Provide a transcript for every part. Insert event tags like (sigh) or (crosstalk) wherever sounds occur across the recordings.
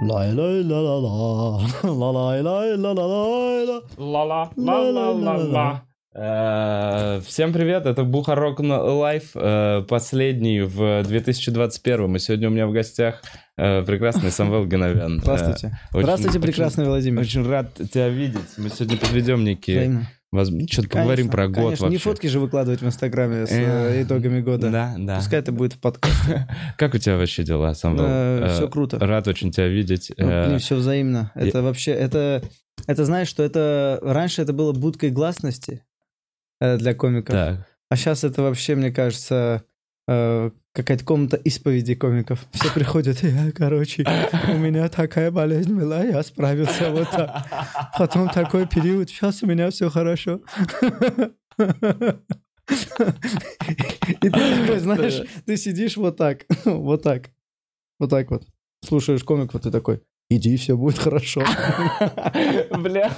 Ла-ла-ла-ла-ла. Ла-ла-ла-ла-ла-ла. Ла-ла-ла-ла-ла-ла. Э, Всем привет, это Бухарог Live, э, последний в 2021. И сегодня у меня в гостях э, прекрасный Самвел Гиновян. Здравствуйте. Очень- Здравствуйте, очень- прекрасный Владимир. Очень рад тебя видеть. Мы сегодня подведем некие... Взаимно. Что-то поговорим Конечно, про год конечно. вообще. Не фотки же выкладывать в Инстаграме с Э, э, итогами года. Да, да. Пускай это будет в подкасте. (laughs) Как у тебя вообще дела, Самвел? Э, Все круто. Рад очень тебя видеть. Ну, все взаимно. Это вообще, это, это знаешь, что это раньше это было будкой гласности для комиков, Так. а сейчас это вообще, мне кажется, э, какая-то комната исповеди комиков. Все приходят, я, короче, у меня такая болезнь была, я справился вот так. Потом такой период, сейчас у меня все хорошо. И ты такой, знаешь, ты сидишь вот так, вот так, вот так вот, слушаешь комиков, ты такой, иди, все будет хорошо. (laughs) Бля.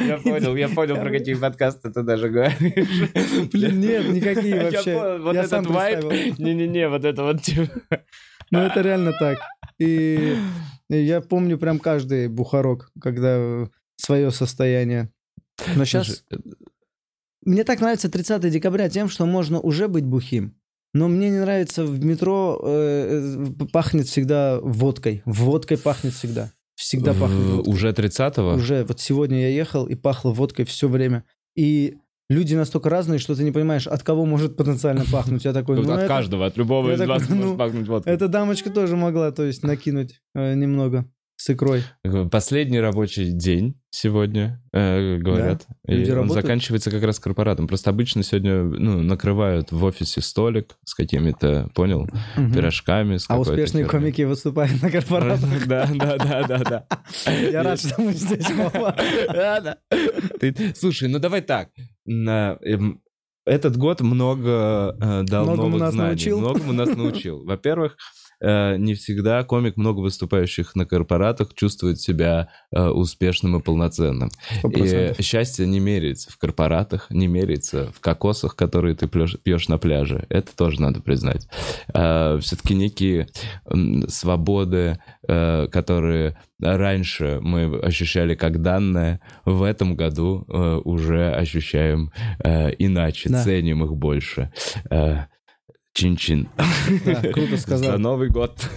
Я понял, я понял, про какие подкасты ты даже говоришь. Блин, нет, никакие (laughs) вообще. вот Я этот представил. Не-не-не, вот это вот типа. Ну, это реально так. И и я помню прям каждый бухарок, когда свое состояние. Но сейчас... Мне так нравится 30 декабря тем, что можно уже быть бухим. Но мне не нравится в метро э, э, пахнет всегда водкой. Водкой пахнет всегда. Всегда пахнет В- водкой. Уже 30-го? Уже вот сегодня я ехал и пахло водкой все время. И люди настолько разные, что ты не понимаешь, от кого может потенциально пахнуть. Я (laughs) такой, ну от это- каждого, от любого я из такой, вас ну, может пахнуть водкой. Эта дамочка тоже могла, то есть, накинуть э, немного с икрой. Последний рабочий день сегодня, э, говорят. И люди он работают. заканчивается как раз корпоратом. Просто обычно сегодня ну, накрывают в офисе столик с какими-то, понял, пирожками. С А успешные херней. комики выступают на корпоратах. (laughs) Да, да, да, да, да. (laughs) Я рад, что мы здесь, (laughs) Слушай, ну давай так. Эм, Этот год много э, дал Многому новых нас знаний. научил. Многому нас научил. Во-первых, э, не всегда комик, много выступающих на корпоратах, чувствует себя э, успешным и полноценным. Сто И процентов. счастье не меряется в корпоратах, не меряется в кокосах, которые ты пьешь на пляже. Это тоже надо признать. Все-таки некие свободы, э, которые раньше мы ощущали как данное, в этом году э, уже ощущаем э, иначе, Да. ценим их больше. Чин-чин. Да, круто За сказал. Новый год.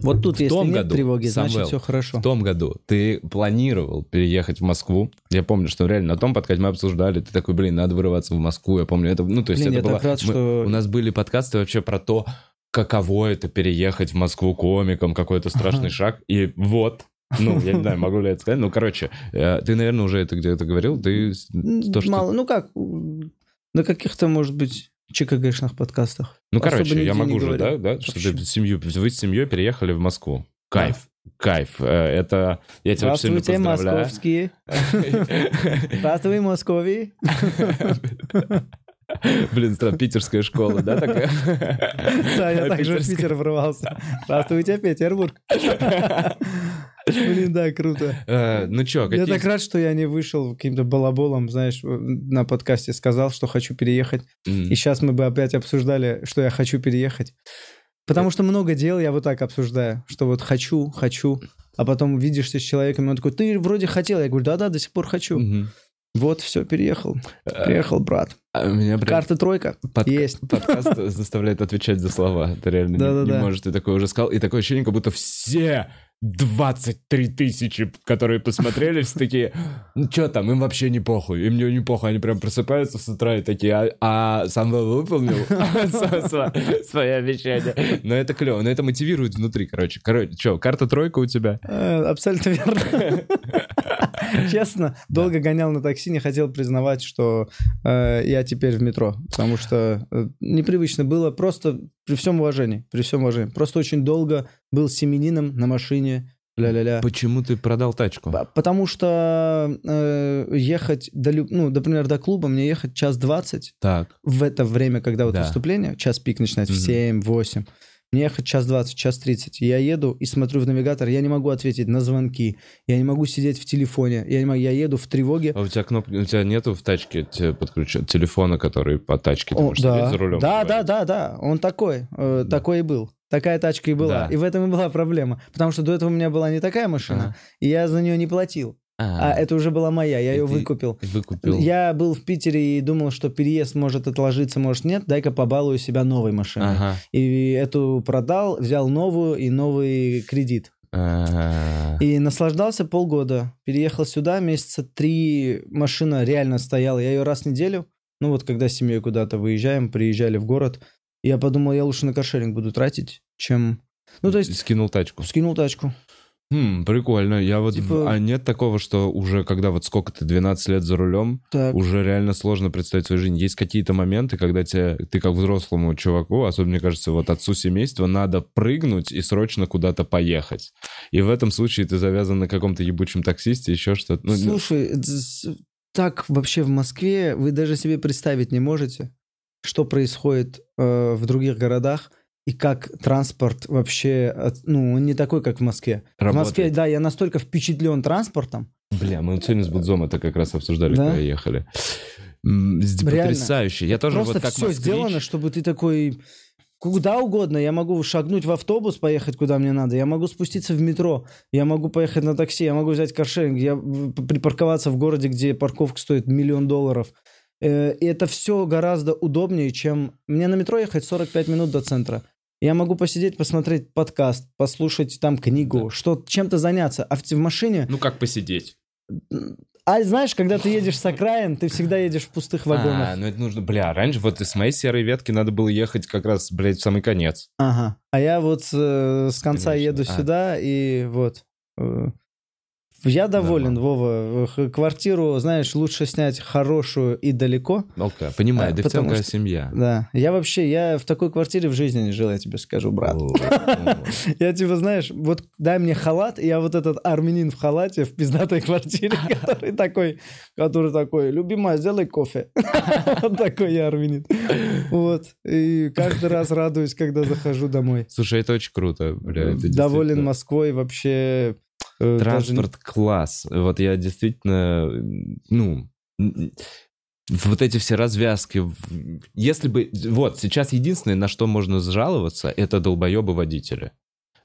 Вот тут, если том нет году, тревоги, значит, все хорошо. В том году ты планировал переехать в Москву. Я помню, что реально на том подкасте мы обсуждали. Ты такой, блин, надо вырываться в Москву. Я помню, это, ну, то есть Блин, это я было... так рад, мы- что- У нас были подкасты вообще про то, каково это переехать в Москву комиком, какой-то страшный Ага. шаг. И вот, ну, я не знаю, могу ли я это сказать. Ну, короче, э, ты, наверное, уже это где-то говорил. Ты то, что... Мало, ну как, на каких-то, может быть, ЧКГшных подкастах. Ну, особо короче, я могу же, да, да, что Вообще. ты семью, вы с семьей переехали в Москву. Кайф, кайф. Э, Это я тебя сильно Здравствуйте, поздравляю. московские. (laughs) Здравствуй, Московии. (laughs) Блин, странно, питерская школа, да, такая? Да, я также в. Питер врывался. Здравствуйте, Петербург. Блин, да, круто. Э, Ну чё, Я так рад, что я не вышел каким-то балаболом, знаешь, на подкасте сказал, что хочу переехать. И сейчас мы бы опять обсуждали, что я хочу переехать. Потому что много дел я вот так обсуждаю, что вот хочу, хочу, а потом видишься с человеком, и он такой, ты вроде хотел. Я говорю, да-да, до сих пор хочу. Вот, все, переехал. Э, Приехал, брат. а Меня прям Карта тройка. подка- Есть. подкаст (laughs) заставляет отвечать за слова. Ты реально не- не Да-да-да. можешь. Ты такой уже сказал. И такое ощущение, как будто все 23 тысячи, которые посмотрели, все такие, ну что там, им вообще не похуй, им не, не похуй, они прям просыпаются с утра и такие, а, а Самвел выполнил (laughs) сво- сво- свои обещания. Но это клево, но это мотивирует внутри, короче. Короче, что, карта тройка у тебя? Э, Абсолютно верно. (laughs) (laughs) Честно, долго гонял на такси, не хотел признавать, что э, я теперь в метро, потому что э, непривычно было, просто при всем уважении, при всем уважении. Просто очень долго был семенином на машине, Ля-ля-ля. Почему ты продал тачку? Потому что э, ехать до, ну, например, до клуба мне ехать час двадцать. Так. В это время, когда вот да. выступление, час пик начинать в 7-8 мне ехать час 20, час 30. Я еду и смотрю в навигатор, я не могу ответить на звонки, я не могу сидеть в телефоне, я, не могу, я еду в тревоге. А у тебя кнопки, у тебя нету в тачке подключен телефона, который по тачке, ты О, можешь да, за рулем? да, говорить? да, да, да, он такой, э, такой и был. Такая тачка и была. Да. И в этом и была проблема. Потому что до этого у меня была не такая машина, Ага. и я за нее не платил. А, это уже была моя, я ее выкупил. Выкупил. Я был в Питере и думал, что переезд может отложиться, может нет. Дай-ка побалую себя новой машиной. Ага. И эту продал, взял новую и новый кредит. А, И наслаждался полгода. Переехал сюда, месяца три машина реально стояла. Я ее раз в неделю, ну вот когда с семьей куда-то выезжаем, приезжали в город, я подумал, я лучше на каршеринг буду тратить, чем... Ну то есть Скинул тачку. скинул тачку. Хм, прикольно. Я вот... Типа- А нет такого, что уже когда вот сколько ты, 12 лет за рулем, Так. уже реально сложно представить свою жизнь. Есть какие-то моменты, когда тебе, ты как взрослому чуваку, особенно, мне кажется, вот отцу семейства, надо прыгнуть и срочно куда-то поехать. И в этом случае ты завязан на каком-то ебучем таксисте, еще что-то. Ну, Слушай, так вообще в Москве вы даже себе представить не можете, что происходит э, в других городах и как транспорт вообще, от- ну, он не такой, как в Москве. В Работает. Москве, да, я настолько впечатлен транспортом. Бля, мы сегодня с Будзом это как раз обсуждали, Да? когда ехали. С- Реально. Потрясающе. Я тоже Просто вот как все москвич- сделано, чтобы ты такой куда угодно. Я могу шагнуть в автобус, поехать куда мне надо. Я могу спуститься в метро. Я могу поехать на такси. Я могу взять каршеринг. Я в- припарковаться в городе, где парковка стоит миллион долларов. Э, И это все гораздо удобнее, чем... Мне на метро ехать 45 минут до центра. Я могу посидеть, посмотреть подкаст, послушать там книгу, что чем-то заняться. А в, в машине... Ну, как посидеть? А знаешь, когда ты едешь с окраин, ты всегда едешь в пустых вагонах. А, ну это нужно, бля, раньше вот из моей серой ветки надо было ехать как раз, блядь, в самый конец. Ага. А я вот э, с конца Конечно. еду А. сюда, и вот. э, Я доволен, Нормально. Вова. Квартиру, знаешь, лучше снять хорошую и далеко. Ну-ка, понимаю, А, да потому целая что- семья. Да. Я вообще, я в такой квартире в жизни не жил, я тебе скажу, брат. (laughs) Я типа, знаешь, вот дай мне халат, и я вот этот армянин в халате в пиздатой квартире, (laughs) который такой, который такой, любимая, сделай кофе. (laughs) Вот такой я армянин. Вот. И каждый раз радуюсь, когда захожу домой. Слушай, это очень круто, бля. Доволен Москвой вообще. Э, даже Транспорт класс. Вот я действительно, ну, вот эти все развязки. Если бы... Вот, сейчас единственное, на что можно жаловаться, это долбоебы-водители.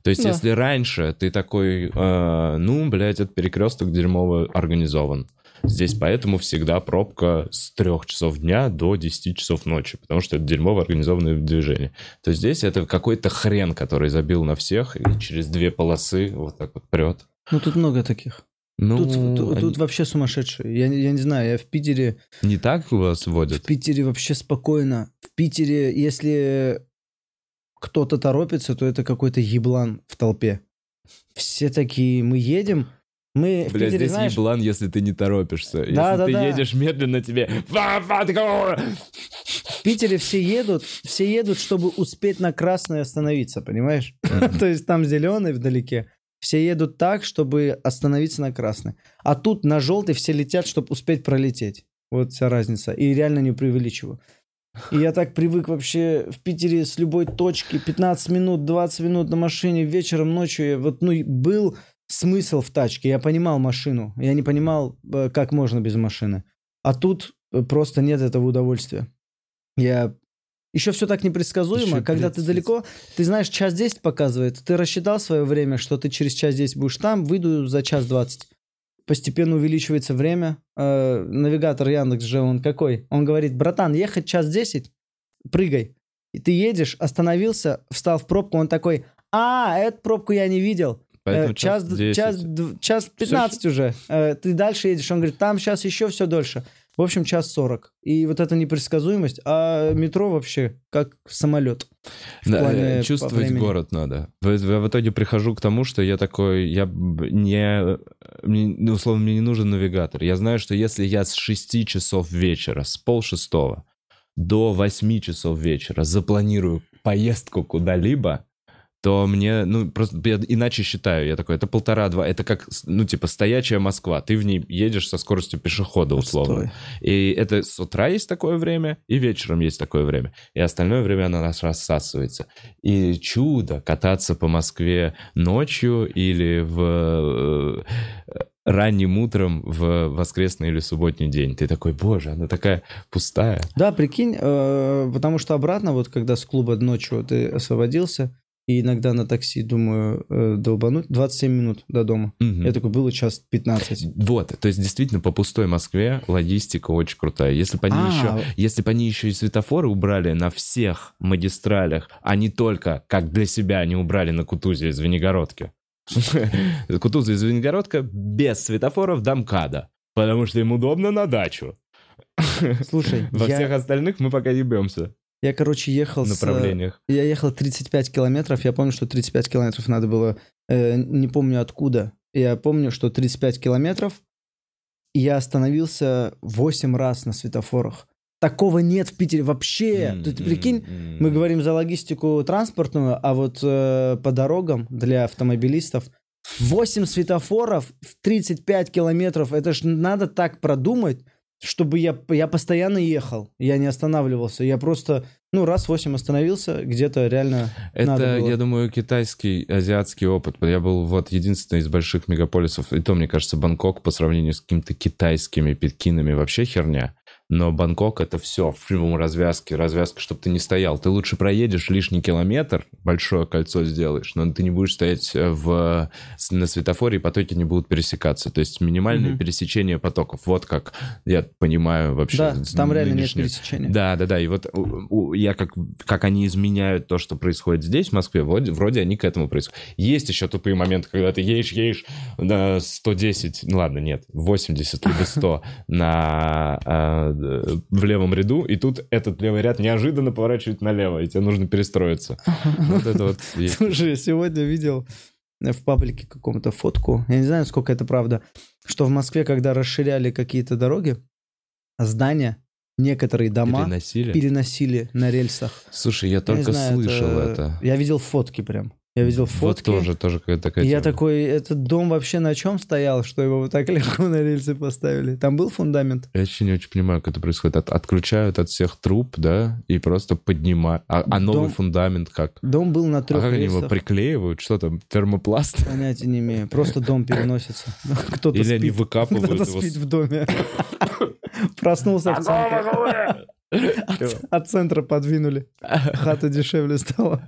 То есть, Да. если раньше ты такой, э, ну, блядь, этот перекресток дерьмово организован. Здесь поэтому всегда пробка с трех часов дня до 10 часов ночи, потому что это дерьмово организованное движение. То здесь это какой-то хрен, который забил на всех и через две полосы вот так вот прет. Ну, тут много таких. Ну, Тут, тут, они- тут вообще сумасшедшие. Я, не- я не знаю, я в Питере, не так вас в водят? Питере вообще спокойно. В Питере, если кто-то торопится, то это какой-то еблан в толпе. Все такие, мы едем, мы в Бля, Питере, здесь знаешь, еблан, если ты не торопишься. Если Да, ты да, да. едешь медленно, тебе... В Питере все едут, все едут, чтобы успеть на красное остановиться, понимаешь? (laughs) То есть там зеленый вдалеке. Все едут так, чтобы остановиться на красный. А тут на желтый все летят, чтобы успеть пролететь. Вот вся разница. И реально не преувеличиваю. И я так привык вообще в Питере с любой точки 15 минут, 20 минут на машине, вечером, ночью. Я Вот, ну, был смысл в тачке. Я понимал машину. Я не понимал, э, как можно без машины. А тут э, просто нет этого удовольствия. Я... Еще все так непредсказуемо. Ещё, Когда блядь, ты далеко, ты знаешь, час 10 показывает. Ты рассчитал свое время, что ты через час 10 будешь там, выйду за час 20. Постепенно увеличивается время. Э, навигатор Яндекс же он какой? Он говорит, братан, ехать час 10, прыгай. И ты едешь, остановился, встал в пробку, он такой, а, эту пробку я не видел. Поэтому Э, час, 10. час, дв- час 15 уже. Э, Ты дальше едешь. Он говорит, там сейчас еще все дольше. В общем, час 40. И вот эта непредсказуемость. А метро вообще как самолет. В Да, плане э, чувствовать город надо. В, в- итоге прихожу к тому, что я такой, я не, мне, ну, условно, мне не нужен навигатор. Я знаю, что если я с 6 часов вечера, с пол шестого до 8 часов вечера запланирую поездку куда-либо, то мне, ну, просто я иначе считаю. Я такой, это полтора-два, это как, ну, типа, стоячая Москва. Ты в ней едешь со скоростью пешехода, условно. Отстой. И это с утра есть такое время, и вечером есть такое время. И остальное время она нас рассасывается. И чудо кататься по Москве ночью или в э, ранним утром в воскресный или субботний день. Ты такой, боже, она такая пустая. Да, прикинь, э, потому что обратно, вот когда с клуба ночью ты освободился, и иногда на такси думаю э, долбануть 27 минут до дома. Угу. Я такой, было час 15. Вот, то есть действительно по пустой Москве логистика очень крутая. Если бы они, а, еще, если бы они еще и светофоры убрали на всех магистралях, а не только, как для себя, они убрали на Кутузе из Звенигородки. (laughs) Кутуза из Звенигородка без светофоров до МКАДа, потому что им удобно на дачу. Слушай, Во я... всех остальных мы пока ебемся. Я, короче, ехал направлениях. С, я ехал 35 километров. Я помню, что 35 километров надо было... Э, не помню откуда. Я помню, что 35 километров. Я остановился 8 раз на светофорах. Такого нет в Питере вообще. Mm, Ты, прикинь, mm, мы говорим за логистику транспортную, а вот э, по дорогам для автомобилистов 8 светофоров в 35 километров. Это ж надо так продумать чтобы я, я постоянно ехал, я не останавливался, я просто, ну, раз восемь остановился, где-то реально Это, я думаю, китайский, азиатский опыт. Я был вот единственный из больших мегаполисов, и то, мне кажется, Бангкок по сравнению с какими-то китайскими Пекинами вообще херня но Бангкок это все в прямом развязке, развязка, чтобы ты не стоял. Ты лучше проедешь лишний километр, большое кольцо сделаешь, но ты не будешь стоять э, в, на светофоре, и потоки не будут пересекаться. То есть минимальное mm-hmm. пересечение потоков. Вот как я понимаю вообще. Да, там реально нет пересечения. Да, да, да. И вот я как, как они изменяют то, что происходит здесь, в Москве, вроде, вроде они к этому происходят. Есть еще тупые моменты, когда ты едешь, едешь на 110, ну ладно, нет, 80 либо 100 на Э, в левом ряду, и тут этот левый ряд неожиданно поворачивает налево, и тебе нужно перестроиться. (laughs) Вот это вот (laughs) Слушай, я сегодня видел в паблике какому-то фотку, я не знаю, сколько это правда, что в Москве, когда расширяли какие-то дороги, здания, некоторые дома переносили, переносили на рельсах. Слушай, я только я знаю, слышал это... это. Я видел фотки прям. Я видел фотки. Вот тоже, тоже какая-то такая Я такой, этот дом вообще на чем стоял, что его вот так (laughs) легко на рельсы поставили? Там был фундамент? Я еще не очень понимаю, как это происходит. От, отключают от всех труб, да, и просто поднимают. А, а новый дом, фундамент как? Дом был на трех А как рельсах. они его приклеивают? Что там, термопласт? (laughs) Понятия не имею. Просто дом переносится. (laughs) Кто-то Или спит. они выкапывают Кто-то его. спит в доме. Проснулся в центре. От центра подвинули. Хата дешевле стала.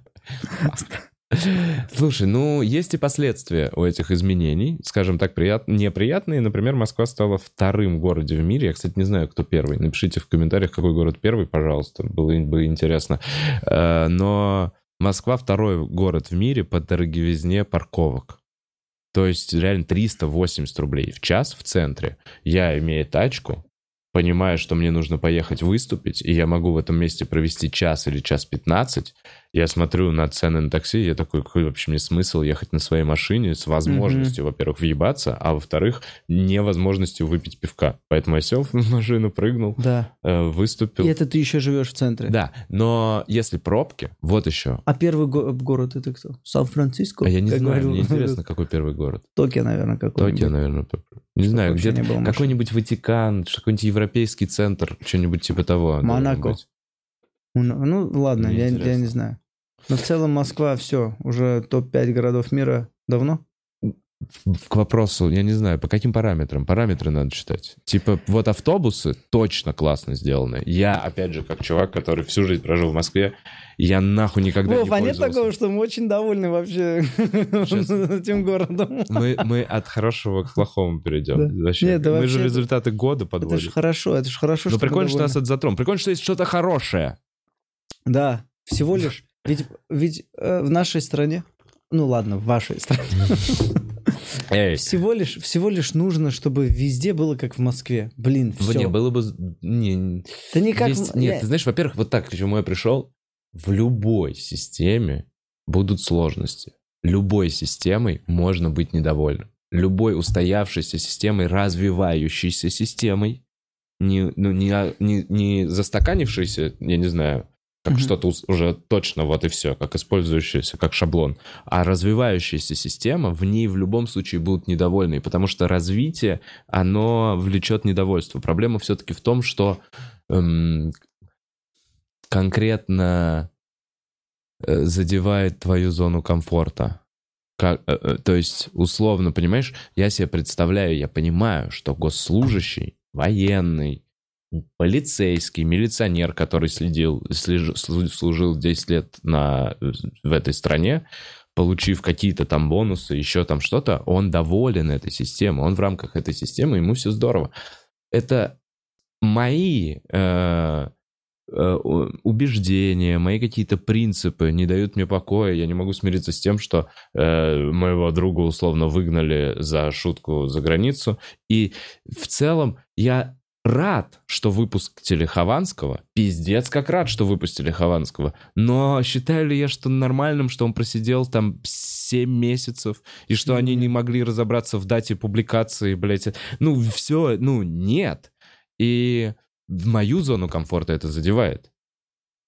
Слушай, ну, есть и последствия у этих изменений, скажем так, прият... неприятные. Например, Москва стала вторым городом в мире. Я, кстати, не знаю, кто первый. Напишите в комментариях, какой город первый, пожалуйста. Было бы интересно. Э, но Москва второй город в мире по дороговизне парковок. То есть реально 380 рублей в час в центре. Я, имея тачку, понимаю, что мне нужно поехать выступить, и я могу в этом месте провести час или час 15, я смотрю на цены на такси, я такой, какой вообще мне смысл ехать на своей машине с возможностью, mm-hmm. во-первых, въебаться, а во-вторых, невозможностью выпить пивка. Поэтому я сел в (laughs) машину, прыгнул, да. э, выступил. И это ты еще живешь в центре. Да, но если пробки, вот еще. А первый го- город это кто? Сан-Франциско? А я не знаю, говорил. мне (laughs) интересно, какой первый город. Токио, наверное, какой Токио, наверное. Не знаю, где-то какой-нибудь Ватикан, какой-нибудь европейский центр, что-нибудь типа того. Монако. Ну, ладно, я, я не знаю. Но в целом Москва все, уже топ-5 городов мира давно? К вопросу, я не знаю, по каким параметрам? Параметры надо читать. Типа, вот автобусы точно классно сделаны. Я, опять же, как чувак, который всю жизнь прожил в Москве, я нахуй никогда Вов, не а нет такого, что мы очень довольны вообще (laughs) этим городом? Мы, мы от хорошего к плохому перейдем. Да. Вообще. Нет, да мы вообще... же результаты года подводим. Это же хорошо, это же хорошо, Но прикольно, что нас это затронуло. Прикольно, что есть что-то хорошее. Да, всего лишь ведь, ведь э, в нашей стране, ну ладно, в вашей стране, всего лишь, всего лишь нужно, чтобы везде было как в Москве. Блин, все. Не, было бы... Не, да не как... Есть, нет, ты знаешь, во-первых, вот так, к чему я пришел, в любой системе будут сложности. Любой системой можно быть недовольным. Любой устоявшейся системой, развивающейся системой, не, ну, не, не, не застаканившейся, я не знаю, как Мгм. что-то уже точно вот и все, как использующееся, как шаблон. А развивающаяся система, в ней в любом случае будут недовольны, потому что развитие, оно влечет недовольство. Проблема все-таки в том, что эм, конкретно э, задевает твою зону комфорта. Как, э, э, то есть, условно, понимаешь, я себе представляю, я понимаю, что госслужащий, военный, полицейский, милиционер, который следил, слежи- слу- служил 10 лет на, в этой стране, получив какие-то там бонусы, еще там что-то, он доволен этой системой, он в рамках этой системы, ему все здорово. Это мои э, э, убеждения, мои какие-то принципы не дают мне покоя. Я не могу смириться с тем, что э, моего друга условно выгнали за шутку за границу. И в целом я рад, что выпустили Хованского. Пиздец, как рад, что выпустили Хованского. Но считаю ли я, что нормальным, что он просидел там 7 месяцев, и что они не могли разобраться в дате публикации, блядь. Ну, все, ну, нет. И в мою зону комфорта это задевает.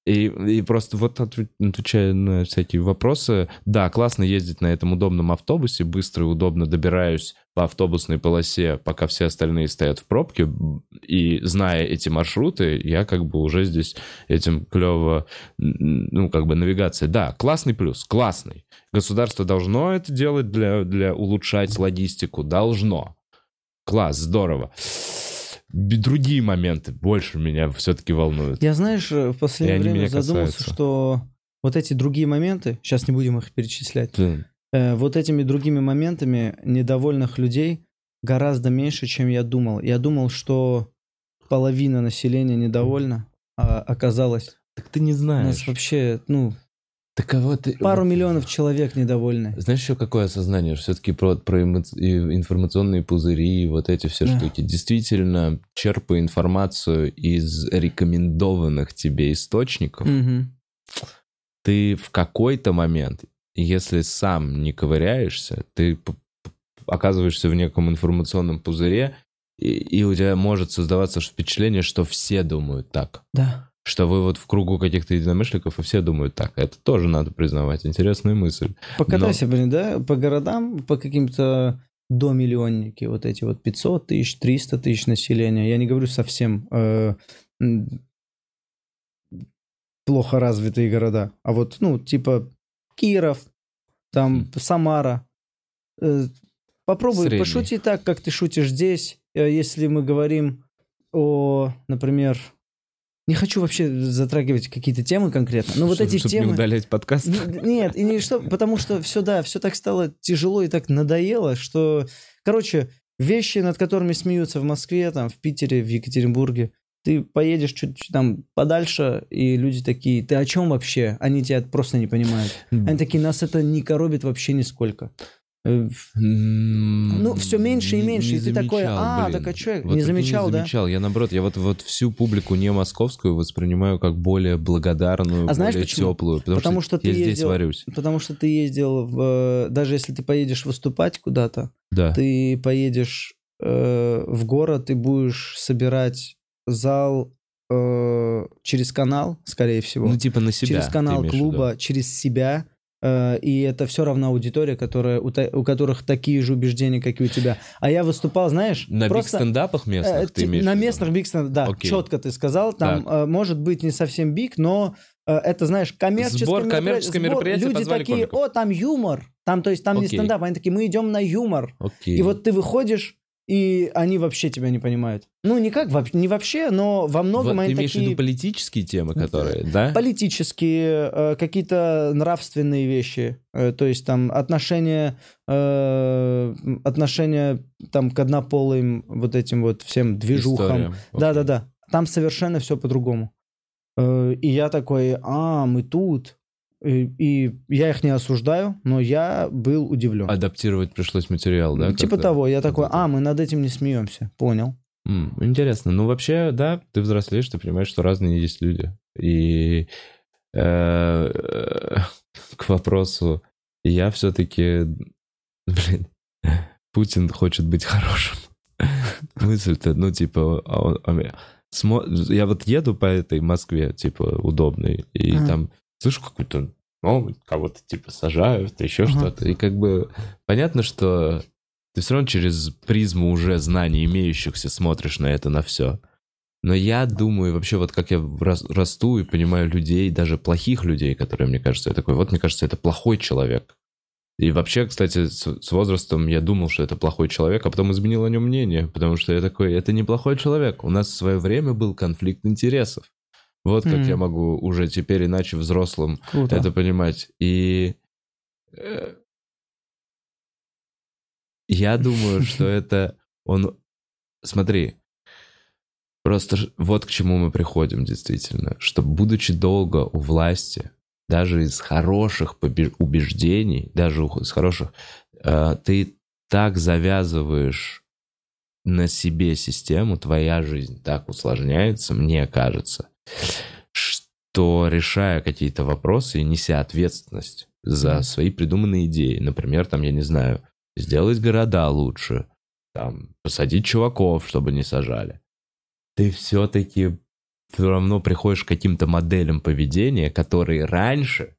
И, и просто вот отве- отвечая на всякие вопросы, да, классно ездить на этом удобном автобусе, быстро и удобно добираюсь по автобусной полосе, пока все остальные стоят в пробке, и зная эти маршруты, я как бы уже здесь этим клево, ну, как бы навигация. Да, классный плюс, классный. Государство должно это делать для, для улучшать логистику, должно. Класс, здорово. Другие моменты больше меня все-таки волнуют. Я, знаешь, э, в последнее время задумался, касаются. что вот эти другие моменты, сейчас не будем их перечислять, Блин, э, вот этими другими моментами недовольных людей гораздо меньше, чем я думал. Я думал, что половина населения недовольна, а оказалось, Так ты не у нас знаешь. вообще, ну, Так кого ты... пару миллионов человек недовольны. Знаешь, еще какое осознание? Все-таки про, про эмо- и информационные пузыри, вот эти все Да. штуки. Действительно, черпай информацию из рекомендованных тебе источников. Мгм. Ты в какой-то момент, если сам не ковыряешься, ты оказываешься в неком информационном пузыре, и, и у тебя может создаваться впечатление, что все думают так. Да. Что вы вот в кругу каких-то единомышленников, и все думают так. Это тоже надо признавать. Интересная мысль. Покатайся, блин, да, по городам, по каким-то до миллионники, вот эти вот 500 тысяч, 300 тысяч населения. Я не говорю совсем э, плохо развитые города, а вот, ну, типа Киров, там Самара. Э, попробуй Средний. пошути так, как ты шутишь здесь, Э, если мы говорим о, например, не хочу вообще затрагивать какие-то темы конкретно, но вот эти чтоб темы... не удалять подкаст. Нет, и не что, потому что все, да, все так стало тяжело и так надоело, что, короче, вещи, над которыми смеются в Москве, там, в Питере, в Екатеринбурге, ты поедешь чуть-чуть там подальше, и люди такие, ты о чем вообще? Они тебя просто не понимают. Они такие, нас это не коробит вообще нисколько. Э, Ну, всё меньше и меньше, и ты такой, а, так а чё, не замечал, да? не замечал. Я, наоборот, я вот, вот всю публику не московскую воспринимаю как более благодарную, А знаешь более почему? теплую. Потому, Потому что, что ты я здесь ездил- варюсь. Потому что ты ездил в... Даже если ты поедешь выступать куда-то, Да. ты поедешь э, в город и будешь собирать зал э, через канал, скорее всего, Ну, типа на себя. через канал клуба, через себя. Э, и это все равно аудитория, которая, у, у которых такие же убеждения, как и у тебя. А я выступал, знаешь, На просто... биг-стендапах местных Э, ты имеешь на местных биг стенд- да, Окей. четко ты сказал. Там э, может быть не совсем биг, но э, это, знаешь, коммерческое Сбор, мероприятие. коммерческое Сбор. мероприятие, Люди такие, комиков. о, там юмор. Там, то есть, там не Окей. стендап. Они такие, мы идем на юмор. Окей. И вот ты выходишь, и они вообще тебя не понимают. Ну, не как, не вообще, но во многом Вот они ты имеешь в такие виду политические темы, которые, да? политические, э, какие-то нравственные вещи. Э, то есть там отношения, э, отношения там к однополым вот этим вот всем движухам. История. Да, Окей. да, да. Там совершенно все по-другому. И я такой, а, мы тут. И, и я их не осуждаю, но я был удивлен. Адаптировать пришлось материал, да? типа как-то? того, я такой, а, мы над этим не смеемся. Понял. М, Интересно. Ну, вообще, да, ты взрослеешь, ты понимаешь, что разные есть люди. И э, (laughs) к вопросу, я все-таки, блин, (laughs) Путин хочет быть хорошим. (laughs) Мысль-то, ну, типа, а он- а я вот еду по этой Москве, типа, удобной, и ага. там слышу какую-то, ну, кого-то, типа, сажают, еще ага. что-то. И как бы понятно, что ты все равно через призму уже знаний имеющихся смотришь на это, на все. Но я думаю, вообще, вот как я расту и понимаю людей, даже плохих людей, которые, мне кажется, я такой, вот, мне кажется, это плохой человек. И вообще, кстати, с, с возрастом я думал, что это плохой человек, а потом изменил о нем мнение, потому что я такой, это не плохой человек. У нас в свое время был конфликт интересов. Вот как mm. я могу уже теперь иначе взрослым Круто. это понимать. И э, я думаю, что (laughs) это он... Смотри, просто вот к чему мы приходим действительно, что будучи долго у власти, даже из хороших убеждений, даже из хороших, э, ты так завязываешь на себе систему, твоя жизнь так усложняется, мне кажется, что решая какие-то вопросы и неся ответственность за свои придуманные идеи, например, там, я не знаю, сделать города лучше, там, посадить чуваков, чтобы не сажали, ты все-таки все равно приходишь к каким-то моделям поведения, которые раньше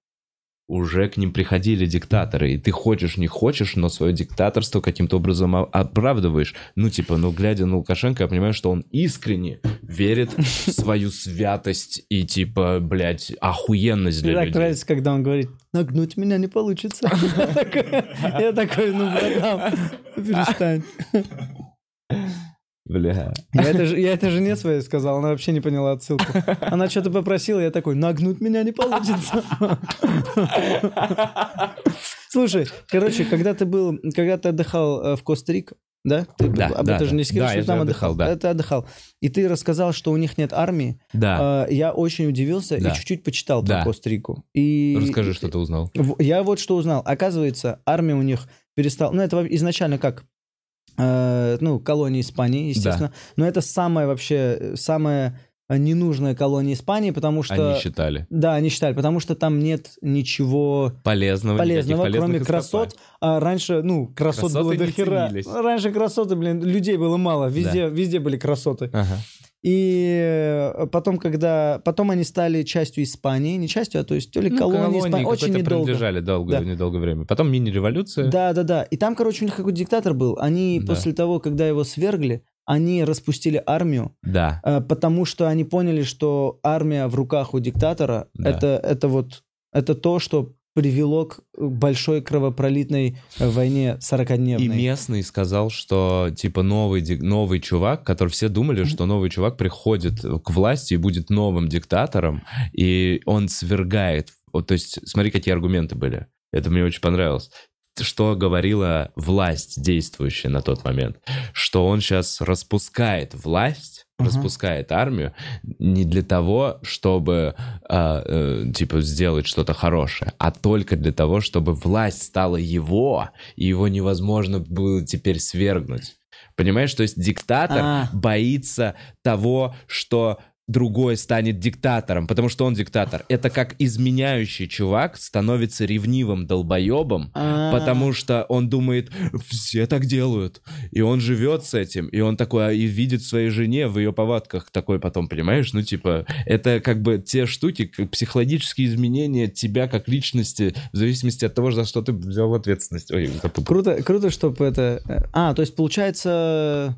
уже к ним приходили диктаторы, и ты хочешь, не хочешь, но свое диктаторство каким-то образом оправдываешь. Ну, типа, ну, глядя на Лукашенко, я понимаю, что он искренне верит в свою святость и, типа, блядь, охуенность для Мне людей. так нравится, когда он говорит, нагнуть меня не получится. (laughs) Я такой, ну, братан, перестань. Бля. Я это, я это жене своей сказал, она вообще не поняла отсылку. Она что-то попросила, я такой, нагнуть меня не получится. Слушай, короче, когда ты был, когда ты отдыхал э, в Коста-Рико, да? Ты да, об да, этом же не сказал, да, что я там отдыхал, отдыхал. да. Ты отдыхал. И ты рассказал, что у них нет армии. Да. Э, я очень удивился Да. и чуть-чуть почитал Да. про Коста-Рику. И... Расскажи, что ты узнал. Я вот что узнал. Оказывается, армия у них перестала... Ну, это изначально как? Э, ну, колония Испании, естественно. Но это самая вообще, самая ненужная колония Испании, потому что... Они считали. Да, они считали, потому что там нет ничего Полезного, полезного, кроме красот. А раньше, ну, красот Красоты было до хера. ценились. Раньше красоты, блин, людей было мало. Везде, везде были красоты. Ага. И э, потом, когда... Потом они стали частью Испании. Не частью, а то есть то ли Ну, колонии Испании. Очень недолго. принадлежали долго, Да. недолгое время. Потом мини-революция. Да, да, да. И там, короче, у них какой-то диктатор был. Они Да. после того, когда его свергли, они распустили армию, Да. э, потому что они поняли, что армия в руках у диктатора Да. это, это вот это то, что привело к большой кровопролитной э, войне 40-дневной. И местный сказал, что типа новый, новый чувак, который все думали, что новый чувак приходит к власти и будет новым диктатором, и он свергает. Вот, то есть, смотри, какие аргументы были. Это мне очень понравилось. Что говорила власть действующая на тот момент? Что он сейчас распускает власть, Распускает армию не для того, чтобы а, э, типа сделать что-то хорошее, а только для того, чтобы власть стала его, и его невозможно было теперь свергнуть. Понимаешь, то есть диктатор А. боится того, что другой станет диктатором, потому что он диктатор. Это как изменяющий чувак становится ревнивым долбоебом, А. потому что он думает, все так делают. И он живет с этим, и он такой, а, и видит своей жене, в ее повадках такой потом, понимаешь? Ну, типа, это как бы те штуки, как психологические изменения тебя как личности, в зависимости от того, за что ты взял ответственность. Ой. Круто, круто, чтобы это... э, А, то есть, получается,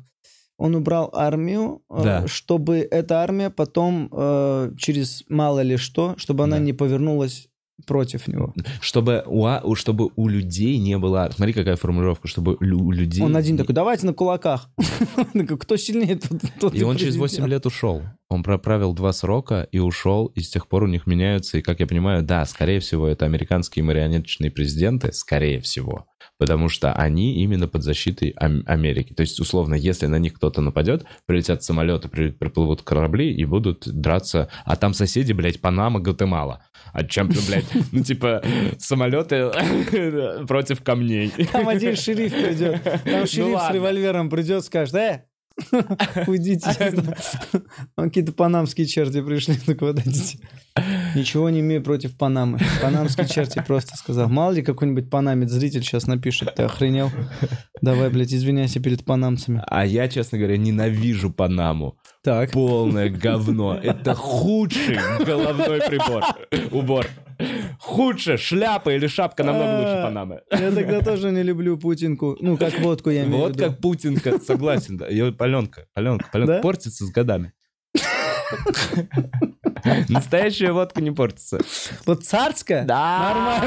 он убрал армию, э, Да. чтобы эта армия потом э, через мало ли что, чтобы она Да. не повернулась против него. Чтобы у, а- чтобы у людей не было... Смотри, какая формулировка, чтобы у людей... Он один такой, давайте на кулаках. (laughs) Кто сильнее, тот, И он через 8 президент». лет ушел. Он проправил два срока и ушел, и с тех пор у них меняются. И, как я понимаю, да, скорее всего, это американские марионеточные президенты, скорее всего. Потому что они именно под защитой Ам- Америки. То есть, условно, если на них кто-то нападет, прилетят самолеты, при- приплывут корабли и будут драться. А там соседи, блядь, Панама, Гватемала. А чем ты, блядь, ну, типа, самолеты (laughs) против камней. Там один шериф придет. Там шериф с револьвером придет, скажет, э, (laughs) Уйдите. Какие-то панамские черти пришли, ну куда идите. Ничего не имею против Панамы. Панамские черти просто сказал. Мало ли какой-нибудь панамец зритель сейчас напишет, ты охренел? Давай, блядь, извиняйся перед панамцами. А я, честно говоря, ненавижу Панаму. Так. Полное говно. Это худший головной прибор. Убор. Худше. Шляпа или шапка намного лучше А, Панамы. Я тогда тоже не люблю путинку. Ну, как водку я имею в Вот виду. как Путинка, согласен. Ее паленка, паленка, паленка портится с годами. Настоящая водка не портится. Вот царская? Да.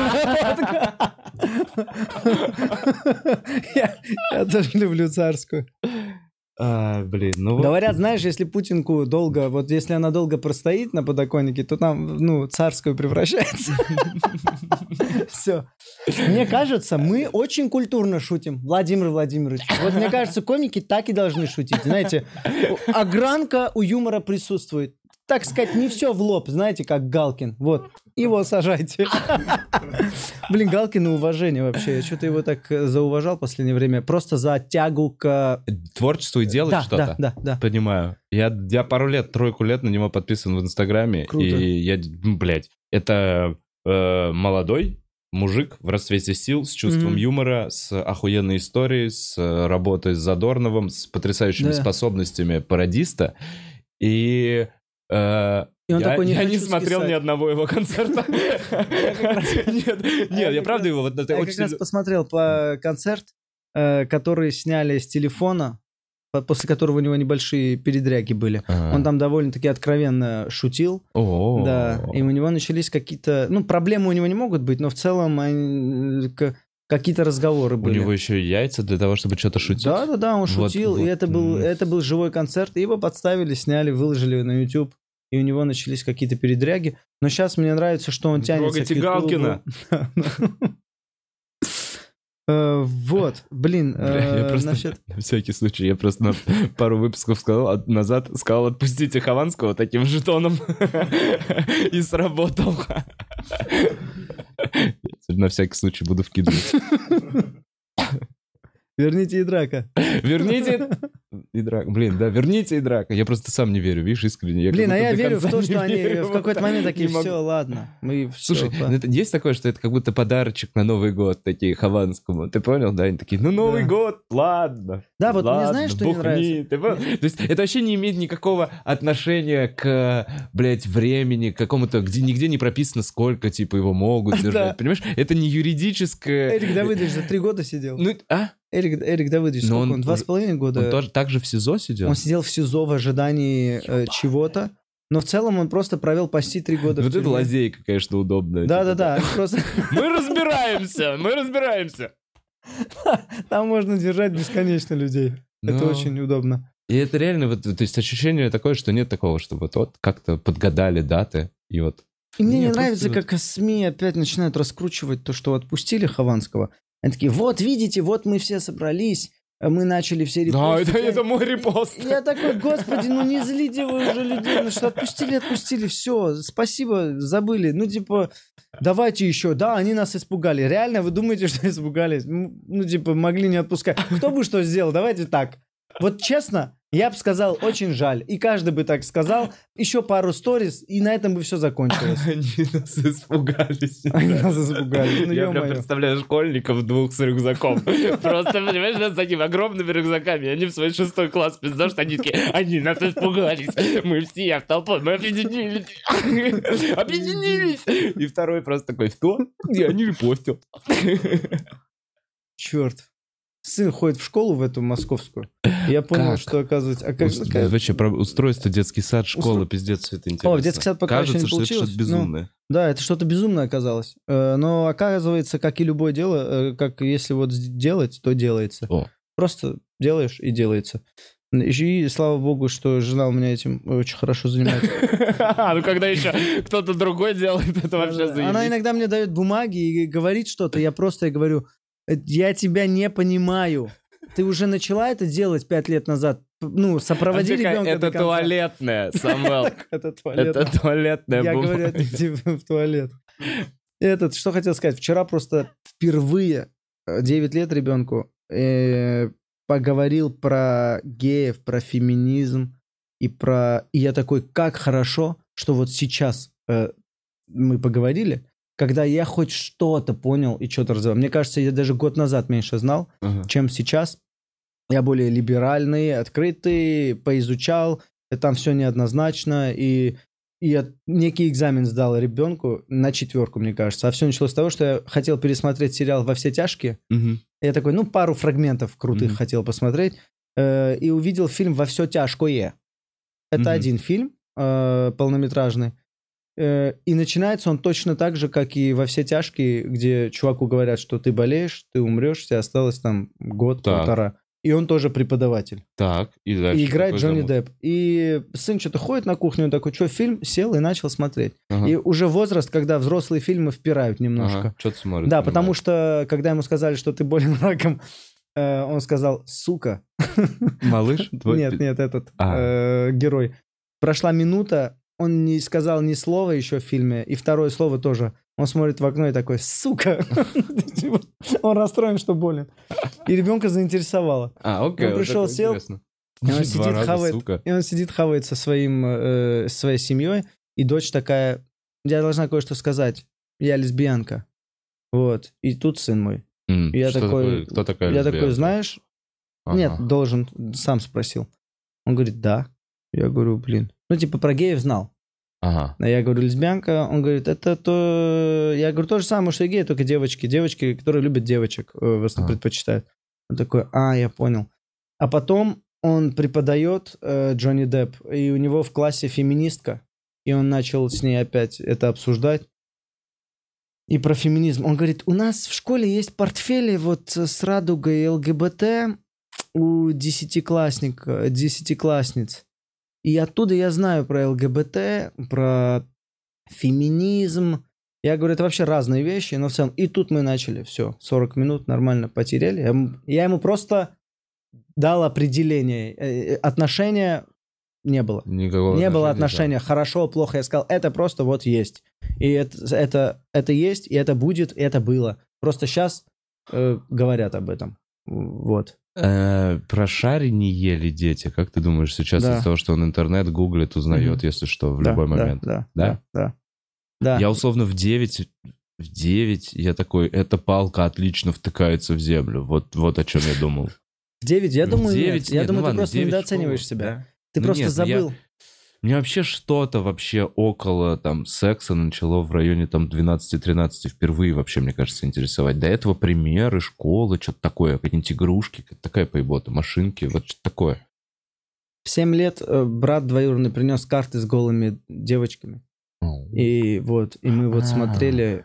Я, я тоже люблю царскую. А, блин, ну. Говорят, знаешь, если путинку долго, вот если она долго простоит на подоконнике, то там, ну, царскую превращается. (laughs) Все. Мне кажется, мы очень культурно шутим, Владимир Владимирович. Вот мне кажется, комики так и должны шутить. Знаете, огранка у юмора присутствует. Так сказать, не все в лоб, знаете, как Галкин. Вот, его сажайте. (laughs) Блин, Галкин уважение вообще. Я что-то его так э, зауважал в последнее время. Просто за тягу к... Творчество и делать Да, что-то. да, да, да. Понимаю. Я, я пару лет, тройку лет на него подписан в Инстаграме. Круто. И я, ну, блядь, это э, молодой мужик в расцвете сил, с чувством юмора, с охуенной историей, с э, работой с Задорновым, с потрясающими Да. способностями пародиста. И... э, И он я, такой, не я не смотрел ни одного его концерта. (laughs) (laughs) Нет, нет, я правда его Я как раз посмотрел по концерт, э, который сняли с телефона, по- после которого у него небольшие передряги были. А. Он там довольно-таки откровенно шутил, да, и у него начались какие-то, ну, проблемы у него не могут быть, но в целом они, к- какие-то разговоры У были. него еще и яйца для того, чтобы что-то шутить. Да, да, да, он Вот, шутил, и вот, это был, это был живой концерт, и его подставили, сняли, выложили на YouTube, и у него начались какие-то передряги. Но сейчас мне нравится, что он Не тянется трогайте к. Галкина. (laughs) Э, Вот, блин, Бля, я э, просто- значит, (laughs) На всякий случай, я просто на пару выпусков сказал, от- назад сказал, отпустите Хованского таким жетоном. (laughs) И сработал. На всякий случай буду вкидывать. верните и драка. Верните и драка. Блин, да, верните и драка. Я просто сам не верю, видишь, искренне. Блин, как а я верю в то, не что они верю. в какой-то момент такие, Не могу. все, ладно, мы все. Слушай, ну это- есть такое, что это как будто подарочек на Новый год, такие Хованскому. Ты понял, да? Они такие, ну Новый Да. год, ладно. Да, вот мне ладно, знаешь, что не бухни». нравится? Ты понял? То есть это вообще не имеет никакого отношения к, блядь, времени, к какому-то, где нигде не прописано, сколько, типа, его могут держать. Понимаешь? Это не юридическое... Эрик Давыдович за три года сидел. Ну, а? Эрик, Эрик Давыдович, сколько он он? Два с половиной года. Он тоже так же в СИЗО сидел? Он сидел в СИЗО в ожидании э, чего-то, но в целом он просто провел почти три года в Вот это лазейка, конечно, удобная. Да-да-да, просто (laughs) Мы разбираемся, мы разбираемся. (laughs) там можно держать бесконечно людей. Это очень удобно. И это реально, вот, то есть ощущение такое, что нет такого, что вот, вот как-то подгадали даты, и вот И мне не нравится, как СМИ опять начинают раскручивать то, что отпустили Хованского. Они такие, вот, видите, вот мы все собрались, а мы начали все Да, репостить. это, это мой репост. Я такой, господи, ну не злите вы уже людей, ну что, отпустили, отпустили, все, спасибо, забыли. Ну, типа, давайте еще. Да, они нас испугали. Реально, вы думаете, что испугались? Ну, типа, могли не отпускать. Кто бы что сделал? Давайте так. Вот честно, я бы сказал, очень жаль. И каждый бы так сказал. Еще пару сториз, и на этом бы все закончилось. (laughs) Они нас испугались. Они нас испугались. Ну, Я прям представляю школьников двух с рюкзаком. (laughs) Просто, понимаешь, с такими огромными рюкзаками. Они в свой шестой класс пиздят, что они такие, они нас испугались. Мы все в толпу, мы объединились. (laughs) Объединились. И второй просто такой, что? Я не репостил. Черт. Сын ходит в школу в эту московскую. Я понял, Как? что оказывается... А как, Ус- как- Вообще, про устройство, детский сад, школа, пиздец, все это интересно. О, в детский сад пока еще Кажется, не что это получилось. что-то безумное. Да, это что-то безумное оказалось. Э, Но оказывается, как и любое дело, э, как если вот делать, то делается. О. Просто делаешь и делается. И слава богу, что жена у меня этим очень хорошо занимается. (laughs) Ну, когда еще кто-то другой делает, это вообще Она заебись. иногда мне дает бумаги и говорит что-то, я просто ей говорю, «Э, я тебя не понимаю. Ты уже начала это делать пять лет назад? Ну, сопроводи такая, ребенка Это до конца». туалетная, Самвел. (laughs) Это туалет. Это туалетная Я говорю, отойди в в туалет. Этот, что хотел сказать, вчера просто впервые э, 9 лет ребенку, э, поговорил про геев, про феминизм и про... И я такой, как хорошо, что вот сейчас э, мы поговорили, когда я хоть что-то понял и что-то развивал. Мне кажется, я даже год назад меньше знал, Ага. чем сейчас. Я более либеральный, открытый, поизучал, и там все неоднозначно, и, и я некий экзамен сдал ребенку на четверку, мне кажется. А все началось с того, что я хотел пересмотреть сериал «Во все тяжкие». Мгм. Я такой, ну, пару фрагментов крутых Мгм. хотел посмотреть, э, и увидел фильм «Во все тяжкое». Это Мгм. один фильм э, полнометражный. Э, И начинается он точно так же, как и во все тяжкие, где чуваку говорят, что ты болеешь, ты умрешь, тебе осталось там год, Так. полтора. И он тоже преподаватель. Так, и дальше. и играет Джонни замут? Депп. И сын что-то ходит на кухню, он такой, что, фильм? Сел и начал смотреть. Ага. И уже возраст, когда взрослые фильмы впирают немножко. Ага, что ты смотришь? Да, понимаю. потому что, когда ему сказали, что ты болен раком, э, он сказал, сука. Малыш? (laughs) твой Нет, нет, этот А. э, герой. Прошла минута, он не сказал ни слова еще в фильме, и второе слово тоже. Он смотрит в окно и такой, сука. (laughs) Он расстроен, что болен. И ребенка заинтересовало. А, окей. Он пришел, сел, и он сидит, хавает. И он сидит, хавает со своим, э, со своей семьей, и дочь такая, я должна кое-что сказать, я лесбиянка. Вот. И тут сын мой. Я такой- такое- Кто такая я такой, знаешь, Ага. нет, должен, сам спросил. Он говорит, да. Я говорю, блин. Ну, типа, про геев знал. Ага. А я говорю, лесбиянка. Он говорит, это то... Я говорю, то же самое, что и геи, только девочки. Девочки, которые любят девочек, э, в основном Ага. предпочитают. Он такой, а, я понял. А потом он преподает э, Джонни Депп, и у него в классе феминистка, и он начал с ней опять это обсуждать. И про феминизм. Он говорит, у нас в школе есть портфели вот с радугой ЛГБТ у десятиклассника, десятиклассниц. И оттуда я знаю про ЛГБТ, про феминизм. Я говорю, это вообще разные вещи, но в целом. И тут мы начали, все, 40 минут нормально потеряли. Я ему- Я ему просто дал определение. Э, э, Отношения не было. Никакого Не было отношения, отношения хорошо, плохо. Я сказал, это просто вот есть. И это, это, это есть, и это будет, и это было. Просто сейчас говорят об этом. Вот. Э, Про Шари не ели дети. Как ты думаешь сейчас Да. из-за того, что он интернет гуглит, узнает, если что, в Да, любой да, момент? Да, Да? да. Я условно в 9, в 9 я такой, эта палка отлично втыкается в землю. Вот, вот о чем я думал. В 9, я думаю, нет. 9 Я нет, думаю, ну ты ладно, просто 9 недооцениваешь школа, себя. да. Ты Ну просто нет, ну я- забыл. Мне вообще что-то вообще около там секса начало в районе там 12-13 впервые вообще, мне кажется, интересовать. До этого примеры, школы, что-то такое, какие-нибудь игрушки, такая поебота, машинки, вот что-то такое. В 7 лет э, брат двоюродный принес карты с голыми девочками. И вот, и мы вот А. смотрели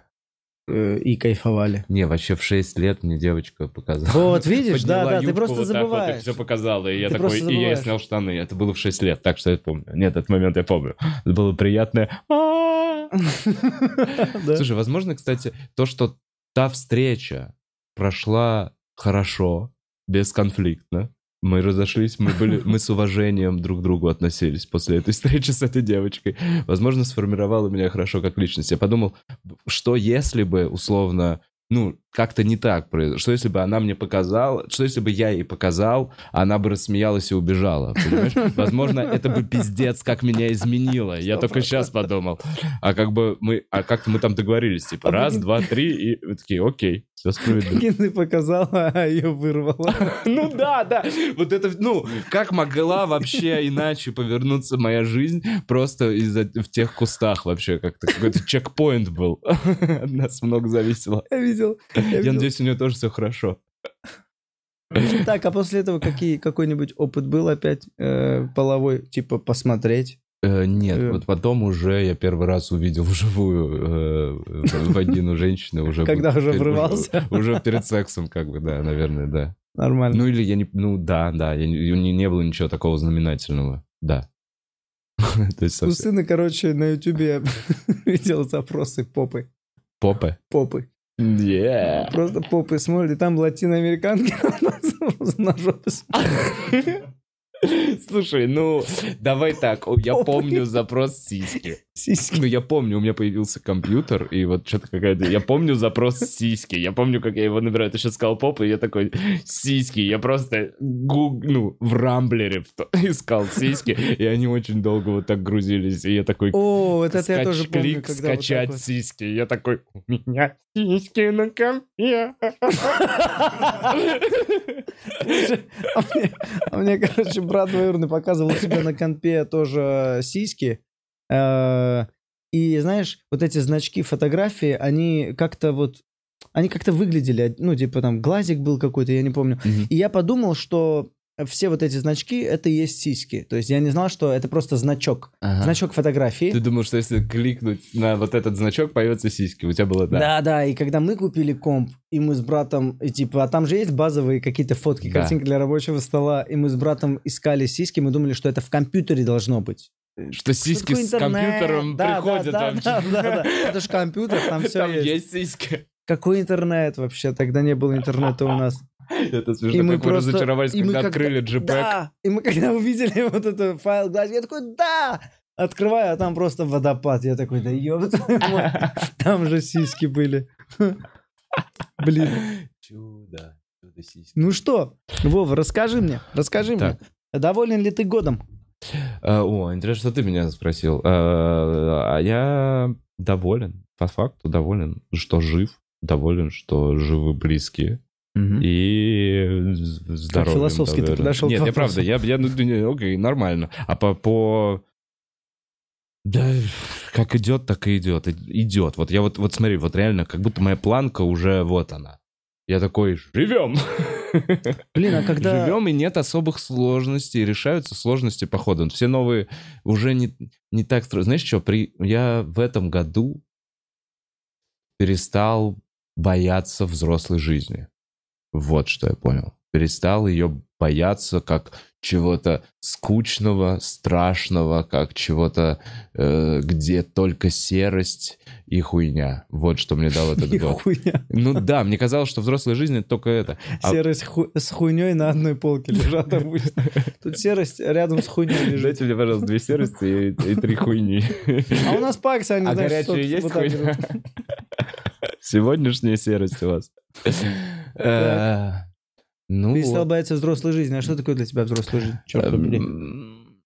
и кайфовали. Не, вообще в 6 лет мне девочка показала. Вот, видишь, да, да, ты просто вот так вот и забываешь. все показала, и я Ты такой, и я забываешь. снял штаны. Это было в 6 лет, так что я помню. Нет, этот момент я помню. Это было приятное. (laughs) Слушай, возможно, кстати, то, что та встреча прошла хорошо, бесконфликтно. Мы разошлись, мы были, мы с уважением друг к другу относились после этой встречи с этой девочкой. Возможно, сформировала меня хорошо как личность. Я подумал, что если бы, условно, ну, как-то не так произошло. Что если бы она мне показала, что если бы я ей показал, она бы рассмеялась и убежала, понимаешь? (laughs) Возможно, это бы пиздец, как меня изменило. Я только сейчас подумал. А как бы мы, а как-то мы там договорились, типа, А раз, два, три, и мы такие, окей, все справедливо. (laughs) Прикинь, ты показал, а ее вырвало. (laughs) Ну да, да. Вот это, ну, как могла вообще иначе повернуться моя жизнь просто из-за в тех кустах вообще как-то какой-то чекпоинт был. От нас много зависело. Я видел. Я Я надеюсь, у нее тоже все хорошо. (laughs) Так, а после этого какие, какой-нибудь опыт был опять э, половой, типа посмотреть? Э, нет, Э. вот потом уже я первый раз увидел (laughs) вживую э, вагину женщины уже. Когда уже врывался? (laughs) Уже перед сексом, как бы, да, наверное, да. Нормально. Ну или я не... Ну да, да, я не, было ничего такого знаменательного. Да. То есть У сына, короче, на ютубе видел запросы попы. Попы. Попы. Yeah. Просто попы смотрит, и там латиноамериканки (laughs) (laughs) на жопу смотрят. Слушай, ну, давай так, я помню запрос сиськи. Сиськи. Ну, я помню, у меня появился компьютер, и вот что-то какая-то... Я помню запрос сиськи, я помню, как я его набираю. Ты сейчас сказал поп, и я такой, сиськи. Я просто гуг... ну, в Рамблере (laughs) искал сиськи, и они очень долго вот так грузились, и я такой... О, вот это я тоже помню, клик, скачать вот. сиськи. Я такой, у меня сиськи на компе. А мне, а мне, короче, брат двоюродный показывал у себя на компе тоже сиськи. Э, И знаешь, вот эти значки фотографии, они как-то вот... Они как-то выглядели, ну, типа там глазик был какой-то, я не помню. Мгм. И я подумал, что все вот эти значки, это и есть сиськи. То есть я не знал, что это просто значок. Ага. Значок фотографии. Ты думал, что если кликнуть на вот этот значок, появятся сиськи? У тебя было да. Да, да, и когда мы купили комп, и мы с братом, и типа, а там же есть базовые какие-то фотки, Да. картинки для рабочего стола, и мы с братом искали сиськи, мы думали, что это в компьютере должно быть. Что сиськи с компьютером Да, приходят да, вообще. да, да, да. Это же компьютер, там все Там есть. есть сиськи. Какой интернет вообще? Тогда не было интернета у нас. Это И смешно, мы как вы просто- разочаровались, и мы когда когда- открыли JPEG. Да, и мы когда увидели (laughs) вот этот файл, глаз, я такой, да! Открываю, а там просто водопад. Я такой, да ёб. Там же сиськи были. (laughs) Блин. Чудо. Чудо сиськи. Ну что, Вова, расскажи мне, расскажи мне, доволен ли ты годом? А, О, интересно, что ты меня спросил. А а я доволен, по факту доволен, что жив, доволен, что живы близкие. И здоровьем. философски ты подошел Нет, я правда, я, я ну, окей, нормально. А по, по... Да, как идет, так и идет. Идет. Вот я вот, вот смотри, вот реально, как будто моя планка уже вот она. Я такой, живем. (laughs) Блин, а когда... Живем, и нет особых сложностей, решаются сложности по ходу. Все новые уже не, не так Знаешь что, при... я в этом году перестал бояться взрослой жизни. Вот что я понял. Перестал ее бояться как чего-то скучного, страшного, как чего-то, э, где только серость и хуйня. Вот что мне дал этот И год. хуйня. Ну да, мне казалось, что взрослая жизнь это только это. А- Серость ху- с хуйней на одной полке лежат обычно. (laughs) Тут серость рядом с хуйней лежит. Дайте мне, пожалуйста, две серости и, и три хуйни. А у нас пакс, они, А знаешь, горячая сок есть вот так хуйня? Сегодняшняя серость у вас. Э, Ну, Перестал вот. бояться взрослой жизни. А что такое для тебя взрослая жизнь? Черт побери. Эм,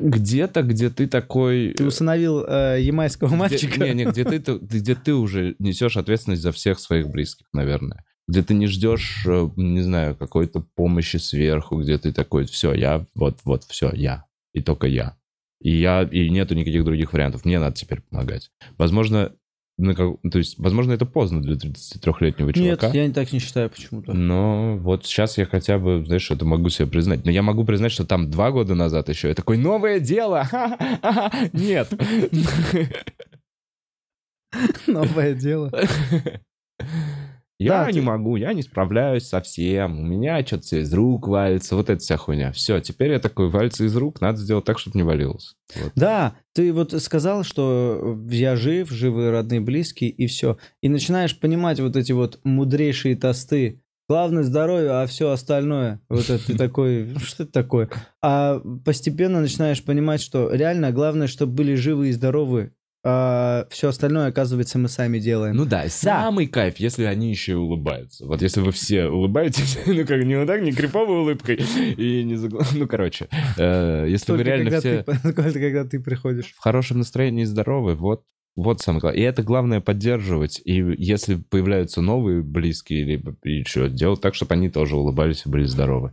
Где-то, где ты такой... Ты усыновил э, ямайского где- мальчика? Не, не, где ты, ты- где ты уже несешь ответственность за всех своих близких, наверное. Где ты не ждешь, э, не знаю, какой-то помощи сверху, где ты такой, все, я, вот, вот, все, я. И только я. И я, и нету никаких других вариантов. Мне надо теперь помогать. Возможно, на как- то есть, возможно, это поздно для 33-летнего Нет, чувака. я так не считаю почему-то. Но вот сейчас я хотя бы, знаешь, это могу себе признать. Но я могу признать, что там два года назад еще я такой, новое дело! (laughs) Нет. (laughs) Новое дело. (laughs) Я Да, не ты- могу, я не справляюсь совсем. У меня что-то все из рук валится. Вот эта вся хуйня. Все, теперь я такой, валится из рук, надо сделать так, чтобы не валилось. Вот. Да, ты вот сказал, что я жив, живы родные, близкие, и все. И начинаешь понимать вот эти вот мудрейшие тосты. Главное здоровье, а все остальное. Вот это ты (laughs) такой, «Ну, что это такое? А постепенно начинаешь понимать, что реально главное, чтобы были живы и здоровы, а все остальное, оказывается, мы сами делаем. Ну да, самый кайф, если они еще и улыбаются. Вот если вы все улыбаетесь, (laughs) ну как не вот так, не криповой улыбкой, и не загла- Ну, короче, э, если вы Только реально когда, все... ты, (laughs) только когда ты приходишь. в хорошем настроении и здоровы, вот, вот самое главное. И это главное поддерживать. И если появляются новые близкие, либо еще делать так, чтобы они тоже улыбались и были здоровы.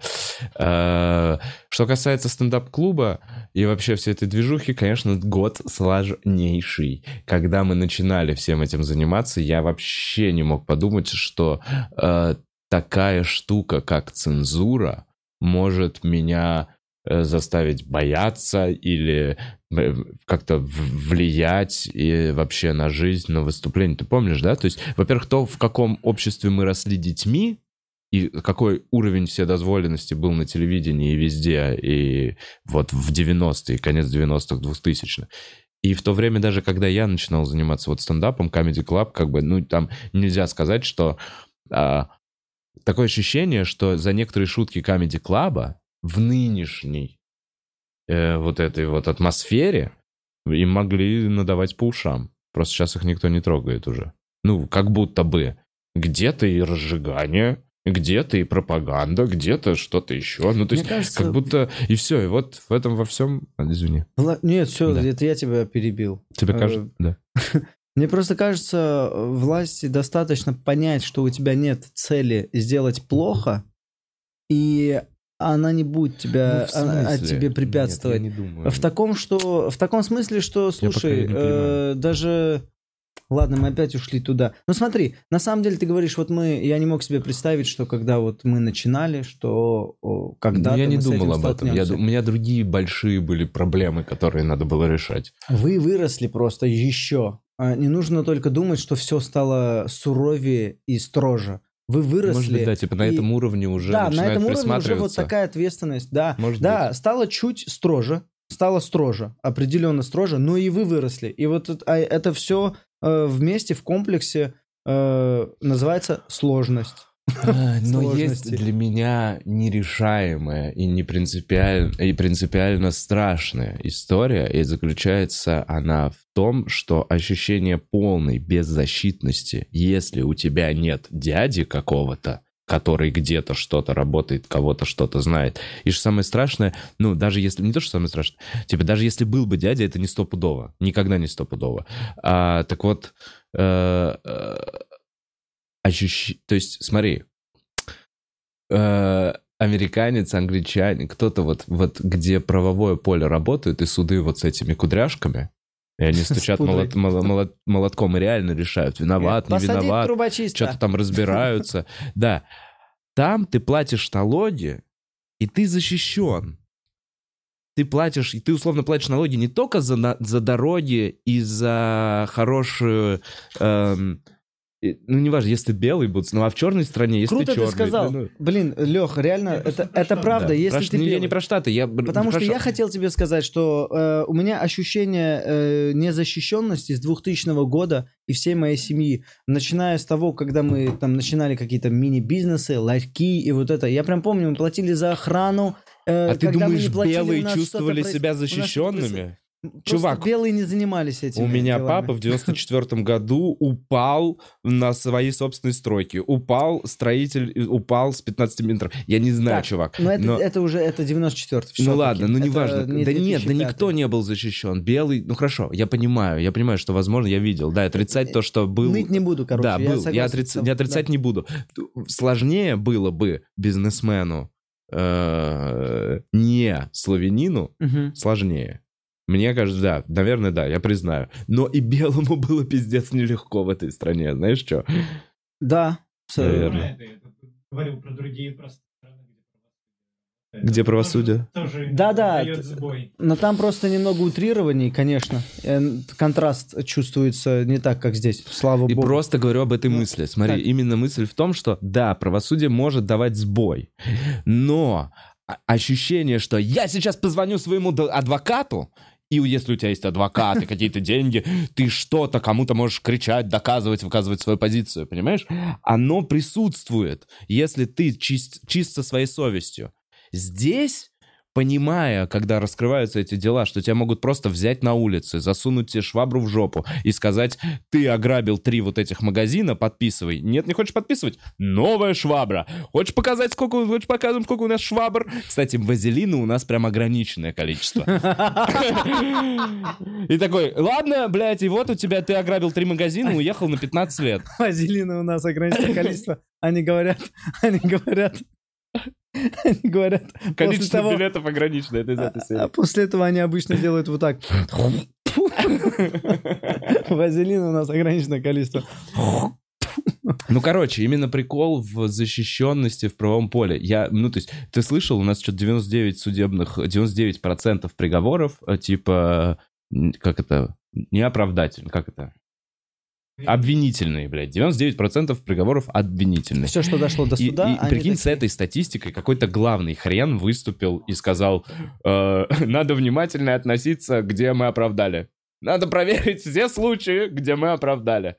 Э, Что касается стендап-клуба и вообще всей этой движухи, конечно, год сложнейший. Когда мы начинали всем этим заниматься, я вообще не мог подумать, что э, такая штука, как цензура, может меня э, заставить бояться или как-то в- влиять и вообще на жизнь, на выступление. Ты помнишь, да? То есть, во-первых, то, в каком обществе мы росли детьми, и какой уровень вседозволенности был на телевидении и везде, и вот в 90-е, конец 90-х, 2000-х. И в то время даже, когда я начинал заниматься вот стендапом, Comedy Club, как бы, ну, там нельзя сказать, что... а, такое ощущение, что за некоторые шутки Comedy Club в нынешней э, вот этой вот атмосфере им могли надавать по ушам. Просто сейчас их никто не трогает уже. Ну, как будто бы. Где-то и разжигание, где-то и пропаганда, где-то что-то еще. Ну, то Мне есть, кажется- как будто и все. И вот в этом во всем... А, Извини. Ла- Нет, все, Да. это я тебя перебил. Тебе Э, кажется? Да. (laughs) Мне просто кажется, власти достаточно понять, что у тебя нет цели сделать плохо, и она не будет тебя, Ну, а- а, тебе Нет, препятствовать. я не думаю. В таком, что, в таком смысле, что, слушай, э, даже... Ладно, мы опять ушли туда. Ну смотри, на самом деле ты говоришь, вот мы, я не мог себе представить, что когда вот мы начинали, что когда Ну, я не думал об этом. Я, у меня другие большие были проблемы, которые надо было решать. Вы выросли просто еще. А Не нужно только думать, что все стало суровее и строже. Вы выросли. Может быть, да, типа на и- этом уровне уже да, на этом уровне уже вот такая ответственность, да. Может да, стало чуть строже, стало строже, определенно строже, но и вы выросли. И вот это, а это все вместе в комплексе э, называется сложность. А, Но есть для меня нерешаемая и не принципиально, и принципиально страшная история, и заключается она в том, что ощущение полной беззащитности, если у тебя нет дяди какого-то, который где-то что-то работает, кого-то что-то знает. И что самое страшное, ну, даже если... Не то, что самое страшное, типа, даже если был бы дядя, это не стопудово. Никогда не стопудово. А, так вот, э, э, ощущ... То есть, смотри, э, американец, англичанин, кто-то вот, вот где правовое поле работает, и суды вот с этими кудряшками, и они (laughs) стучат молот- молот- молот- молотком и реально решают, виноват, не виноват, что-то там разбираются. (laughs) Да, там ты платишь налоги, и ты защищен. Ты платишь, и ты условно платишь налоги не только за, за дороги и за хорошую... эм, ну, неважно, если ты белый будет, ну, а в черной стране, если Круто ты ты черный... сказал. ну, Блин, Лех, реально, это, это правда. да. Если Про- ты ну, я белый- не про Штаты, я... Потому что хорошо. я хотел тебе сказать, что э, у меня ощущение э, незащищенности с 2000 года и всей моей семьи, начиная с того, когда мы там начинали какие-то мини-бизнесы, ларьки и вот это. Я прям помню, мы платили за охрану. э, А ты думаешь, белые чувствовали себя защищенными? Чувак, Просто белые не занимались этим. У меня папа в 94 году упал на своей собственной стройке. Упал строитель, упал с 15 метров. Я не знаю, Так, чувак. Но это, но- это уже это 94 ну ладно, ну неважно. не да нет, да 2005. никто не был защищен. Белый, ну хорошо, я понимаю, я понимаю, что, возможно, я видел. Да, отрицать то, что был... Ныть не буду, короче. да, был. Я, согласен отриц- не отрицать не буду. Сложнее было бы бизнесмену, э, не славянину, Да. Сложнее. Мне кажется, да, наверное, да, я признаю. Но и белому (laughs) было пиздец нелегко в этой стране, знаешь что? Да. Тут говорил про другие просто страны, где Где правосудие? Да-да, дает т- сбой. Но там просто немного утрирований, конечно. Э, Контраст чувствуется не так, как здесь. Слава И богу. просто говорю об этой Ну, мысли. Смотри, так. именно мысль в том, что да, правосудие может давать сбой, но ощущение, что я сейчас позвоню своему адвокату, и если у тебя есть адвокат и какие-то деньги, ты что-то кому-то можешь кричать, доказывать, выказывать свою позицию, понимаешь? Оно присутствует, если ты чист, чист со своей совестью. Здесь, понимая, когда раскрываются эти дела, что тебя могут просто взять на улице, засунуть тебе швабру в жопу и сказать, ты ограбил три вот этих магазина, подписывай. Нет, не хочешь подписывать? Новая швабра. Хочешь показать, сколько, хочешь показывать, сколько у нас швабр? Кстати, вазелина у нас прям ограниченное количество. И такой, ладно, блядь, и вот у тебя, ты ограбил три магазина, уехал на 15 лет. Вазелина у нас ограниченное количество. Они говорят, они говорят, они (laughs) говорят, Количество того, билетов ограничено, этой а серии. после этого они обычно делают вот так. (laughs) Вазелина у нас ограниченное количество. Ну, короче, именно прикол в защищенности в правом поле. Я, ну, то есть, ты слышал, у нас что-то 99 судебных, 99% приговоров, э, типа, как это, не оправдательный, как это? Обвинительные, блядь. 99% приговоров обвинительные. Все, что дошло до И, суда, и они прикинь, с такие, этой статистикой какой-то главный хрен выступил и сказал, «Э, (laughs) надо внимательно относиться, где мы оправдали. Надо проверить все случаи, где мы оправдали.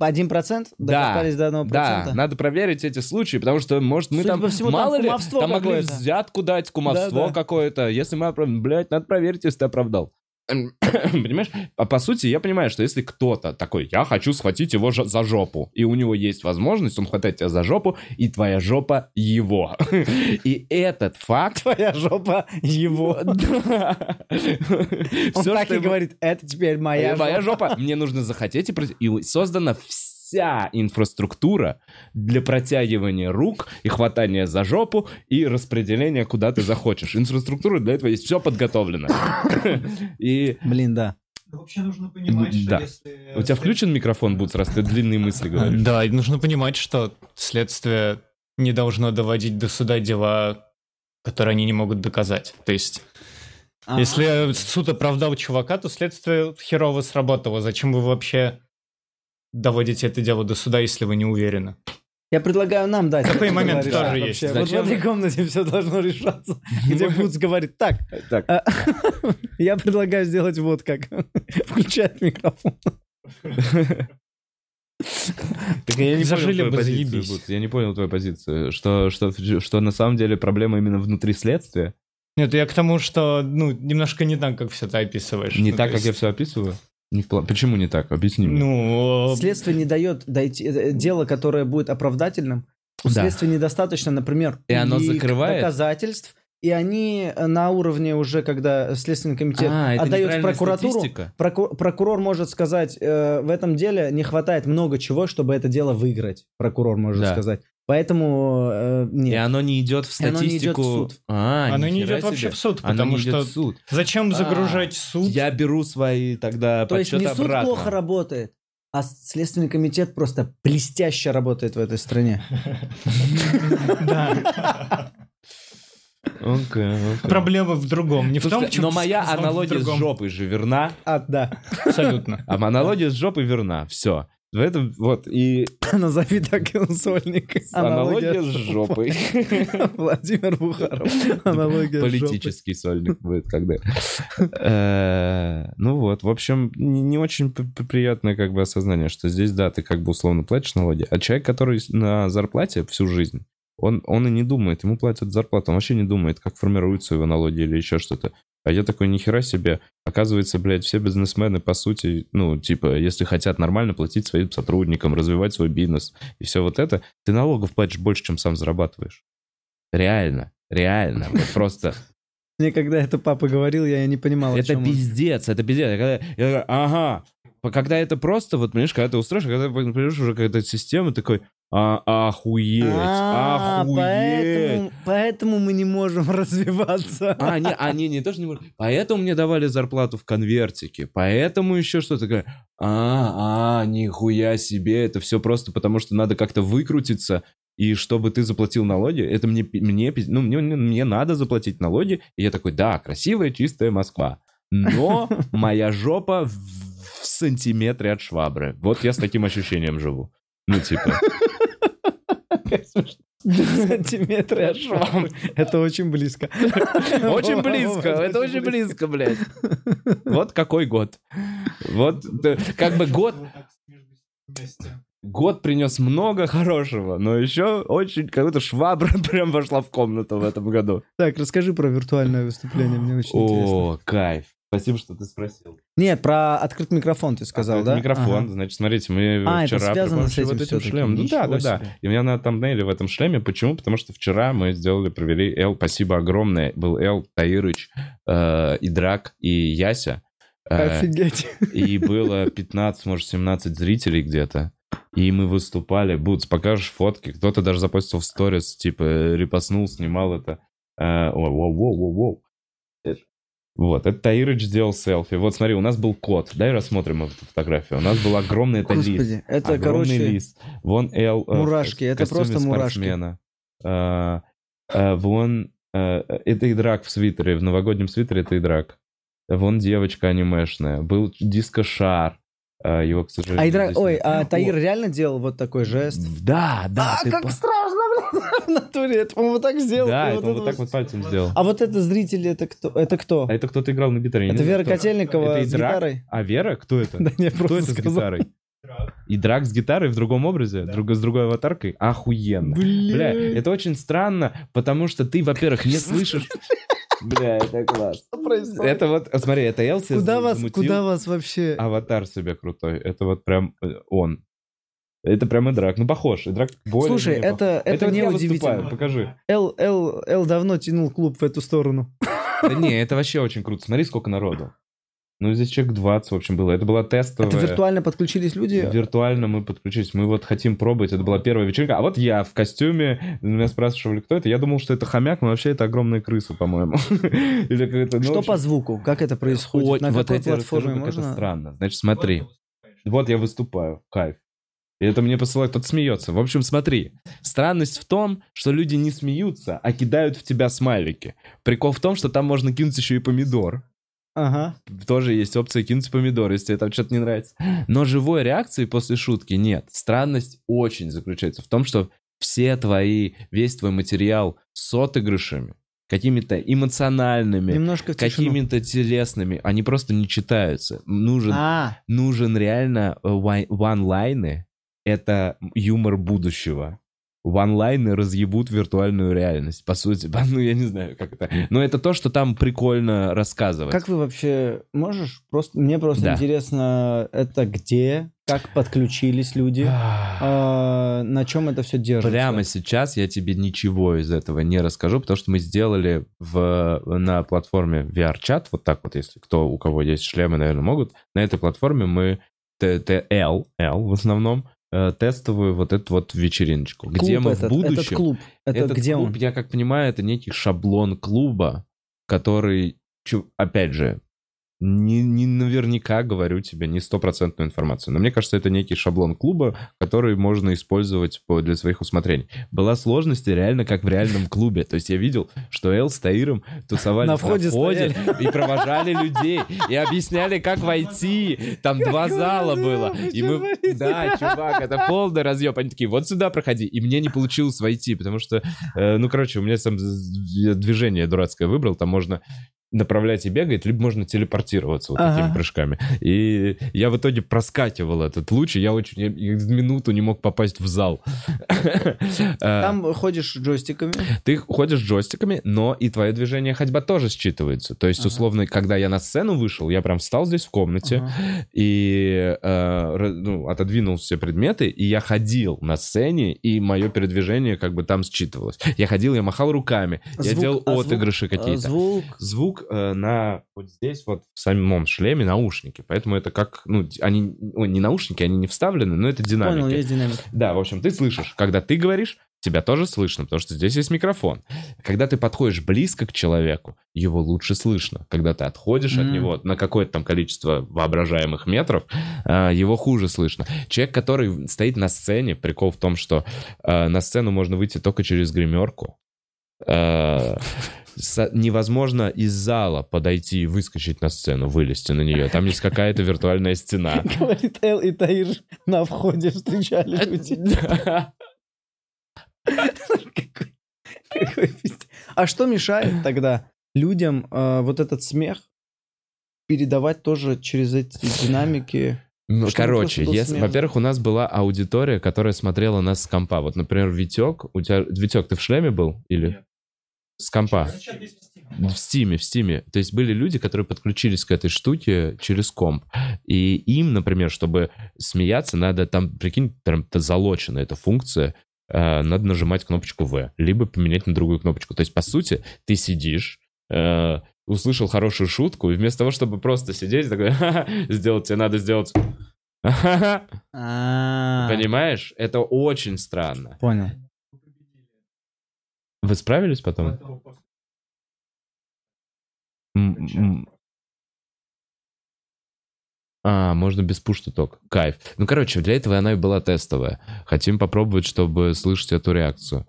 Один процент? Да, Докопались до одного Да, процента? надо проверить эти случаи, потому что, может, мы Судя там, по всему, там мало ли, кумовство там могли какое-то. взятку дать, кумовство Да-да. какое-то. Если мы оправдали, блядь, надо проверить, если ты оправдал. (coughs) Понимаешь? А по сути, я понимаю, что если кто-то такой, я хочу схватить его за жопу, и у него есть возможность, он хватает тебя за жопу, и твоя жопа его. (laughs) И этот факт... (laughs) Твоя жопа его. (laughs) Он так и говорит, это теперь моя Моя жопа. жопа. Мне нужно захотеть и И создана вся инфраструктура для протягивания рук и хватания за жопу и распределения, куда ты захочешь. Инфраструктура для этого есть, все подготовлено. (coughs) И Блин, да. Вообще нужно понимать, что Да. если... у тебя включен микрофон, Бутс, раз ты длинные мысли говоришь? Да, и нужно понимать, что следствие не должно доводить до суда дела, которые они не могут доказать. То есть, А, если суд оправдал чувака, то следствие херово сработало. Зачем вы вообще доводите это дело до суда, если вы не уверены? Я предлагаю нам дать. Такой момент решать тоже вообще. есть. Вот в Зачем? этой комнате все должно решаться. (laughs) Где Бутс говорит, так, Так, а, (laughs) я предлагаю сделать вот как. (laughs) Включает микрофон. Так я не Зажили понял твою позицию, заебись. Бутс, я не понял твою позицию. Что, что, что на самом деле проблема именно внутри следствия? Нет, я к тому, что, ну, немножко не так, как все ты описываешь. Не Ну, так, как я все описываю? Не в план- Почему не так? Объясни мне. Ну, Следствие не дает дойти э, дело, которое будет оправдательным. Да. следствия недостаточно, например, И оно закрывает? доказательств. И они э, на уровне уже, когда Следственный комитет А, отдает в прокуратуру, статистика? проку- прокурор может сказать, э, в этом деле не хватает много чего, чтобы это дело выиграть. Прокурор может Да. сказать. Поэтому э, И нет. оно не идет в И оно не идет в статистику. суд. А, оно не идет вообще себе. в суд, Оно потому что в суд. зачем А, загружать суд? Я беру свои тогда То есть не суд обратно. плохо работает, а Следственный комитет просто блестяще работает в этой стране. Да. Окей, окей. Проблема в другом. Не в том, но моя аналогия с жопой же верна. А, да. Абсолютно. А аналогия с жопой верна. Все. В этом вот и (laughs) Назови так сольник. (laughs) аналогия с жопой. (laughs) Владимир Бухаров. Аналогия с жопой. Политический сольник будет когда. Э, Ну вот, в общем, не очень приятное как бы осознание, что здесь, да, ты как бы условно платишь налоги, а человек, который на зарплате всю жизнь, он, он и не думает, ему платят зарплату, он вообще не думает, как формируются его налоги или еще что-то. А я такой, нихера себе. Оказывается, блядь, все бизнесмены, по сути, ну, типа, если хотят нормально платить своим сотрудникам, развивать свой бизнес и все вот это, ты налогов платишь больше, чем сам зарабатываешь. Реально, реально. Вот (laughs) просто Мне когда это папа говорил, я не понимал, это пиздец, это пиздец. Я говорю, ага. Когда это просто, вот, понимаешь, когда ты устроишь, когда ты понимаешь уже какая-то система, такой, а, охуеть, А, охуеть. поэтому, поэтому мы не можем (laughs) развиваться. А, не, а, не, не, тоже не может. Поэтому мне давали зарплату в конвертике, поэтому еще что-то такое. А, а, нихуя себе, это все просто потому, что надо как-то выкрутиться, и чтобы ты заплатил налоги, это мне, мне, ну, мне, мне надо заплатить налоги, и я такой, да, красивая, чистая Москва, но моя жопа в, сантиметре от швабры. Вот я с таким ощущением живу. Ну, типа, Сантиметры от швабры. Это очень близко. очень близко, это очень близко, блядь. Вот какой год. Вот, э, как бы год. Год принес много хорошего, но еще очень как-то швабра (laughs) прям вошла в комнату в этом году. Так, расскажи про виртуальное выступление, мне очень интересно. О, кайф. Спасибо, что ты спросил. Нет, про открытый микрофон ты сказал, Открытый да? микрофон, Ага. значит, смотрите, мы А, это вчера связано при с этим вот этим шлемом. Ну да, да, да. И у меня на тамнейле в этом шлеме. Почему? Потому что вчера мы сделали, провели Эл, спасибо огромное. Был Эл, Таирыч, э, и Драк, и Яся. Э, Офигеть. И было 15, может, 17 зрителей где-то. И мы выступали. Бутс, покажешь фотки. Кто-то даже запостил в сторис, типа, репостнул, снимал это. Э, Вот, это Таирыч сделал селфи. Вот смотри, у нас был кот. Дай рассмотрим эту фотографию. У нас был огромный это лист. Господи, это, Огромный короче, лист. Вон Эл... э, Мурашки, в это просто мурашки. спортсмена. Э, э, Вон... э, Это и драк в свитере, в новогоднем свитере это и драк. Вон девочка анимешная. Был диско-шар. Э, Его, к сожалению, А, и дра- здесь Ой, нет. а Таир О, реально делал вот такой жест? Да, да. а, как по- страшно, блин, (laughs) в натуре. Это, по-моему, вот так сделал. Да, это он вот так вот пальцем сделал. А вот это зрители, это кто? Это кто? А это кто-то играл на гитаре. Это Вера кто. Котельникова Это и с гитарой? А Вера? Кто это? (laughs) Да не, Кто просто это с гитарой? И драк с гитарой в другом образе? Друг, с другой аватаркой? Охуенно. Бля, это очень странно, потому что ты, во-первых, не (laughs) слышишь... Бля, это класс. Что происходит? Это вот, смотри, это Эл себе Куда вас, замутил. куда вас вообще... Аватар себе крутой. Это вот прям э, он. Это прям Эдрак. Ну, похож. Эдрак более Слушай, это, это, вот не я удивительно. выступаю, покажи. Эл, Эл, Эл давно тянул клуб в эту сторону. Да не, это вообще очень круто. Смотри, сколько народу. Ну, здесь человек 20, в общем, было. Это была тестовая... Это виртуально подключились люди? Виртуально мы подключились. Мы вот хотим пробовать. Это была первая вечеринка. А вот я в костюме. Меня спрашивали, кто это. Я думал, что это хомяк, но вообще это огромная крыса, по-моему. (laughs) Ну, Что по звуку? Как это происходит? На вот какой платформе как это можно? странно. Значит, смотри. Вот я выступаю. Кайф. И это мне посылает, кто-то смеется. В общем, смотри. Странность в том, что люди не смеются, а кидают в тебя смайлики. Прикол в том, что там можно кинуть еще и помидор. Ага. Тоже есть опция кинуть помидор, если тебе там что-то не нравится. Но живой реакции после шутки нет. Странность очень заключается в том, что все твои, весь твой материал с отыгрышами, какими-то эмоциональными, Немножко какими-то телесными, они просто не читаются. Нужен, А, нужен реально э, ванлайны. Это юмор будущего. Ванлайны разъебут виртуальную реальность, по сути. (laughs) Ну, я не знаю, как это. Но это то, что там прикольно рассказывать. как вы вообще можешь просто мне просто Да. интересно это где, как подключились люди, а, на чем это все держится? Прямо сейчас я тебе ничего из этого не расскажу, потому что мы сделали в, на платформе VR-чат, вот так вот, если кто, у кого есть шлемы, наверное, могут, на этой платформе мы Т- L, L в основном, э, тестовую вот эту вот вечериночку, где Клуб мы этот, в будущем... Этот клуб, это Этот где клуб, он? я как понимаю, это некий шаблон клуба, который, опять же, не, не наверняка говорю тебе не стопроцентную информацию, но мне кажется, это некий шаблон клуба, который можно использовать по- для своих усмотрений. Была сложность реально как в реальном клубе. То есть я видел, что Эл с Таиром тусовались На на входе входе, и провожали людей, и объясняли, как войти. Там два зала было. И мы... Да, чувак, это полный разъеб. Они такие, вот сюда проходи. И мне не получилось войти, потому что, э, ну, короче, у меня сам движение дурацкое выбрал, там можно направлять и бегать, либо можно телепортироваться вот Ага. такими прыжками. И я в итоге проскакивал этот луч, и я очень я минуту не мог попасть в зал. (laughs) Э, Там ходишь джойстиками. ты ходишь джойстиками, но и твое движение ходьба тоже считывается. То есть, Ага. условно, когда я на сцену вышел, я прям встал здесь в комнате Ага. и э, ну, отодвинул все предметы, и я ходил на сцене, и мое передвижение как бы там считывалось. Я ходил, я махал руками, я Звук- делал а отыгрыши а какие-то. Звук. Звук э, на вот здесь вот в самом шлеме наушники, поэтому это как, ну, они, ой, не наушники, они не вставлены, но это динамики. Понял, есть динамика. Да, в общем, ты слышишь. Когда ты говоришь, тебя тоже слышно, потому что здесь есть микрофон. Когда ты подходишь близко к человеку, его лучше слышно. Когда ты отходишь от М. него на какое-то там количество воображаемых метров, а, его хуже слышно. Человек, который стоит на сцене, прикол в том, что а, на сцену можно выйти только через гримерку. Невозможно из зала подойти и выскочить на сцену, вылезти на нее. Там есть какая-то виртуальная стена. (laughs) Говорит Эл и Таир на входе встречали (laughs) какой пиздец. А что мешает тогда людям э, вот этот смех передавать тоже через эти динамики? Ну, короче, если, во-первых, у нас была аудитория, которая смотрела нас с компа. Вот, например, Витек, у тебя, Витек, ты в шлеме был или Нет. С компа? В Стиме, в Стиме. То есть были люди, которые подключились к этой штуке через комп. И им, например, чтобы смеяться, надо там, прикинь, прям это залочена эта функция, э, надо нажимать кнопочку V, либо поменять на другую кнопочку. То есть, по сути, ты сидишь, э, услышал хорошую шутку, и вместо того, чтобы просто сидеть, такой, «Ха-ха, сделать тебе надо сделать... (laughs) А, Понимаешь? Это очень странно. Понял. Вы справились потом? А, можно без пуш-ток. Кайф. Ну, короче, для этого она и была тестовая. Хотим попробовать, чтобы слышать эту реакцию.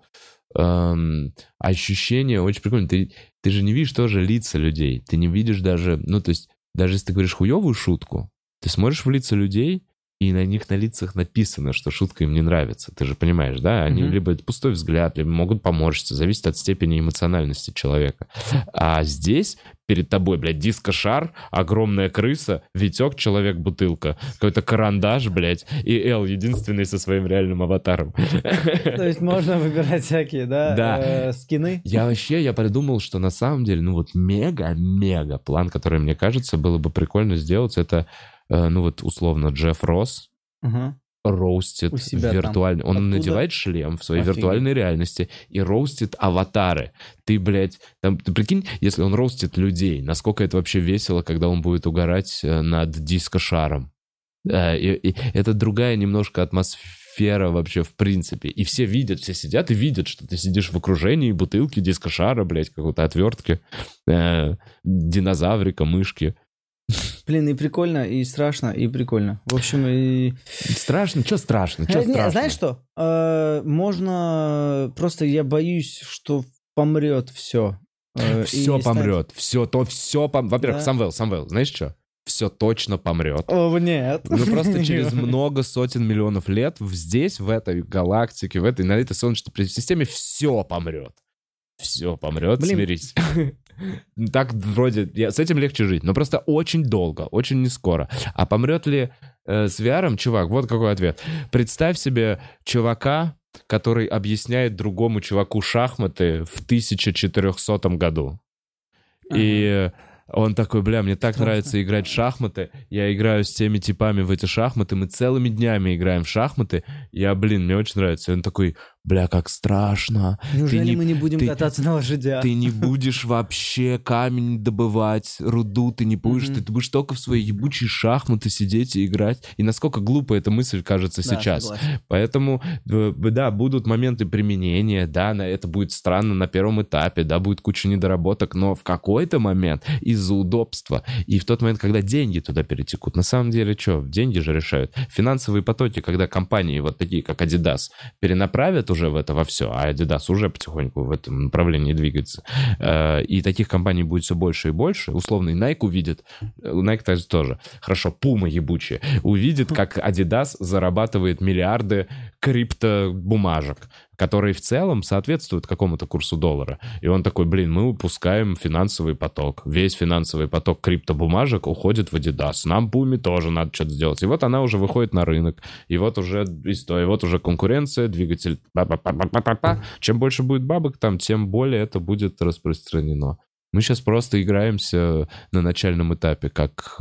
Эм, ощущение очень прикольно. Ты, ты же не видишь тоже лица людей. Ты не видишь даже... Ну, то есть, даже если ты говоришь хуевую шутку, ты смотришь в лица людей, и на них на лицах написано, что шутка им не нравится. Ты же понимаешь, да? Они Мгм. либо это пустой взгляд, либо могут поморщиться, зависит от степени эмоциональности человека. А здесь перед тобой, блядь, диско-шар, огромная крыса, Витек, человек-бутылка, какой-то карандаш, блядь, и Эл единственный со своим реальным аватаром. То есть можно выбирать всякие, да, Да. э, скины. Я вообще, я придумал, что на самом деле, ну вот мега-мега план, который, мне кажется, было бы прикольно сделать, это, ну вот условно, Джефф Росс Ага. роустит там. виртуально. Он Оттуда? надевает шлем в своей Офигеть. виртуальной реальности и роустит аватары. Ты, блядь, там, ты прикинь, если он роустит людей, насколько это вообще весело, когда он будет угорать э, над диско-шаром. Э, и- и это другая немножко атмосфера вообще в принципе. И все видят, все сидят и видят, что ты сидишь в окружении бутылки, диско-шара, блядь, какой-то отвертки, э, динозаврика, мышки. Блин, и прикольно, и страшно, и прикольно. В общем, и... Страшно? Что страшно? Что Э, не, страшно? знаешь что? Э, можно... Просто я боюсь, что помрет все. Все помрет, все, то все помрет. Во-первых, Да. Самвел, Самвел, знаешь что? Все точно помрет. О, нет. Ну просто (laughs) через много сотен миллионов лет здесь, в этой галактике, в этой, на этой солнечной системе все помрет. Все помрет, Блин. смирись. (laughs) Ну, Так вроде, я, с этим легче жить, но просто очень долго, очень не скоро. А помрет ли э, с VR, чувак? Вот какой ответ. Представь себе чувака, который объясняет другому чуваку шахматы в 1400 году. И он такой, бля, мне так Страшно. нравится играть в шахматы. Я играю с теми типами в эти шахматы. Мы целыми днями играем в шахматы. Я, блин, мне очень нравится. И он такой, бля, как страшно. Неужели не- мы не будем ты- кататься на лошадях? Ты не будешь вообще камень добывать, руду ты не будешь, ты, ты будешь только в свои ебучие шахматы сидеть и играть. И насколько глупо эта мысль кажется Да, сейчас. согласен. Поэтому, э, да, будут моменты применения, да, на это будет странно на первом этапе, да, будет куча недоработок, но в какой-то момент из-за удобства и в тот момент, когда деньги туда перетекут, на самом деле, что, деньги же решают. Финансовые потоки, когда компании вот такие, как Adidas, перенаправят уже в это во все, а Adidas уже потихоньку в этом направлении двигается, э, и таких компаний будет все больше и больше, условно, и Nike увидит, э, Nike кстати, тоже, хорошо, Puma ебучая, увидит, как Adidas зарабатывает миллиарды криптобумажек, которые в целом соответствуют какому-то курсу доллара. И он такой, блин, мы выпускаем финансовый поток. Весь финансовый поток криптобумажек уходит в Adidas. Нам, Пуме, тоже надо что-то сделать. И вот она уже выходит на рынок. И вот уже история, вот уже конкуренция, двигатель. Чем больше будет бабок там, тем более это будет распространено. Мы сейчас просто играемся на начальном этапе, как...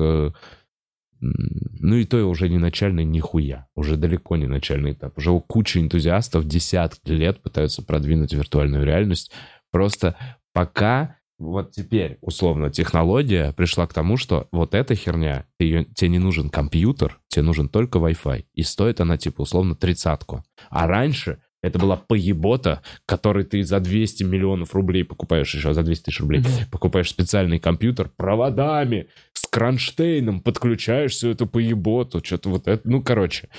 Ну и то уже не начальный нихуя. Уже далеко не начальный этап. Уже у кучи энтузиастов десятки лет пытаются продвинуть виртуальную реальность. Просто пока вот теперь, условно, технология пришла к тому, что вот эта херня, её- тебе не нужен компьютер, тебе нужен только Wi-Fi. И стоит она, типа, условно, тридцатку. А раньше это была поебота, который ты за 200 миллионов рублей покупаешь, еще за 200 тысяч рублей, покупаешь специальный компьютер проводами, с кронштейном, подключаешь всю эту поеботу, что-то вот это, ну, короче,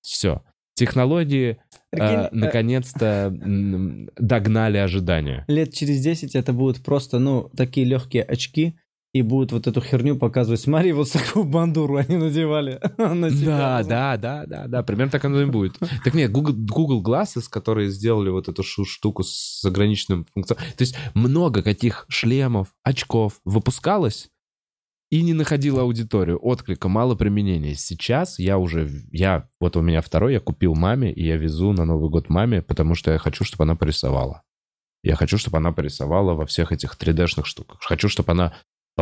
все. Технологии э, Прикинь, э, наконец-то догнали ожидания. Лет через 10 это будут просто, ну, такие легкие очки, и будут вот эту херню показывать. Смотри, вот такую бандуру они надевали (laughs) на себя. Да, да, да, да, да, примерно так оно и будет. Так нет, Google, Google Glasses, которые сделали вот эту штуку с ограниченным функционалом. То есть много каких шлемов, очков выпускалось и не находило аудиторию, отклика, мало применения. Сейчас я уже, я, вот у меня второй, я купил маме, и я везу на Новый год маме, потому что я хочу, чтобы она порисовала. Я хочу, чтобы она порисовала во всех этих 3D-шных штуках. Хочу, чтобы она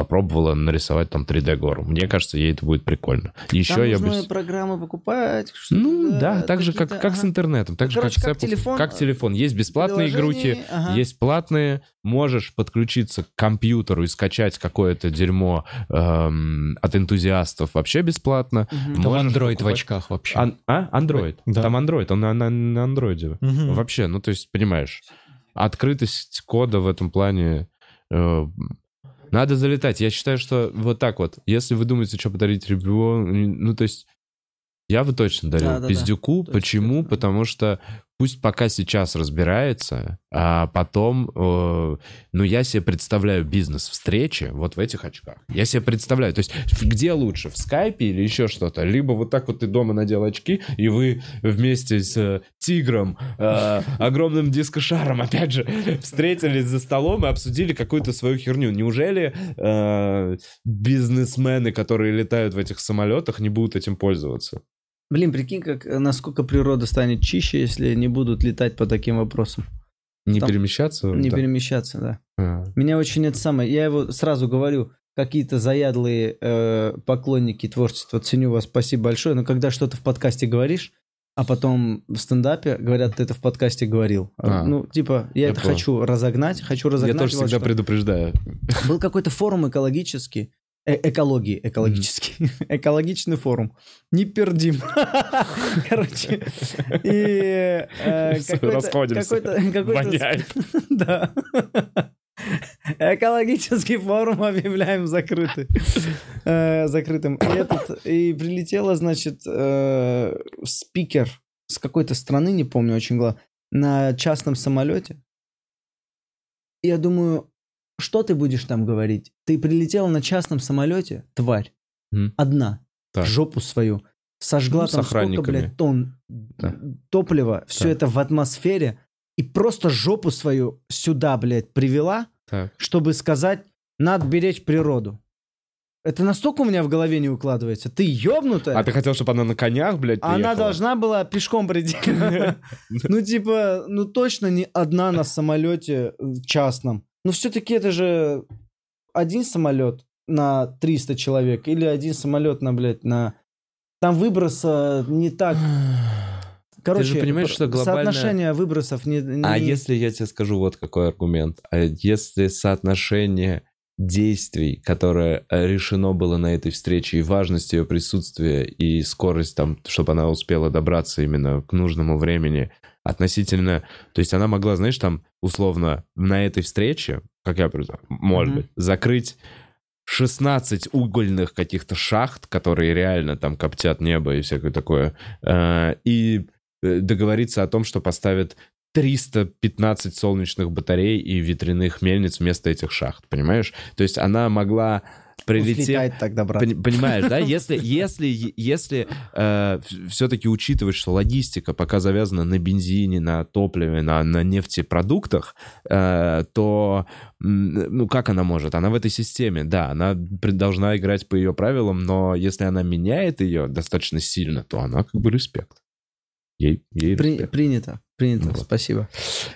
попробовала нарисовать там 3D-гору. Мне кажется, ей это будет прикольно. Еще Там я бы... программы покупать. Ну да, так же, как, как с ага. интернетом, так же, Короче, как, как с Apple. телефон, Как телефон. Есть бесплатные игрухи, ага. есть платные. Можешь подключиться к компьютеру и скачать какое-то дерьмо эм, от энтузиастов вообще бесплатно. Мгм. Там Android в покупать- очках вообще. Ан- а? Android. Да. Там Android, он на, на, на андроиде. Мгм. Вообще, ну то есть, понимаешь, открытость кода в этом плане... э, надо залетать. Я считаю, что вот так вот. Если вы думаете, что подарить ребенку, ну то есть я бы точно дарил Да-да-да. пиздюку. Точно, Почему? точно. Потому что пусть пока сейчас разбирается, а потом, э, ну, я себе представляю бизнес-встречи вот в этих очках. Я себе представляю, то есть где лучше, в скайпе или еще что-то? Либо вот так вот ты дома надел очки, и вы вместе с э, тигром, э, (laughs) огромным дискошаром, опять же, (laughs) встретились за столом и обсудили какую-то свою херню. Неужели э, бизнесмены, которые летают в этих самолетах, не будут этим пользоваться? Блин, прикинь, как, э, насколько природа станет чище, если не будут летать по таким вопросам. Не Там- перемещаться? Не Да. перемещаться, да. А. Меня очень это самое... Я его сразу говорю, какие-то заядлые э, поклонники творчества, ценю вас, спасибо большое, но когда что-то в подкасте говоришь, а потом в стендапе говорят, ты это в подкасте говорил. А. Ну, типа, я, Я это понял. хочу разогнать, хочу Я разогнать. тоже вот всегда что. предупреждаю. Был какой-то форум экологический, э- экологии, экологический, (laughs) экологичный форум. Не пердим. (laughs) Короче, и э, (laughs) расходимся. Воняет. Да. Экологический форум объявляем закрытый. Э, закрытым. И, этот, и прилетела, значит, э, спикер с какой-то страны, не помню очень главное, на частном самолете. Я думаю, что ты будешь там говорить? Ты прилетела на частном самолете, тварь, М. одна, Так. жопу свою, сожгла Ну, с там сколько, охранниками. блядь, тонн Да. топлива, все Так. это в атмосфере, и просто жопу свою сюда, блядь, привела, Так. чтобы сказать, надо беречь природу. Это настолько у меня в голове не укладывается. Ты ёбнутая? А ты хотел, чтобы она на конях, блядь, Она приехала? должна была пешком прийти. (laughs) Ну, типа, ну точно не одна на самолете частном. Ну, все-таки это же один самолет на 300 человек или один самолет на, блядь, на... Там выброса не так... (sighs) Короче, же понимаешь, что глобальное- соотношение выбросов не... А не- если я тебе скажу вот какой аргумент? А если соотношение действий, которое э, решено было на этой встрече, и важность ее присутствия, и скорость там, чтобы она успела добраться именно к нужному времени, относительно... То есть она могла, знаешь, там, условно, на этой встрече, как я предполагаю, может Мгм. быть, закрыть 16 угольных каких-то шахт, которые реально там коптят небо и всякое такое, э, и э, договориться о том, что поставят 315 солнечных батарей и ветряных мельниц вместо этих шахт, понимаешь? То есть она могла Взлетает тогда, брат. Пони- Понимаешь, да? (laughs) Если, если, если все-таки учитывать, что логистика пока завязана на бензине, на топливе, на, на нефтепродуктах, э, то ну как она может? Она в этой системе, да, она должна играть по ее правилам, но если она меняет ее достаточно сильно, то она как бы респект. Ей, ей При- респект. принято, принято, Ну спасибо.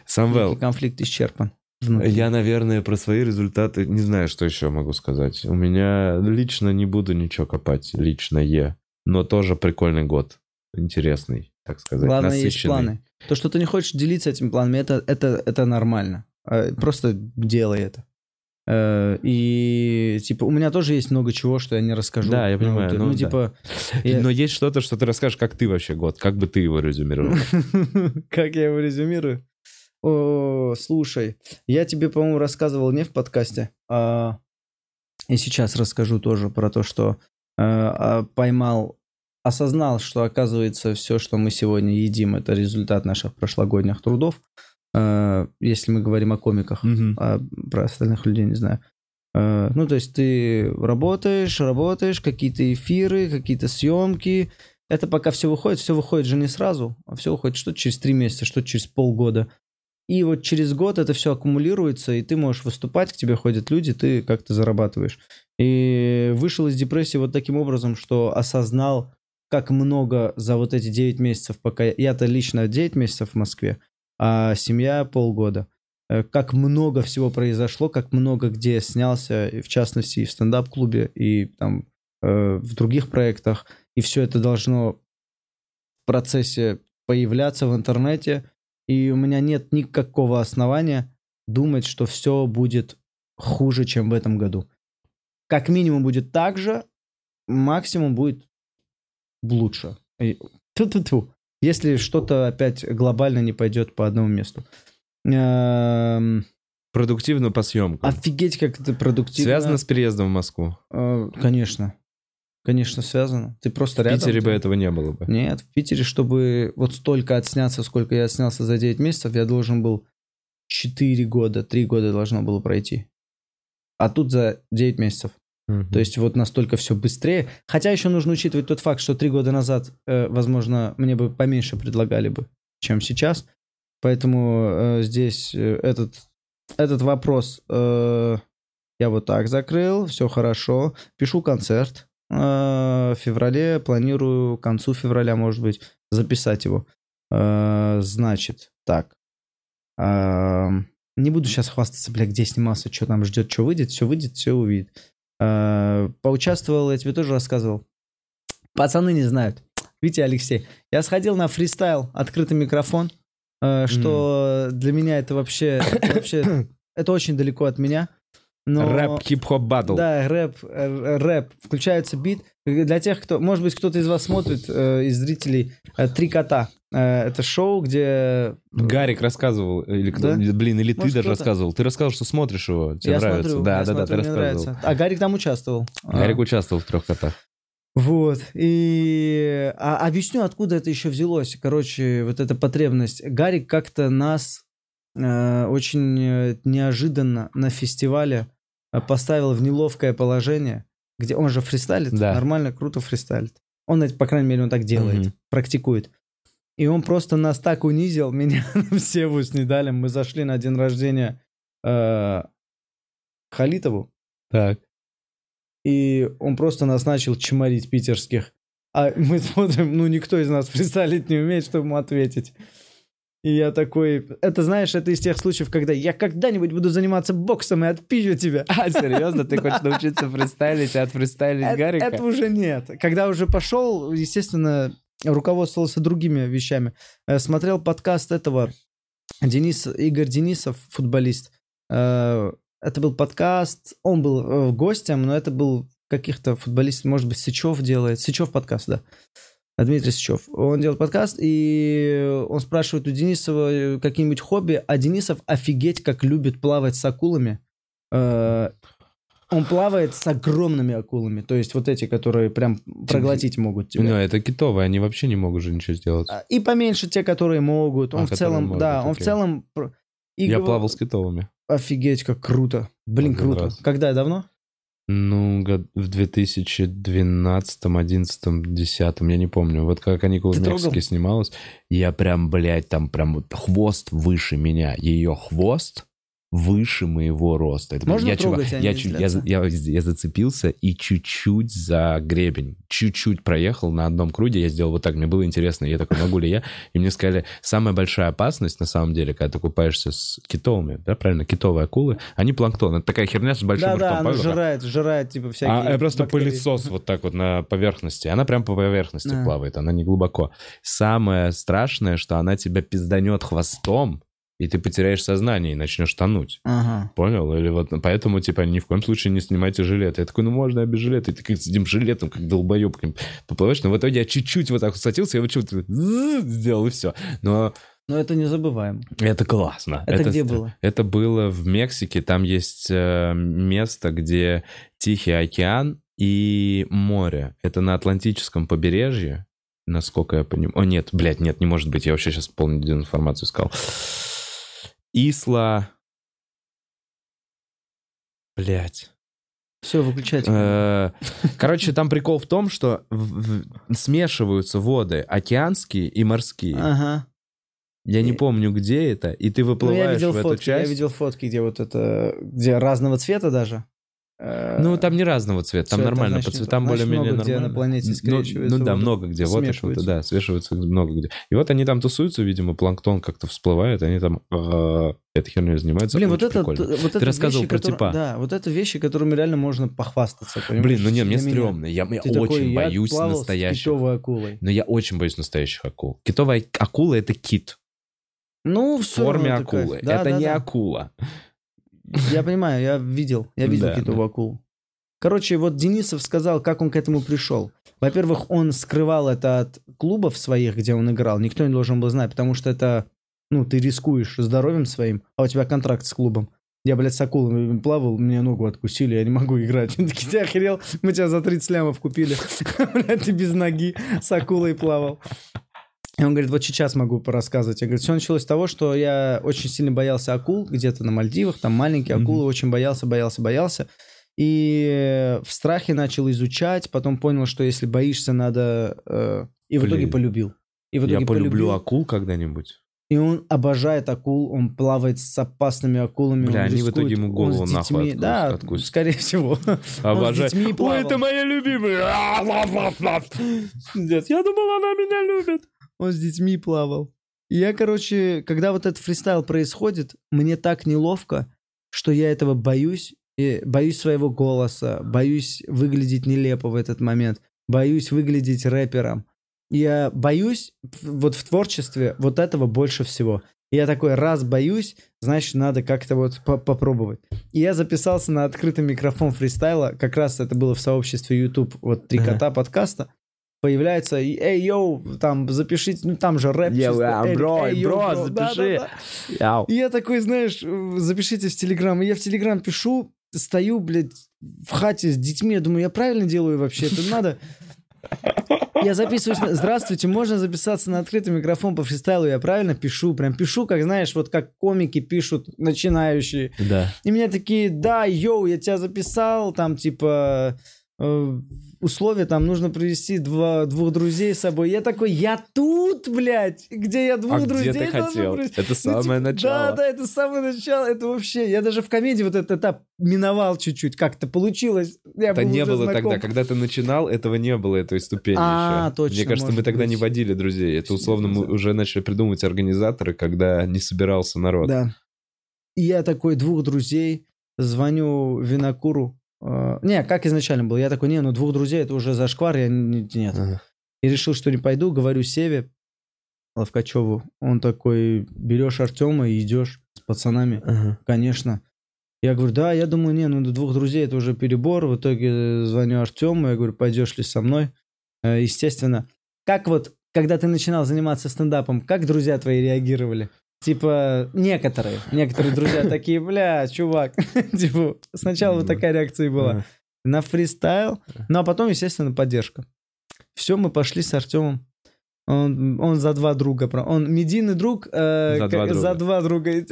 Самвел, Некий конфликт исчерпан. Внутри. я, наверное, про свои результаты не знаю, что еще могу сказать. У меня лично не буду ничего копать, лично е. Но тоже прикольный год. Интересный, так сказать. Главное, есть планы. То, что ты не хочешь делиться этими планами, это, это, это нормально. Э, Просто делай это. Э, И, типа, у меня тоже есть много чего, что я не расскажу. Да, я Ну, понимаю, вот, ну, Ну, да. типа, (laughs) я- Но есть что-то, что ты расскажешь, как ты вообще год, как бы ты его резюмировал. (laughs) как я его резюмирую? О, слушай, я тебе, по-моему, рассказывал не в подкасте, а и сейчас расскажу тоже про то, что э, поймал, осознал, что оказывается все, что мы сегодня едим, это результат наших прошлогодних трудов. Э, если мы говорим о комиках, Мгм. а про остальных людей не знаю. Э, Ну, то есть ты работаешь, работаешь, какие-то эфиры, какие-то съемки. Это пока все выходит, все выходит же не сразу, а все выходит что-то через три месяца, что-то через полгода. И вот через год это все аккумулируется, и ты можешь выступать, к тебе ходят люди, ты как-то зарабатываешь. И вышел из депрессии вот таким образом, что осознал, как много за вот эти 9 месяцев, пока я-то лично 9 месяцев в Москве, а семья полгода. Э, Как много всего произошло, как много где я снялся, в частности и в стендап-клубе, и там э, в других проектах. И все это должно в процессе появляться в интернете. И у меня нет никакого основания думать, что все будет хуже, чем в этом году. Как минимум будет так же, максимум будет лучше. Тьфу-тьфу-тьфу. Если что-то опять глобально не пойдет по одному месту. Эм, Продуктивно по съемкам. Офигеть, как это продуктивно. Связано с переездом в Москву. Э, Конечно. Конечно, связано. Ты просто В рядом. Питере ты- бы этого не было бы. Нет, в Питере, чтобы вот столько отсняться, сколько я отснялся за 9 месяцев, я должен был 4 года, 3 года должно было пройти. А тут за 9 месяцев. То есть вот настолько все быстрее. Хотя еще нужно учитывать тот факт, что 3 года назад, э, возможно, мне бы поменьше предлагали бы, чем сейчас. Поэтому э, здесь э, этот, этот вопрос э, я вот так закрыл, все хорошо. Пишу концерт. Э, в феврале планирую, к концу февраля, может быть, записать его. Э, значит, так. Э, не буду сейчас хвастаться, бля, где снимался, что там ждет, что выйдет, все выйдет, все увидит. Поучаствовал, я тебе тоже рассказывал. Пацаны не знают. Витя Алексей. Я сходил на фристайл, открытый микрофон, что для меня это вообще, вообще, (coughs) это очень далеко от меня. Но... Рэп, хип-хоп, батл. Да, рэп, э, рэп. Включается бит. Для тех, кто, может быть, кто-то из вас смотрит, э, из зрителей, э, «Три кота». Э, это шоу, где... Гарик рассказывал, или кто, Да? блин, или ты Может, даже кто-то. рассказывал. Ты рассказывал, что смотришь его, тебе я нравится. смотрю, да, я да, да, смотрю, ты мне рассказывал. нравится. А Гарик там участвовал. Гарик А, участвовал в трех котах. Вот. И а, объясню, откуда это еще взялось. Короче, вот эта потребность. Гарик как-то нас э, очень э, неожиданно на фестивале э, поставил в неловкое положение, где он же фристайлит, Да. нормально, круто фристайлит. Он, по крайней мере, он так делает, Мгм. практикует. И он просто нас так унизил, (laughs) меня все с Недалем. Мы зашли на день рождения э, Халитову, Так. и он просто нас начал чморить питерских. А мы (laughs) смотрим, ну никто из нас представить не умеет, чтобы ему ответить. И я такой, это знаешь, это из тех случаев, когда я когда-нибудь буду заниматься боксом и отпизжу тебя. (laughs) А, серьезно? Ты хочешь научиться фристайлить и отфристайлить Это, Гарика? это уже нет. Когда уже пошел, естественно, руководствовался другими вещами. Э, Смотрел подкаст этого Денис, Игорь Денисов, футболист. Э, Это был подкаст, он был э, гостем, но это был каких-то футболистов, может быть, Сычев делает. Сычев подкаст, да. А Дмитрий Сычев. Он делает подкаст, и он спрашивает у Денисова э, какие-нибудь хобби, а Денисов офигеть как любит плавать с акулами. Э, Он плавает с огромными акулами, то есть вот эти, которые прям проглотить могут тебя. Ну, это китовые, они вообще не могут же ничего сделать. А, И поменьше те, которые могут. А, Он в которые целом, могут, да, он в окей. целом... и Я гов- плавал с китовыми. Офигеть, как круто. Блин, Один круто. раз. Когда, давно? Ну, в 2012, 11, 10, я не помню. Вот как каникулы Ты в Мексике трогал? снималась, я прям, блядь, там прям вот хвост выше меня. Ее хвост выше моего роста. Это, Можно я, чувак, а я, чуть- я, я, я зацепился и чуть-чуть за гребень. Чуть-чуть проехал на одном круге, я сделал вот так, мне было интересно. Я такой, могу ли я? И мне сказали, самая большая опасность, на самом деле, когда ты купаешься с китовыми, да, правильно, китовые акулы, они планктон. Это такая херня с большим Да-да, ртом. она понял? жрает, жрает, типа, всякие... А, просто бактерии. пылесос вот так вот на поверхности. Она прям по поверхности Да. плавает, она не глубоко. Самое страшное, что она тебя пизданет хвостом, и ты потеряешь сознание и начнешь тонуть. Ага. Понял? Или вот поэтому, типа, ни в коем случае не снимайте жилет. Я такой, ну можно я без жилета. И ты как с этим жилетом, как долбоеб, поплываешь. Но в итоге я чуть-чуть вот так вот схватился, я вот что-то сделал, и все. Но Но это не забываем. это классно. Это где было? Это было в Мексике. Там есть э, место, где Тихий океан и море. Это на Атлантическом побережье, насколько я понимаю. О, нет, блядь, нет, не может быть. Я вообще сейчас полную информацию сказал. Исла... Блядь. Все, выключайте. Э, Короче, там прикол в том, что в- в- смешиваются воды океанские и морские. Ага. Я не И- помню, где это, и ты Ну, я выплываешь видел в эту фотки, я часть. видел фотки, где вот это, где разного цвета даже. Э, Ну, там не разного цвета, там нормально, значит, по цветам более-менее много где нормально. на планете Ну, скрещиваются Ну, да, много где, вот и что-то, да, свешиваются много где. И вот они там тусуются, видимо, планктон как-то всплывает, они там э, этой херней занимаются. Блин, вот это, вот это рассказывал вещи, про типа. Да, вот это вещи, которыми реально можно похвастаться. понимаешь? Блин, ну не, мне стрёмно, я, я Ты очень боюсь настоящих. китовой акулой. Но я очень боюсь настоящих акул. Китовая акула — это кит Ну, в форме акулы. Да, это да, не да. акула. Я понимаю, я видел, я видел Да, китовую акулу. Короче, вот Денисов сказал, как он к этому пришел. Во-первых, он скрывал это от клубов своих, где он играл. Никто не должен был знать, потому что это, ну, ты рискуешь здоровьем своим, а у тебя контракт с клубом. Я, блядь, с акулами плавал, мне ногу откусили, я не могу играть. (laughs) Они такие, ты охерел? Мы тебя за 30 лямов купили. (laughs) Блядь, ты без ноги с акулой плавал. И он говорит, вот сейчас могу порассказывать. Я говорю, все началось с того, что я очень сильно боялся акул, где-то на Мальдивах, там маленькие акулы, очень боялся, боялся, боялся. И в страхе начал изучать, потом понял, что если боишься, надо... э, И в итоге Блин. полюбил. И в итоге Я полюблю полюбил. акул когда-нибудь. И он обожает акул, он плавает с опасными акулами. Бля, он они в рискует, итоге ему голову нахуй детьми- откус- Да, откусят. скорее всего. (laughs) Обожаю. детьми Ой, это моя любимая. (laughs) Я думал, она меня любит. Он с детьми плавал. И я, короче, когда вот этот фристайл происходит, мне так неловко, что я этого боюсь. И боюсь своего голоса, боюсь выглядеть нелепо в этот момент, боюсь выглядеть рэпером. Я боюсь вот в творчестве вот этого больше всего. И я такой, раз боюсь, значит, надо как-то вот по- попробовать. И я записался на открытый микрофон фристайла, как раз это было в сообществе YouTube, вот «Три Ага. кота» подкаста. Появляется, эй, йоу, там, запишите, ну там же рэп. Чисто, а, Эрик, бро, эй, йоу, бро, запиши. Да-да-да. И я такой, знаешь, запишите в Телеграм. И я в Телеграм пишу, стою, блядь, в хате с детьми. Я думаю, я правильно делаю вообще? Это надо... Я записываюсь. на- Здравствуйте, можно записаться на открытый микрофон по фристайлу? Я правильно пишу? Прям пишу, как знаешь, вот как комики пишут, начинающие. Да. И меня такие, да, йоу, я тебя записал, там, типа, э, условия, там, нужно привести два, двух друзей с собой. Я такой, я тут, блядь, где я двух А друзей где ты хотел? привести?» Это Ну, самое типа, начало. Да, да, это самое начало, это вообще, я даже в комедии вот этот этап миновал чуть-чуть, как-то получилось. Я Это был не было знаком. тогда. Когда ты начинал, этого не было, этой ступени А, еще. точно, Мне кажется, мы тогда не быть. водили друзей. Это условно мы уже начали придумывать организаторы, когда не собирался народ. Да. И я такой, двух друзей, звоню Винокуру. Э, Не, как изначально было. Я такой, не, ну двух друзей, это уже зашквар, я не- нет. Ага. И решил, что не пойду, говорю Севе Ловкачеву. Он такой, берешь Артема и идешь с пацанами. Ага. Конечно. Я говорю, да, я думаю, не, ну двух друзей это уже перебор. В итоге звоню Артему, я говорю, пойдешь ли со мной? Э, Естественно. Как вот, когда ты начинал заниматься стендапом, как друзья твои реагировали? Типа, некоторые, некоторые друзья (laughs) такие, бля, чувак. (laughs) Типа, сначала вот такая реакция и была. На фристайл, ну а потом, естественно, поддержка. Все, мы пошли с Артемом. Он, он за два друга. Он медийный друг. э, За как- два друга. За два друга.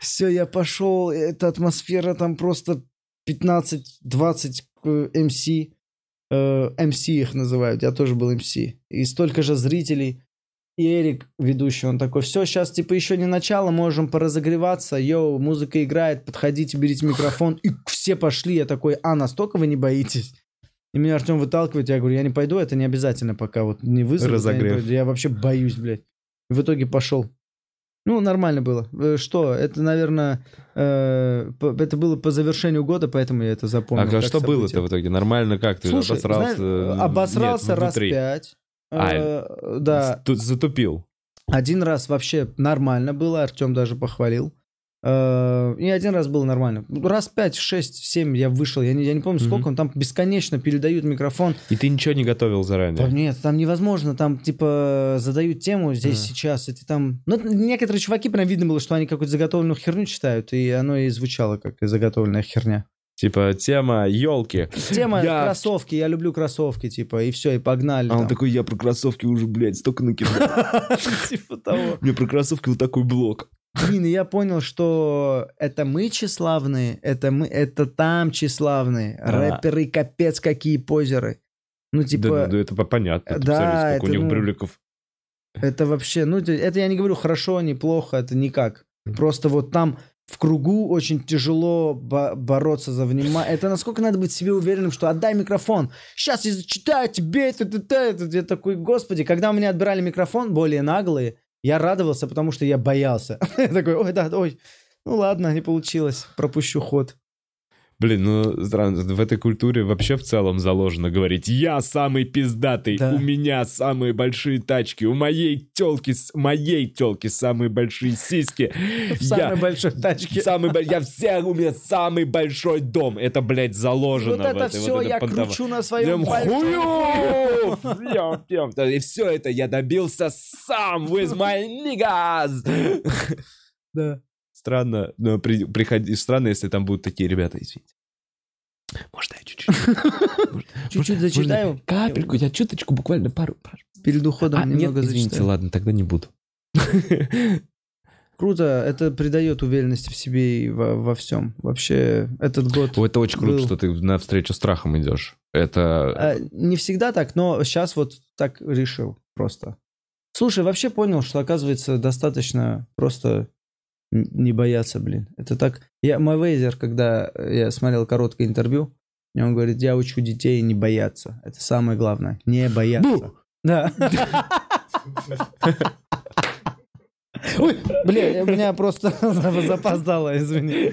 Все, я пошел. Эта атмосфера там просто 15-20 МС. МС их называют. Я тоже был МС. И столько же зрителей. И Эрик, ведущий, он такой, все, сейчас типа еще не начало, можем поразогреваться, йоу, музыка играет, подходите, берите микрофон. И все пошли, я такой, а, настолько вы не боитесь? И меня Артем выталкивает, я говорю, я не пойду, это не обязательно пока вот не вызовут. я не Разогрев. Я, вообще боюсь, блядь. И в итоге пошел. Ну, нормально было. Э, Что? Это, наверное, э, это было по завершению года, поэтому я это запомнил. А как что было-то в итоге? Нормально как? Ты Слушай, обосрался? знаешь, Нет, обосрался раз внутри. пять. А, да, Тут затупил. один раз вообще нормально было, Артем даже похвалил. Э, И один раз было нормально. Раз пять, шесть, семь я вышел, я не, я не помню сколько, он там бесконечно передают микрофон. И ты ничего не готовил заранее. нет, там невозможно, там типа задают тему здесь А. сейчас, и ты там... Ну, некоторые чуваки прям видно было, что они какую-то заготовленную херню читают, и оно и звучало как заготовленная херня. Типа тема елки. Тема Я- кроссовки, я люблю кроссовки, типа, и все, и погнали. А он там. такой, я про кроссовки уже, блядь, столько накидал. (laughs) Типа того. Мне про кроссовки вот такой блок. Блин, я понял, что это мы тщеславные, это мы, это там тщеславные. Рэперы капец какие позеры. Ну, Да, типа, ну, да, это понятно. Да, это, у них ну, брюликов. это вообще, ну, это- это я не говорю хорошо, не плохо, это никак. Просто вот там в кругу очень тяжело бо- бороться за внимание. Это насколько надо быть себе уверенным, что отдай микрофон. Сейчас я зачитаю тебе это, это, это. это». Я такой, господи, когда у меня отбирали микрофон, более наглые, я радовался, потому что я боялся. (laughs) Я такой, ой, да, ой, ну ладно, не получилось, пропущу ход. Блин, ну в этой культуре вообще в целом заложено говорить «Я самый пиздатый, Да. у меня самые большие тачки, у моей телки, моей телки самые большие сиськи, В самой большой тачке. самый, я все, у меня самый большой дом». Это, блядь, заложено Вот это этой- все вот это я понтово. кручу на своем. Да, И все это я добился сам with my niggas. Да. Странно, но при, приходи, странно, если там будут такие ребята, извините. Можно я чуть-чуть? (laughs) Может, Чуть-чуть зачитаю. Капельку, я чуточку, буквально пару. Перед уходом А, немного извините, ладно, тогда не буду. (laughs) Круто, это придает уверенности в себе и во, во всем. Вообще, этот год... Это очень круто, был- что ты навстречу страхам идешь. Это... А, не всегда так, но сейчас вот так решил просто. Слушай, вообще понял, что оказывается достаточно просто не бояться, блин. Это так... Я, мой Вейзер, когда я смотрел короткое интервью, и он говорит, я учу детей не бояться. Это самое главное. Не бояться. Да. Ой, бля, у (laughs) меня просто (laughs) запоздало, извини.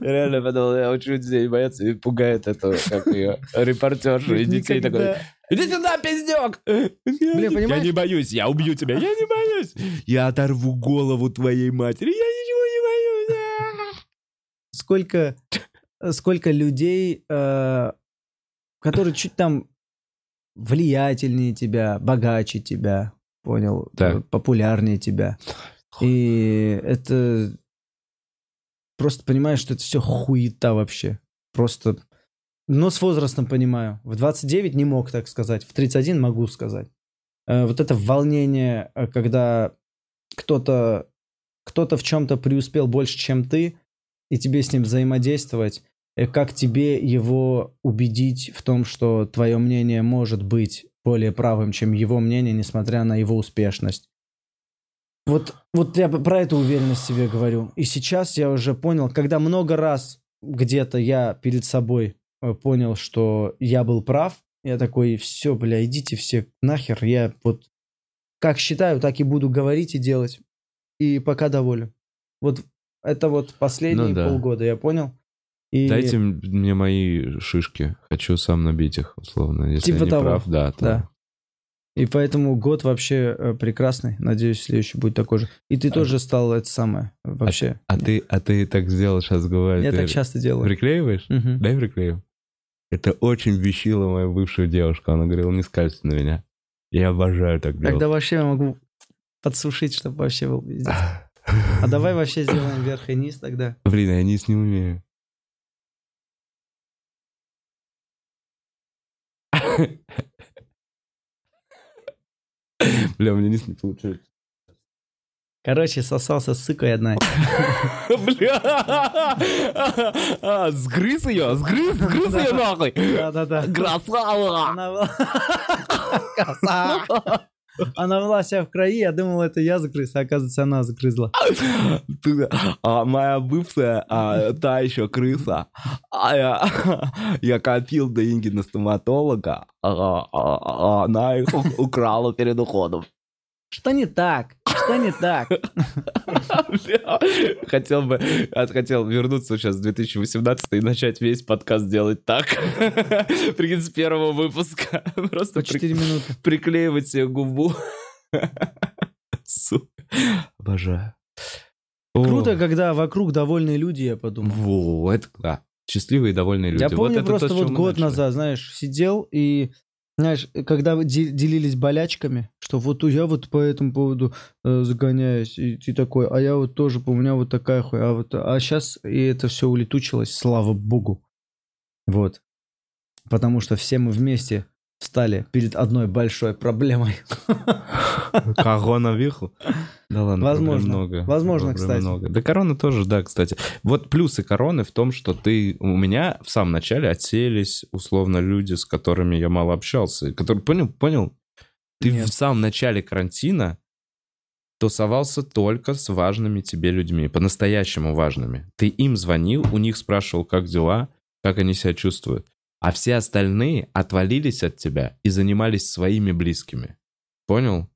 Реально подумал, я учу детей бояться и пугает это, как ее, репортершу и детей такой. Иди сюда, пиздек! Я понимаешь? не боюсь, я убью тебя, я не боюсь. Я оторву голову твоей матери, я ничего не боюсь. сколько, сколько людей, э, которые чуть там влиятельнее тебя, богаче тебя, понял, Так. популярнее тебя. И это просто понимаешь, что это все хуета вообще. Просто, но с возрастом понимаю. В 29 не мог так сказать, в 31 могу сказать. Э, Вот это волнение, э, когда кто-то кто-то в чем-то преуспел больше, чем ты, и тебе с ним взаимодействовать, и как тебе его убедить в том, что твое мнение может быть более правым, чем его мнение, несмотря на его успешность. Вот, вот я про эту уверенность себе говорю. И сейчас я уже понял, когда много раз где-то я перед собой э, понял, что я был прав, я такой, все, бля, идите все нахер, я вот как считаю, так и буду говорить и делать. И пока доволен. Вот это вот последние Ну да. полгода, я понял. И Дайте мне мои шишки, хочу сам набить их, условно. Если Типа я не того. прав, да, то... Да. И поэтому год вообще э, прекрасный. Надеюсь, следующий будет такой же. И ты А- тоже стал это самое. Вообще. А ты, а ты так сделал, сейчас говорю. Я ты так часто делаю. Приклеиваешь? Мгм. Дай приклею. Это очень бесило мою бывшую девушку. Она говорила, не скальзь на меня. Я обожаю так делать. Тогда вообще я могу подсушить, чтобы вообще был пиздец. А давай вообще сделаем вверх и низ тогда. Блин, я низ не умею. (laughs) Бля, у меня низ не получается. Короче, сосался с сыкой одна. (laughs) Бля! А, Сгрыз ее, сгрыз, сгрыз ее нахуй! Да-да-да. Красава! Красава. Она была вся в крови, я думал, это я загрыз, а оказывается, она загрызла. А моя бывшая, а, та еще крыса, а я, я копил деньги на стоматолога, а, а- а она их украла перед уходом. Что не так? Что не так? Хотел бы, хотел вернуться сейчас в 2018 и начать весь подкаст делать так. Прикинь, с первого выпуска. Просто По при- 4 минуты. приклеивать себе губу. Сука. Обожаю. О, Круто, когда вокруг довольные люди, я подумал. Во, это да. Счастливые и довольные люди. Я помню просто вот год начали. назад, знаешь, сидел и, знаешь, когда вы де- делились болячками, что вот я вот по этому поводу э, загоняюсь, и ты такой, а я вот тоже, у меня вот такая хуйня, а вот, а сейчас и это все улетучилось, слава богу. Вот. Потому что все мы вместе встали перед одной большой проблемой. (laughs) Коронавирус? Да ладно, Возможно. много. Возможно, Проблем кстати. много. Да корона тоже, да, кстати. Вот плюсы короны в том, что ты... У меня в самом начале отселись, условно, люди, с которыми я мало общался. Которые, понял, понял? Ты Нет. в самом начале карантина тусовался только с важными тебе людьми, по-настоящему важными. Ты им звонил, у них спрашивал, как дела, как они себя чувствуют. А все остальные отвалились от тебя и занимались своими близкими. Понял?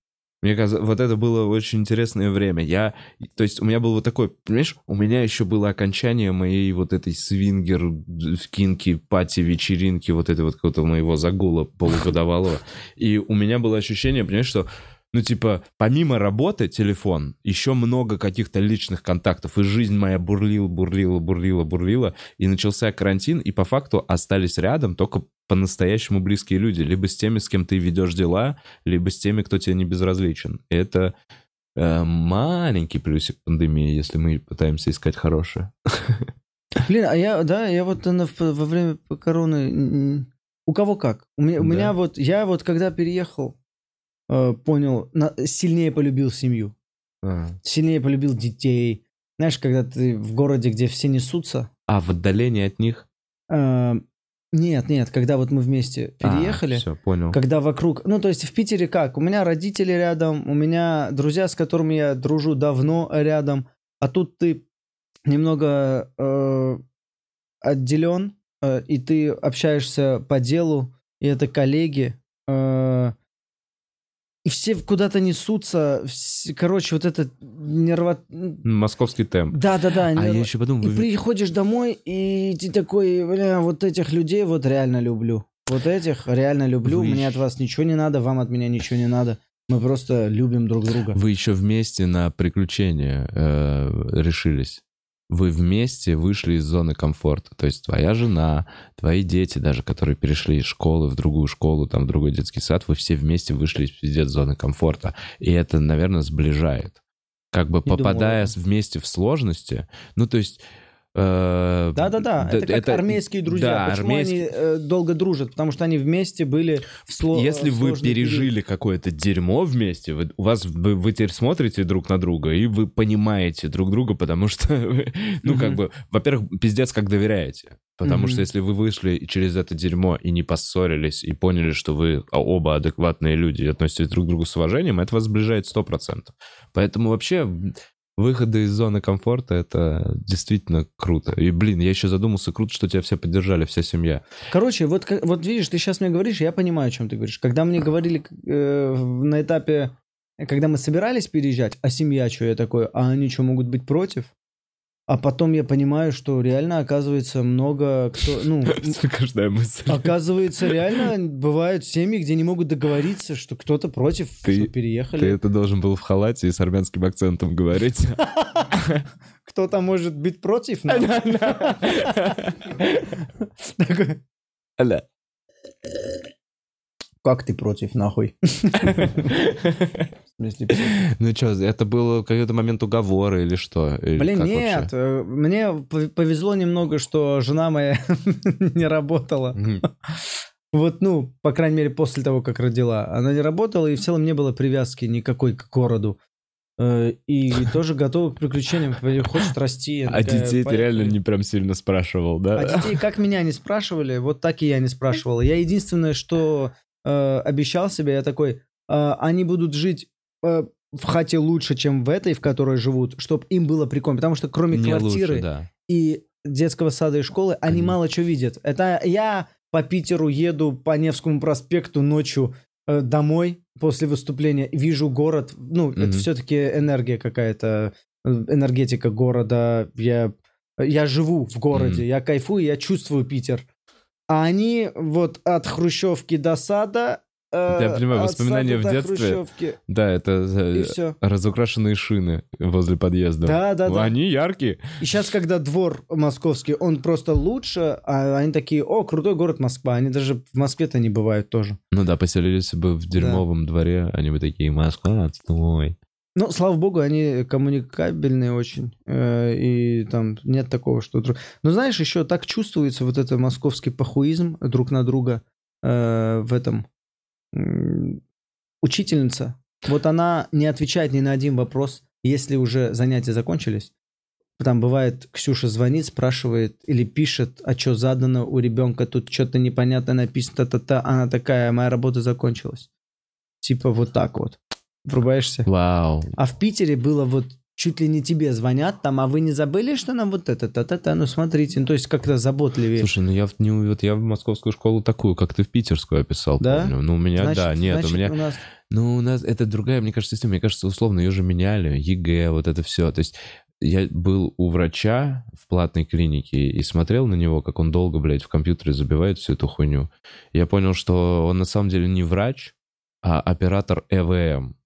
Мне казалось, вот это было очень интересное время. Я, то есть у меня был вот такой, понимаешь, у меня еще было окончание моей вот этой свингер, кинки, пати, вечеринки, вот этой вот какого-то моего загула полугодовалого. И у меня было ощущение, понимаешь, что ну, типа, помимо работы, телефон, еще много каких-то личных контактов. И жизнь моя бурлила, бурлила, бурлила, бурлила. И начался карантин, и по факту остались рядом только по-настоящему близкие люди. Либо с теми, с кем ты ведешь дела, либо с теми, кто тебе не безразличен. Это э, маленький плюсик пандемии, если мы пытаемся искать хорошее. Блин, а я, да, я вот на- в- во время короны... У кого как? У меня, у Да. меня вот, я вот когда переехал, э, понял, на- сильнее полюбил семью. А, Сильнее полюбил детей. Знаешь, когда ты в городе, где все несутся. А в отдалении от них? э, нет, нет, когда вот мы вместе переехали. все, понял. Когда вокруг... Ну, то есть в Питере как? У меня родители рядом, у меня друзья, с которыми я дружу давно рядом, а тут ты немного э, отделен, э, и ты общаешься по делу, и это коллеги, э, все куда-то несутся. вс- Короче, вот это нерво... Московский темп. Да-да-да. А я еще подумал, И вы- приходишь домой, и ты такой, бля, вот этих людей вот реально люблю. Вот этих реально люблю. Вы Мне ещё- от вас ничего не надо, вам от меня ничего не надо. Мы просто любим друг друга. Вы еще вместе на приключения э, решились. Вы вместе вышли из зоны комфорта. То есть твоя жена, твои дети даже, которые перешли из школы в другую школу, там, в другой детский сад, вы все вместе вышли из зоны комфорта. И это, наверное, сближает. Как бы Не попадая думал. с- вместе в сложности, ну, то есть... э, Да-да-да, это как армейские друзья. Да, Почему армейские- они э, долго дружат? Потому что они вместе были в сло- Если в вы пережили какое-то дерьмо вместе, вы, у вас вы, вы теперь смотрите друг на друга и вы понимаете друг друга, потому что, (laughs) вы, ну как бы, во-первых, пиздец как доверяете, потому что если вы вышли через это дерьмо и не поссорились и поняли, что вы оба адекватные люди и относитесь друг к другу с уважением, это вас сближает сто процентов. Поэтому вообще выходы из зоны комфорта это действительно круто. И блин, я еще задумался, круто, что тебя все поддержали, вся семья. Короче, вот, вот видишь, ты сейчас мне говоришь, я понимаю, о чем ты говоришь. Когда мне говорили э, на этапе, когда мы собирались переезжать, а семья что, я такой, а они что, могут быть против? А потом я понимаю, что реально оказывается много кто, ну, (laughs) Каждая мысль. оказывается реально бывают семьи, где не могут договориться, что кто-то против, Ты- что переехали. Ты это должен был в халате и с армянским акцентом говорить. (laughs) (laughs) Кто-то может быть против Как ты против, нахуй? (laughs) В смысле, Ну что, это был какой-то момент уговора или что? Блин, нет, э, мне пов- повезло немного, что жена моя (laughs) не работала. Вот, ну, по крайней мере, после того, как родила. Она не работала, и в целом не было привязки никакой к городу. Э, И (laughs) тоже готова к приключениям. Хочет расти. А такая, детей ты реально не прям сильно спрашивал, да? А детей как меня не спрашивали, вот так и я не спрашивал. Я единственное, что э, обещал себе, я такой, э, они будут жить э, в хате лучше, чем в этой, в которой живут, чтобы им было прикольно. Потому что кроме Не квартиры лучше, да. и детского сада и школы, они Они- мало что видят. Это я по Питеру еду по Невскому проспекту ночью э, домой после выступления, вижу город, ну, Мгм. это все-таки энергия какая-то, энергетика города. Я, я живу в городе, Мгм. я кайфую, я чувствую Питер. А они вот от Хрущевки до сада... э, Я понимаю, от воспоминания в детстве. Хрущевки, Да, это э, разукрашенные шины возле подъезда. Да, да, да. Они яркие. И сейчас, когда двор московский, он просто лучше, а они такие, о, крутой город Москва. Они даже в Москве-то не бывают тоже. Ну да, поселились бы в дерьмовом дворе, они бы такие, Москва, отстой. Но, слава богу, они коммуникабельные очень. э, И там нет такого, что... Но знаешь, еще так чувствуется вот это московский похуизм друг на друга э, в этом. Учительница. Вот она не отвечает ни на один вопрос, если уже занятия закончились. Там бывает, Ксюша звонит, спрашивает или пишет, а что задано у ребенка, тут что-то непонятно написано, та-та-та. Она такая, моя работа закончилась. Типа вот так вот. Врубаешься? Вау. А в Питере было вот чуть ли не тебе звонят там, а вы не забыли, что нам вот это, та-та-та, ну смотрите, ну то есть как-то заботливее. Слушай, ну я в, не, вот я в московскую школу такую, как ты в питерскую описал, Да? помню. Ну, у меня, Значит- да, нет, значит, у меня... у нас Ну, у нас это другая, мне кажется, система. Мне кажется, условно, ее же меняли. ЕГЭ, вот это все. То есть я был у врача в платной клинике и смотрел на него, как он долго, блядь, в компьютере забивает всю эту хуйню. Я понял, что он на самом деле не врач, а оператор ЭВМ.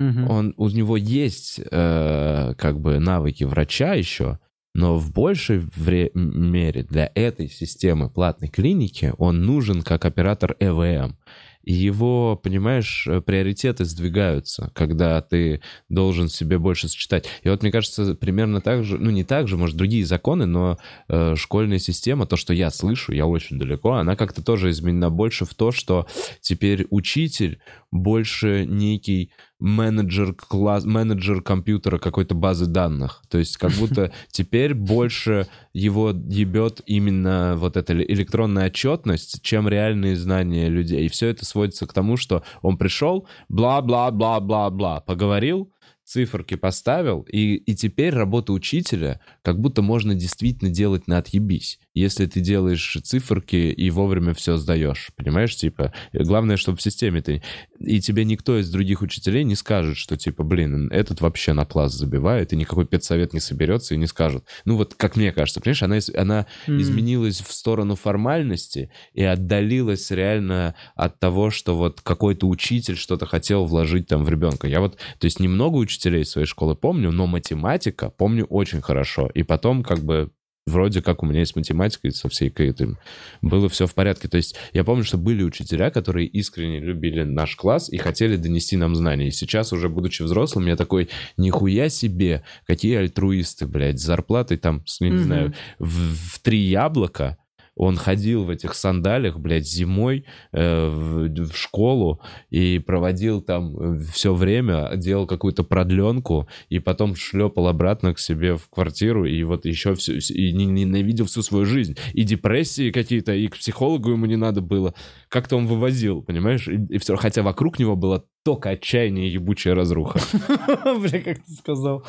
Мгм. Он, у него есть э, как бы навыки врача еще, но в большей вре- мере для этой системы платной клиники он нужен как оператор ЭВМ. и его, понимаешь, э, приоритеты сдвигаются, когда ты должен себе больше сочетать. И вот мне кажется, примерно так же, ну не так же, может, другие законы, но э, школьная система, то, что я слышу, я очень далеко, она как-то тоже изменена больше в то, что теперь учитель больше некий менеджер класс, менеджер компьютера какой-то базы данных. То есть как будто (laughs) теперь больше его ебет именно вот эта электронная отчетность, чем реальные знания людей. И все это сводится к тому, что он пришел, бла-бла-бла-бла-бла, поговорил, циферки поставил, и, и теперь работа учителя как будто можно действительно делать на отъебись, если ты делаешь циферки и вовремя все сдаешь, понимаешь, типа, главное, чтобы в системе ты... И тебе никто из других учителей не скажет, что, типа, блин, этот вообще на класс забивает, и никакой педсовет не соберется и не скажет. Ну вот, как мне кажется, понимаешь, она, она mm. изменилась в сторону формальности и отдалилась реально от того, что вот какой-то учитель что-то хотел вложить там в ребенка. Я вот, то есть немного учителей своей школы помню, но математика помню очень хорошо. И потом как бы вроде как у меня есть математика и со всей этим было все в порядке. То есть я помню, что были учителя, которые искренне любили наш класс и хотели донести нам знания. И сейчас, уже будучи взрослым, я такой, нихуя себе, какие альтруисты, блядь, с зарплатой там, не mm-hmm. знаю, в, в три яблока, он ходил в этих сандалях, блядь, зимой э, в, в школу и проводил там э, все время, делал какую-то продленку и потом шлепал обратно к себе в квартиру и вот еще все, и ненавидел всю свою жизнь. И депрессии какие-то, и к психологу ему не надо было. Как-то он вывозил, понимаешь? И, и все, хотя вокруг него было только отчаяние и ебучая разруха. (laughs) Бля, как ты сказал.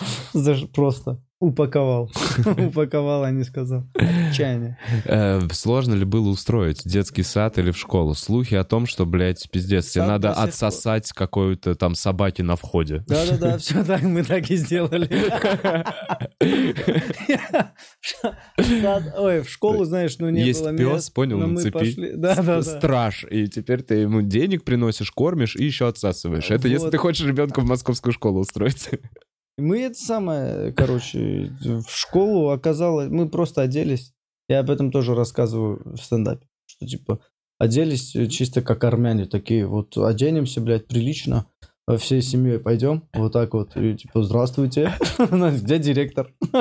Просто. Упаковал. (laughs) Упаковал, а не сказал. Отчаяние. Э, сложно ли было устроить детский сад или в школу? Слухи о том, что, блядь, пиздец, тебе надо отсосать какой-то там собаки на входе. Да-да-да, (laughs) все так, мы так и сделали. Ой, в школу, знаешь, ну не было. Есть пес, понял, на цепи. Да-да-да. Страж. И теперь ты ему денег приносишь, кормишь и еще отсасываешь. Это если ты хочешь ребенка в московскую школу устроить. Мы это самое, короче, в школу оказалось, мы просто оделись. Я об этом тоже рассказываю в стендапе, что типа оделись чисто как армяне такие, вот оденемся, блядь, прилично, всей семьей пойдем, вот так вот, и типа, здравствуйте, (laughs) где директор? (laughs)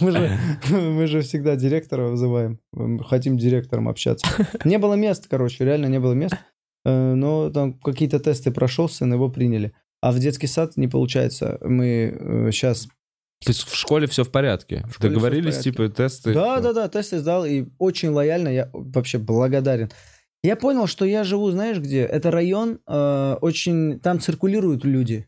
мы, же, мы же всегда директора вызываем, хотим директором общаться. Не было мест, короче, реально не было мест, э, но там какие-то тесты прошел, сын, его приняли. А в детский сад не получается. Мы э, сейчас то есть в школе все в порядке? В Договорились, в порядке. типа, тесты? Да, все. да, да, тесты сдал, и очень лояльно, я вообще благодарен. Я понял, что я живу, знаешь где? Это район, э, очень... Там циркулируют люди.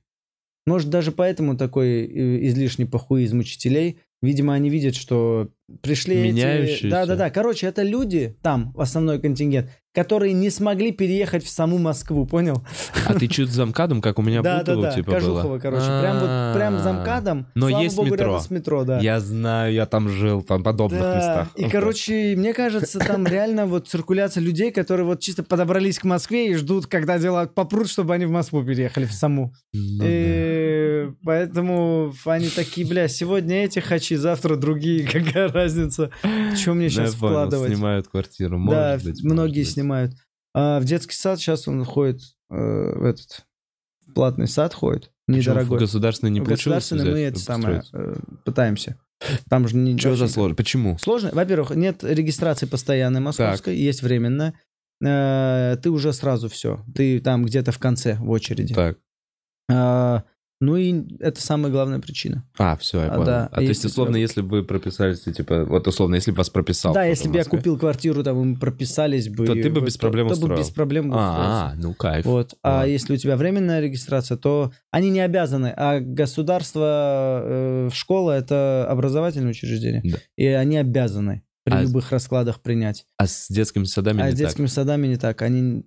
Может, даже поэтому такой э, излишний похуизм учителей. Видимо, они видят, что пришли Меняющиеся. эти... Да-да-да. Короче, это люди, там основной контингент, которые не смогли переехать в саму Москву, понял? А ты чуть за МКАДом, как у меня да, да, да. типа Кожухова, было? короче. Прям вот прям за МКАДом. Но есть богу, метро. с метро, да. Я знаю, я там жил, там подобных да. местах. И, короче, мне кажется, там реально вот циркуляция людей, которые вот чисто подобрались к Москве и ждут, когда дела попрут, чтобы они в Москву переехали, в саму. Ну, и да. поэтому они такие, бля, сегодня эти хачи, завтра другие, (laughs) какая разница? Что мне сейчас да, вкладывать? Снимают квартиру, может Да, быть, многие может снимают. А в детский сад сейчас он ходит э, в этот платный сад ходит, недорогой. В государственный не в получилось государственный мы это самое э, пытаемся. Там же не Что за сложно? Почему? Сложно. Во-первых, нет регистрации постоянной московской, так. есть временная. Э, ты уже сразу все. Ты там где-то в конце в очереди. Так. А, ну и это самая главная причина. А, все, я понял. Да. А то есть, условно, если бы вы прописались, типа, вот условно, если бы вас прописал. Да, если бы я купил квартиру, там, мы прописались бы. То ты бы без проблем то, устроил. То бы без проблем бы А, ну кайф. Вот. А, а если у тебя временная регистрация, то они не обязаны. А государство, э, школа — это образовательное учреждение. Да. И они обязаны при а любых раскладах принять. А с детскими садами а не так? А с детскими садами не так. Они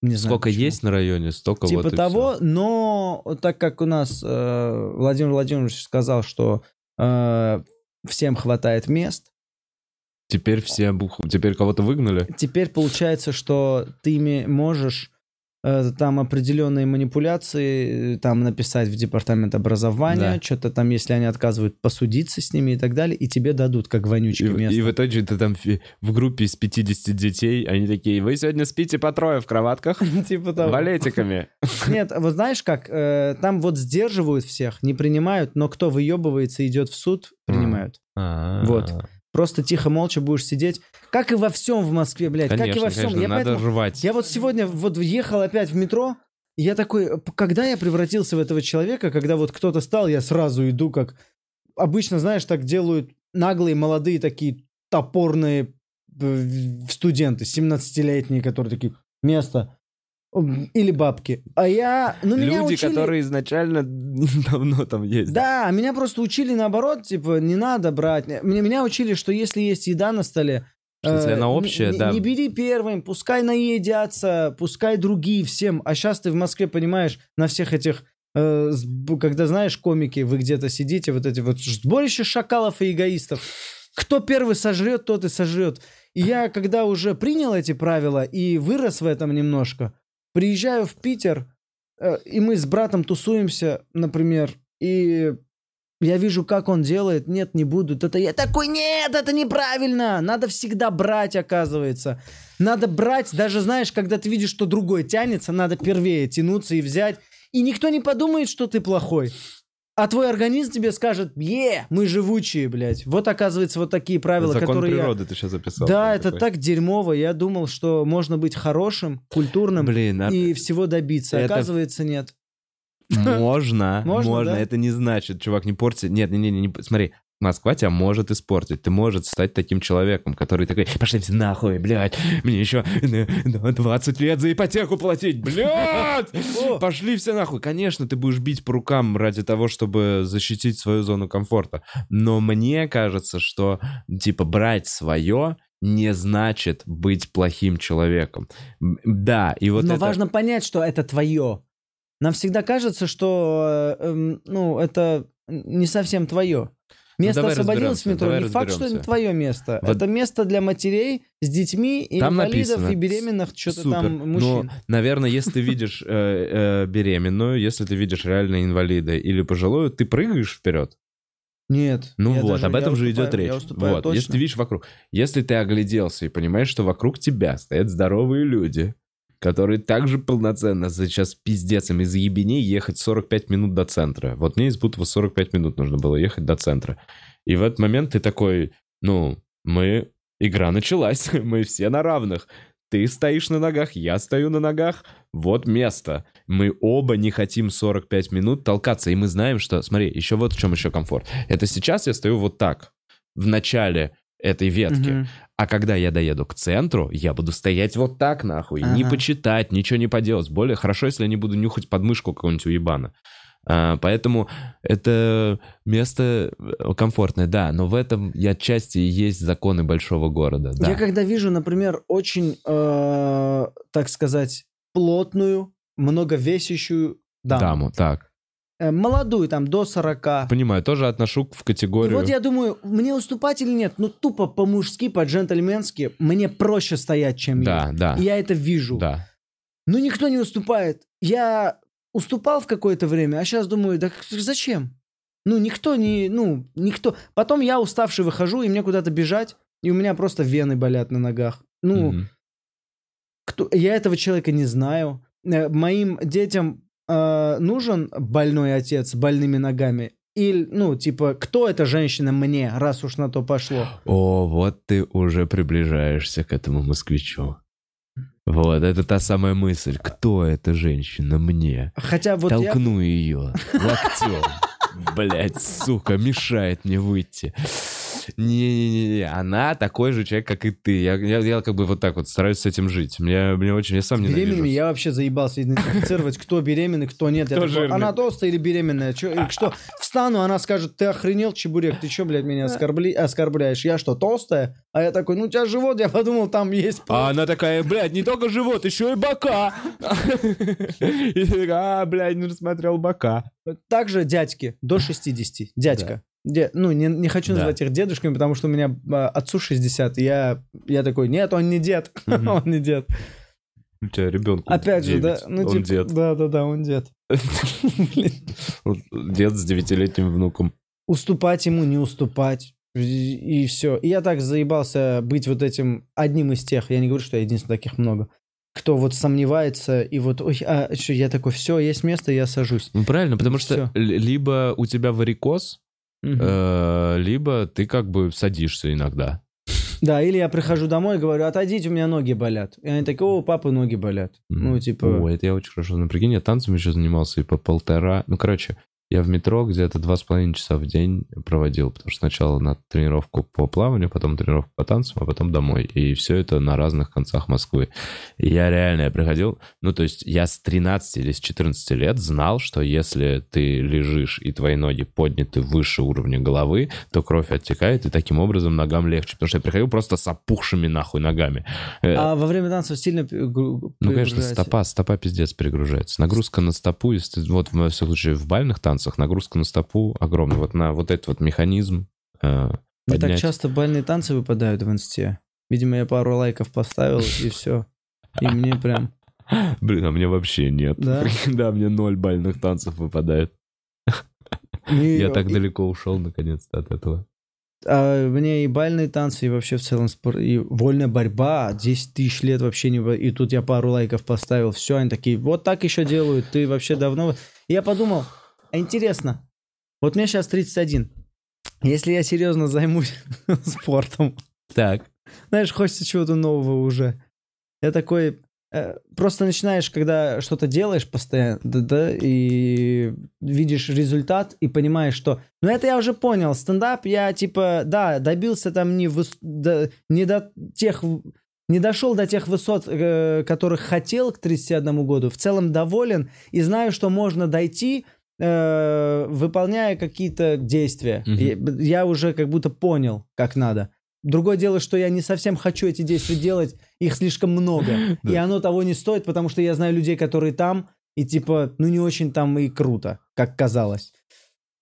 не знаю, Сколько почему. есть на районе, столько типа вот того, но так как у нас э, Владимир Владимирович сказал, что э, всем хватает мест. Теперь все, теперь кого-то выгнали? Теперь получается, что ты ими можешь там определенные манипуляции, э, там написать в департамент образования, Да. что-то там, если они отказывают, посудиться с ними и так далее, и тебе дадут как вонючке И, место. и в итоге ты там в группе из 50 детей, они такие, вы сегодня спите по трое в кроватках? (laughs) Типа того. Валетиками. (laughs) Нет, вот знаешь как, э, там вот сдерживают всех, не принимают, но кто выебывается, идет в суд, принимают. Вот. Просто тихо, молча будешь сидеть. Как и во всем в Москве, блядь. как и Конечно, во всем. конечно, я надо поэтому- рвать. Я вот сегодня вот ехал опять в метро, и я такой, когда я превратился в этого человека, когда вот кто-то стал, я сразу иду, как обычно, знаешь, так делают наглые, молодые такие топорные э, студенты, 17-летние, которые такие, место. Или бабки. А я... Ну, меня Люди, учили- которые изначально (laughs) давно там есть. Да, меня просто учили наоборот, типа, не надо брать. Меня, меня учили, что если есть еда на столе, Что если э, она не- общая, не, да. не бери первым, пускай наедятся, пускай другие всем. А сейчас ты в Москве понимаешь, на всех этих, э, когда знаешь комики, вы где-то сидите, вот эти вот сборище шакалов и эгоистов. Кто первый сожрет, тот и сожрет. И я, когда уже принял эти правила и вырос в этом немножко, приезжаю в Питер, э, и мы с братом тусуемся, например, и я вижу, как он делает, нет, не буду. Это я такой, нет, это неправильно. Надо всегда брать, оказывается. Надо брать, даже знаешь, когда ты видишь, что другой тянется, надо первее тянуться и взять. И никто не подумает, что ты плохой. А твой организм тебе скажет, е, мы живучие, блядь. Вот, оказывается, вот такие правила, Закон которые я... природы ты сейчас записал. Да, это такой. так дерьмово. Я думал, что можно быть хорошим, культурным Блин, а и всего добиться. это- Оказывается, нет. можно, (laughs) Можно, можно. да? Это не значит, чувак, не порти. Нет, не, не, не, не, смотри. Москва тебя может испортить. Ты можешь стать таким человеком, который такой, пошли все нахуй, блядь, мне еще на 20 лет за ипотеку платить, блядь! Пошли все нахуй. Конечно, ты будешь бить по рукам ради того, чтобы защитить свою зону комфорта. Но мне кажется, что, типа, брать свое не значит быть плохим человеком. Да, и вот Но это... важно понять, что это твое. Нам всегда кажется, что э, эм, ну, это не совсем твое. Место давай освободилось в метро. не факт, что это твое место. Вот- Это место для матерей с детьми, и Там инвалидов написано. и беременных, что-то там мужчин. Но, наверное, если ты видишь э, э, беременную, если ты видишь реально инвалида или пожилую, ты прыгаешь вперед. Нет. Ну вот, даже- об этом же идет речь. Уступаю Вот, точно. если ты видишь вокруг, если ты огляделся и понимаешь, что вокруг тебя стоят здоровые люди, которые также полноценно сейчас им из ебеней ехать 45 минут до центра. Вот мне из Бутова 45 минут нужно было ехать до центра. И в этот момент ты такой, ну, мы... Игра началась, (laughs) мы все на равных. Ты стоишь на ногах, я стою на ногах, вот место. Мы оба не хотим 45 минут толкаться, и мы знаем, что... Смотри, еще вот в чем еще комфорт. Это сейчас я стою вот так, в начале этой ветки. Мгм. А когда я доеду к центру, я буду стоять вот так, нахуй. Не Ага. почитать, ничего не поделать. Более хорошо, если я не буду нюхать подмышку какого-нибудь уебана. А, поэтому это место э, комфортное, да. Но в этом и отчасти и есть законы большого города. Да. Я когда вижу, например, очень, э, так сказать, плотную, многовесящую даму, Даму, так. Э, молодую, там, до 40, Понимаю, тоже отношу в И категорию... вот я думаю, мне уступать или нет? Ну, тупо по-мужски, по-джентльменски, мне проще стоять, чем Да, ей. да, И я это вижу. да. Но никто не уступает. Я уступал в какое-то время, а сейчас думаю, да зачем? Ну, никто не, ну, никто. Потом я уставший выхожу, и мне куда-то бежать, и у меня просто вены болят на ногах. Ну, Мгм. кто, я этого человека не знаю. Э, Моим детям э, нужен больной отец с больными ногами? Или, ну, типа, кто эта женщина мне, раз уж на то пошло? О, вот ты уже приближаешься к этому москвичу. Вот, это та самая мысль. Кто эта женщина мне? Хотя вот я... Толкну ее локтем. Блять, сука, мешает мне выйти. Не-не-не, она такой же человек, как и ты. Я, я, я как бы вот так вот стараюсь с этим жить. Мне, мне очень, я сам ненавижу. беременными я вообще заебался идентифицировать, кто беременный, кто нет. Я Кто такой, жирный. она толстая или беременная? И что? Встану, она скажет, ты охренел, чебурек, ты что, блядь, меня оскорбли... оскорбляешь? Я что, толстая? А я такой, ну у тебя живот, я подумал, там есть... А она такая, блядь, не только живот, еще и бока. (laughs) И ты такая, а, блядь, не рассмотрел бока. Также дядьки, до 60, дядька. Де- ну, не, не хочу Да. называть их дедушками, потому что у меня а, отцу 60, и я, я такой, нет, он не дед, (laughs) Мгм. он не дед. У тебя ребенку Опять же, да, 9, ну он типа, дед. да, да, да, он дед. (laughs) Дед с девятилетним внуком. уступать ему, не уступать. И, все. И я так заебался быть вот этим одним из тех, я не говорю, что я единственный, таких много, кто вот сомневается и вот, ой, а что, я такой, все, есть место, я сажусь. Ну, правильно, потому Всё. что либо у тебя варикоз, Э, либо ты как бы садишься иногда. Да, или я прихожу домой и говорю, отойдите, у меня ноги болят. И они такие, о, папы ноги болят. Ну, типа... О, это я очень хорошо. Ну, прикинь, я танцами еще занимался и по полтора... Ну, короче, я в метро где-то два с половиной часа в день проводил, потому что сначала на тренировку по плаванию, потом тренировку по танцам, а потом домой. И все это на разных концах Москвы. И я реально, я приходил... Ну, то есть я с 13 или с 14 лет знал, что если ты лежишь и твои ноги подняты выше уровня головы, то кровь оттекает, и таким образом ногам легче. Потому что я приходил просто с опухшими нахуй ногами. Э, А во время танцев сильно ну, конечно, стопа, стопа пиздец перегружается. Нагрузка на стопу, если вот в моем случае в бальных танцах, нагрузка на стопу огромная. Вот на вот этот вот механизм э, Мне так поднять. часто бальные танцы выпадают в инсте. Видимо, я пару лайков поставил, и (laughs) все. И мне прям... Блин, а мне вообще нет. Да? (laughs) Да, мне ноль бальных танцев выпадает. И- (laughs) Я так далеко ушел наконец-то от этого. А мне и бальные танцы, и вообще в целом спорт, и вольная борьба, 10 тысяч лет вообще не... И тут я пару лайков поставил, все, они такие, вот так еще делают, ты вообще давно... И я подумал, интересно, вот мне сейчас 31, если я серьезно займусь (laughs) спортом, Так. знаешь, хочется чего-то нового уже. Я такой, э, просто начинаешь, когда что-то делаешь постоянно, да, да, и видишь результат и понимаешь, что, ну это я уже понял, стендап я типа, да, добился там не, выс- до- не до тех, не дошел до тех высот, э, которых хотел к 31 году, в целом доволен и знаю, что можно дойти, э, выполняя какие-то действия. Мгм. Я, я уже как будто понял, как надо. Другое дело, что я не совсем хочу эти действия делать, их слишком много. (laughs) И оно того не стоит, потому что я знаю людей, которые там, и типа, ну не очень там и круто, как казалось.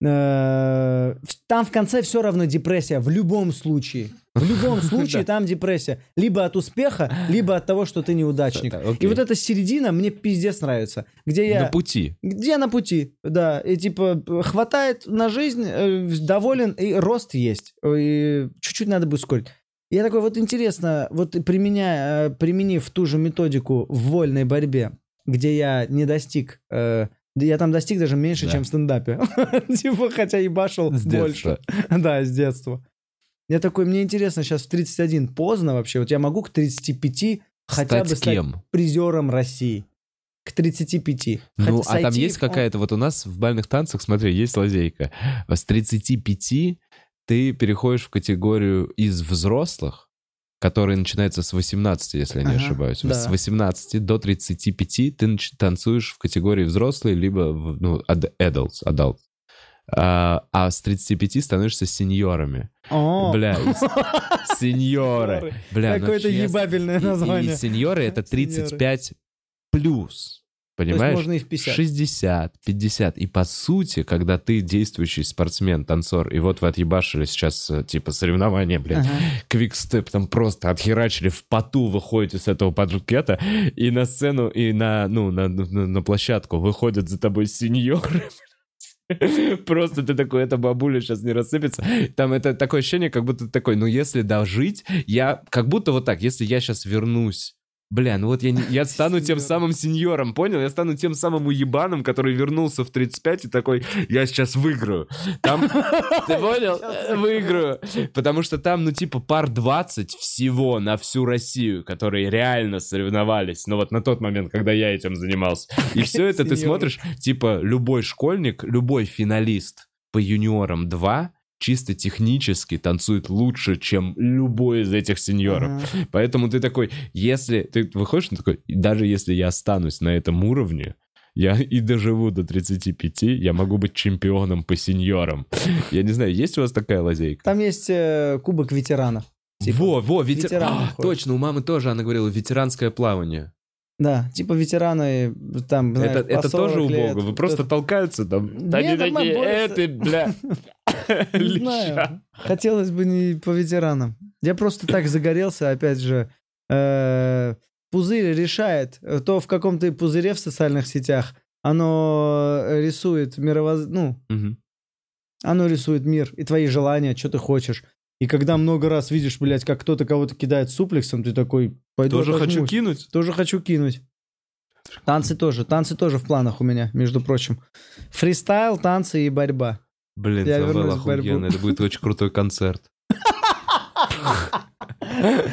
Э, Там в конце все равно депрессия, в любом случае. В (laughs) любом случае там депрессия. Либо от успеха, либо от того, что ты неудачник. Да, И вот эта середина мне пиздец нравится. Где я... На пути. Где на пути, да. И типа хватает на жизнь, э, доволен, и рост есть. Чуть-чуть надо бы ускорить. Я такой, вот интересно, вот применяя, э, применив ту же методику в вольной борьбе, где я не достиг, э, я там достиг даже меньше, Да. чем в стендапе. (laughs) Типа, хотя и С больше. (laughs) Да, с детства. Я такой, мне интересно, сейчас в 31 поздно вообще, вот я могу к 35 хотя бы Стать стать кем? призером России. К 35. Ну, Хотя а там есть в- какая-то, вот у нас в бальных танцах, смотри, есть лазейка. С 35 ты переходишь в категорию из взрослых, которые начинаются с 18, если я не Ага, ошибаюсь. да. С 18 до 35 ты танцуешь в категории взрослые, либо ну, ad- adults, adults. А, а с 35 становишься сеньорами. О, Бля, (laughs) сеньоры. Бля, ну Какое-то ебабельное И, название. сеньоры это 35 плюс. Понимаешь? можно и в 50. 60, 50. И по сути, когда ты действующий спортсмен, танцор, и вот вы отъебашили сейчас, э, типа, соревнования, блядь, Ага. квикстеп там просто отхерачили в поту, выходите с этого паркета, и на сцену, и на, ну, на, на, на площадку выходят за тобой сеньоры. (laughs) Просто ты такой, эта бабуля сейчас не рассыпется. Там это такое ощущение, как будто ты такой, ну если дожить, я как будто вот так, если я сейчас вернусь, Бля, ну вот я, не- я стану тем самым сеньором, понял? Я стану тем самым уебаном, который вернулся в 35 и такой, я сейчас выиграю. Там, ты понял? Выиграю. Потому что там, ну типа, пар 20 всего на всю Россию, которые реально соревновались. Ну вот на тот момент, когда я этим занимался. И все это ты смотришь, типа, любой школьник, любой финалист по юниорам 2 чисто технически танцует лучше, чем любой из этих сеньоров. Ага. Поэтому ты такой, если ты выходишь, ну такой, даже если я останусь на этом уровне, я и доживу до 35, я могу быть чемпионом по сеньорам. Я не знаю, есть у вас такая лазейка? Там есть э, кубок ветеранов. Типа, во, во, ветер- ветераны А, точно, у мамы тоже, она говорила, ветеранское плавание. Да, типа ветераны там, знаешь, это это 40 тоже лет. убого. Вы просто Это- толкаются там. Не, Они такие, э, ты, бля, (laughs) Не леща». знаю. Хотелось бы не по ветеранам. Я просто так загорелся, опять же. э, пузырь решает, э, то в каком ты пузыре в социальных сетях, оно рисует мировоз... ну, Мгм. оно рисует мир и твои желания, что ты хочешь. И когда много раз видишь, блядь, как кто-то кого-то кидает суплексом, ты такой, пойду Тоже хочу кинуть. Тоже хочу кинуть. Танцы тоже. Танцы тоже в планах у меня, между прочим. Фристайл, танцы и борьба. Блин, Я вернусь в борьбу. Это будет очень крутой концерт. (laughs)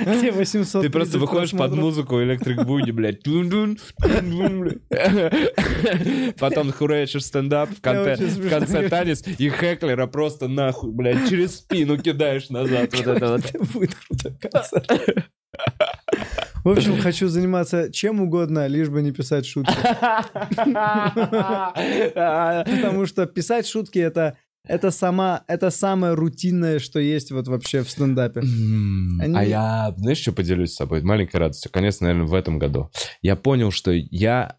Где 800 Ты просто выходишь под музыку Electric Boogie, блядь. Тун-дун, тун-дун, блядь. Потом хуячишь стендап, в конце, в конце танец, и Хеклера просто нахуй, блядь, через спину кидаешь назад. Вот это вот. Будет концерт. В общем, хочу заниматься чем угодно, лишь бы не писать шутки. (laughs) Потому что писать шутки это это сама это самое рутинное, что есть вот вообще в стендапе. Они- А я, знаешь, что поделюсь с собой? Маленькой радостью. Конец, наверное, в этом году. Я понял, что я...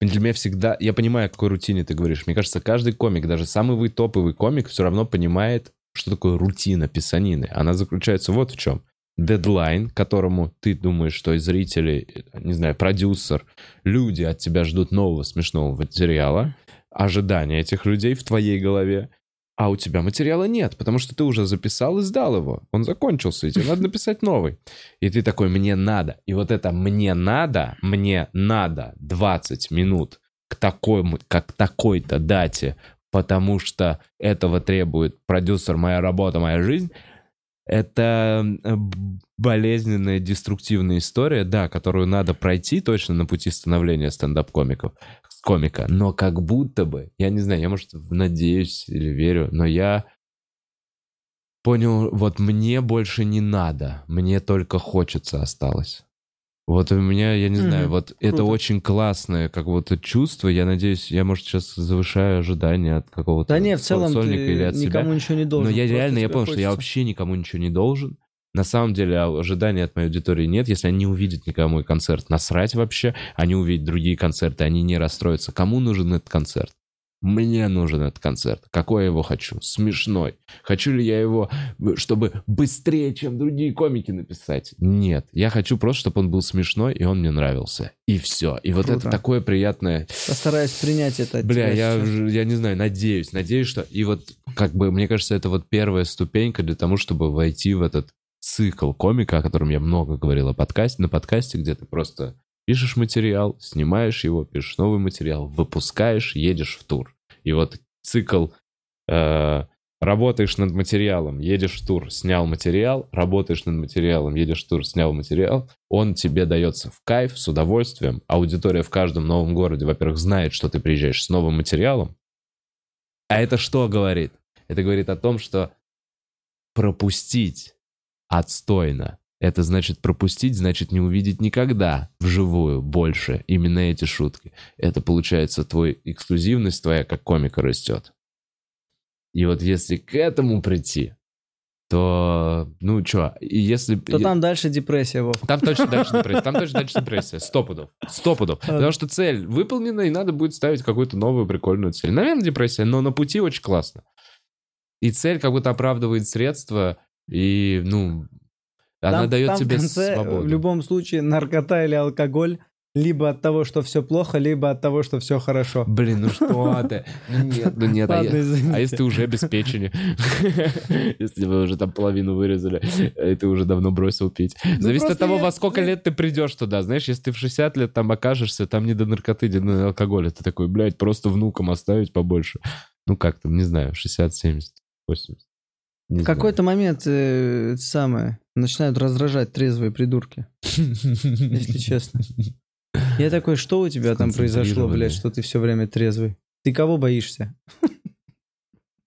Для меня всегда... Я понимаю, о какой рутине ты говоришь. Мне кажется, каждый комик, даже самый вы топовый комик, все равно понимает, что такое рутина писанины. Она заключается вот в чем. Дедлайн, которому ты думаешь, что и зрители, не знаю, продюсер, люди от тебя ждут нового смешного материала, ожидания этих людей в твоей голове, а у тебя материала нет, потому что ты уже записал и сдал его. Он закончился, и тебе надо написать новый. И ты такой, мне надо. И вот это «мне надо», «мне надо» 20 минут к такой, как такой-то дате, потому что этого требует продюсер, моя работа, моя жизнь, это э, болезненная, деструктивная история, да, которую надо пройти точно на пути становления стендап-комиков, комика. Но как будто бы, я не знаю, я, может, надеюсь или верю, но я понял, вот мне больше не надо, мне только хочется осталось. Вот у меня, я не знаю, вот это Круто. очень классное как будто чувство. Я надеюсь, я, может, сейчас завышаю ожидания от какого-то Да не, в целом ты или от себя. никому ничего не Но должен. я просто реально, я понял, что я вообще никому ничего не должен. На самом деле а, ожиданий от моей аудитории нет. Если они не увидят никому мой концерт, насрать вообще. Они увидят другие концерты, они не расстроятся. Кому нужен этот концерт? Мне нужен этот концерт. Какой я его хочу? Смешной. Хочу ли я его, э, чтобы быстрее, чем другие комики написать? Нет. Я хочу просто, чтобы он был смешной, и он мне нравился. И все. И вот это Круто. такое приятное... Постараюсь принять это Бля, я, сейчас. я не знаю, надеюсь, надеюсь, что... И вот, как бы, мне кажется, это вот первая ступенька для того, чтобы войти в этот цикл комика, о котором я много говорил о подкасте, на подкасте, где ты просто пишешь материал, снимаешь его, пишешь новый материал, выпускаешь, едешь в тур. И вот цикл э, работаешь над материалом, едешь в тур, снял материал, работаешь над материалом, едешь в тур, снял материал, он тебе дается в кайф, с удовольствием. Аудитория в каждом новом городе, во-первых, знает, что ты приезжаешь с новым материалом. А это что говорит? Это говорит о том, что пропустить отстойно. Это значит пропустить, значит не увидеть никогда вживую больше именно эти шутки. Это получается твой эксклюзивность твоя как комика растет. И вот если к этому прийти, то, ну чё, если... То там дальше депрессия, Вов. Там точно (laughs) дальше депрессия. Там точно дальше депрессия. Сто пудов. Сто пудов. Потому что цель выполнена, и надо будет ставить какую-то новую прикольную цель. Наверное, депрессия, но на пути очень классно. И цель как будто оправдывает средства, и, ну, она Там- дает там в тебе конце, свободу. В любом случае, наркота или алкоголь либо от того, что все плохо, либо от того, что все хорошо. Блин, ну что ты? Ну нет, ну нет. а Ладно, я- извините. А если ты уже без печени? (laughs) Если вы уже там половину вырезали, и ты уже давно бросил пить. Зависит от Ну, того, я- во сколько лет ты придешь туда. Знаешь, если ты в 60 лет там окажешься, там не до наркоты, не до алкоголя. Ты такой, блядь, просто внукам оставить побольше. Ну как там, не знаю, 60, 70, 80. Не В какой-то момент э, это самое начинают раздражать трезвые придурки, (laughs) если честно. Я такой, что у тебя там произошло, блядь, что ты все время трезвый? Ты кого боишься?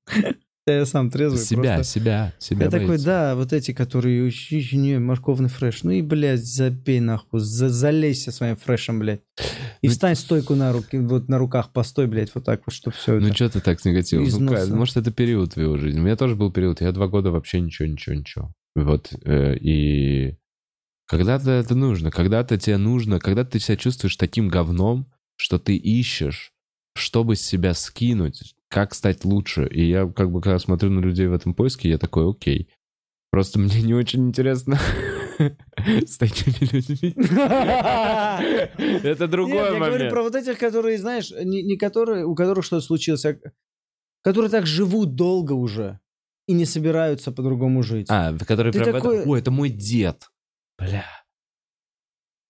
(laughs) Да Я сам трезвый Себя, просто. себя, себя Я такой, боится. да, вот эти, которые, «Ищ, ищ, не, морковный фреш. Ну и, блядь, забей нахуй, за, залейся своим фрешем, блядь. И Ну- встань стойку на руки, вот на руках постой, блядь, вот так вот, чтобы все Ну что ты так с негативом? Ну, может, это период твоего жизни. У меня тоже был период. Я два года вообще ничего, ничего, ничего. Вот. э, И когда-то это нужно. Когда-то тебе нужно, когда ты себя чувствуешь таким говном, что ты ищешь, чтобы себя скинуть, как стать лучше. И я как бы когда смотрю на людей в этом поиске, я такой, окей. Просто мне не очень интересно (laughs) С такими людьми. Это другой я говорю момент. про вот этих, которые, знаешь, не, которые, у которых что-то случилось, а которые так живут долго уже и не собираются по-другому жить. А, который Ты прям такой- Ой, это мой дед. Бля.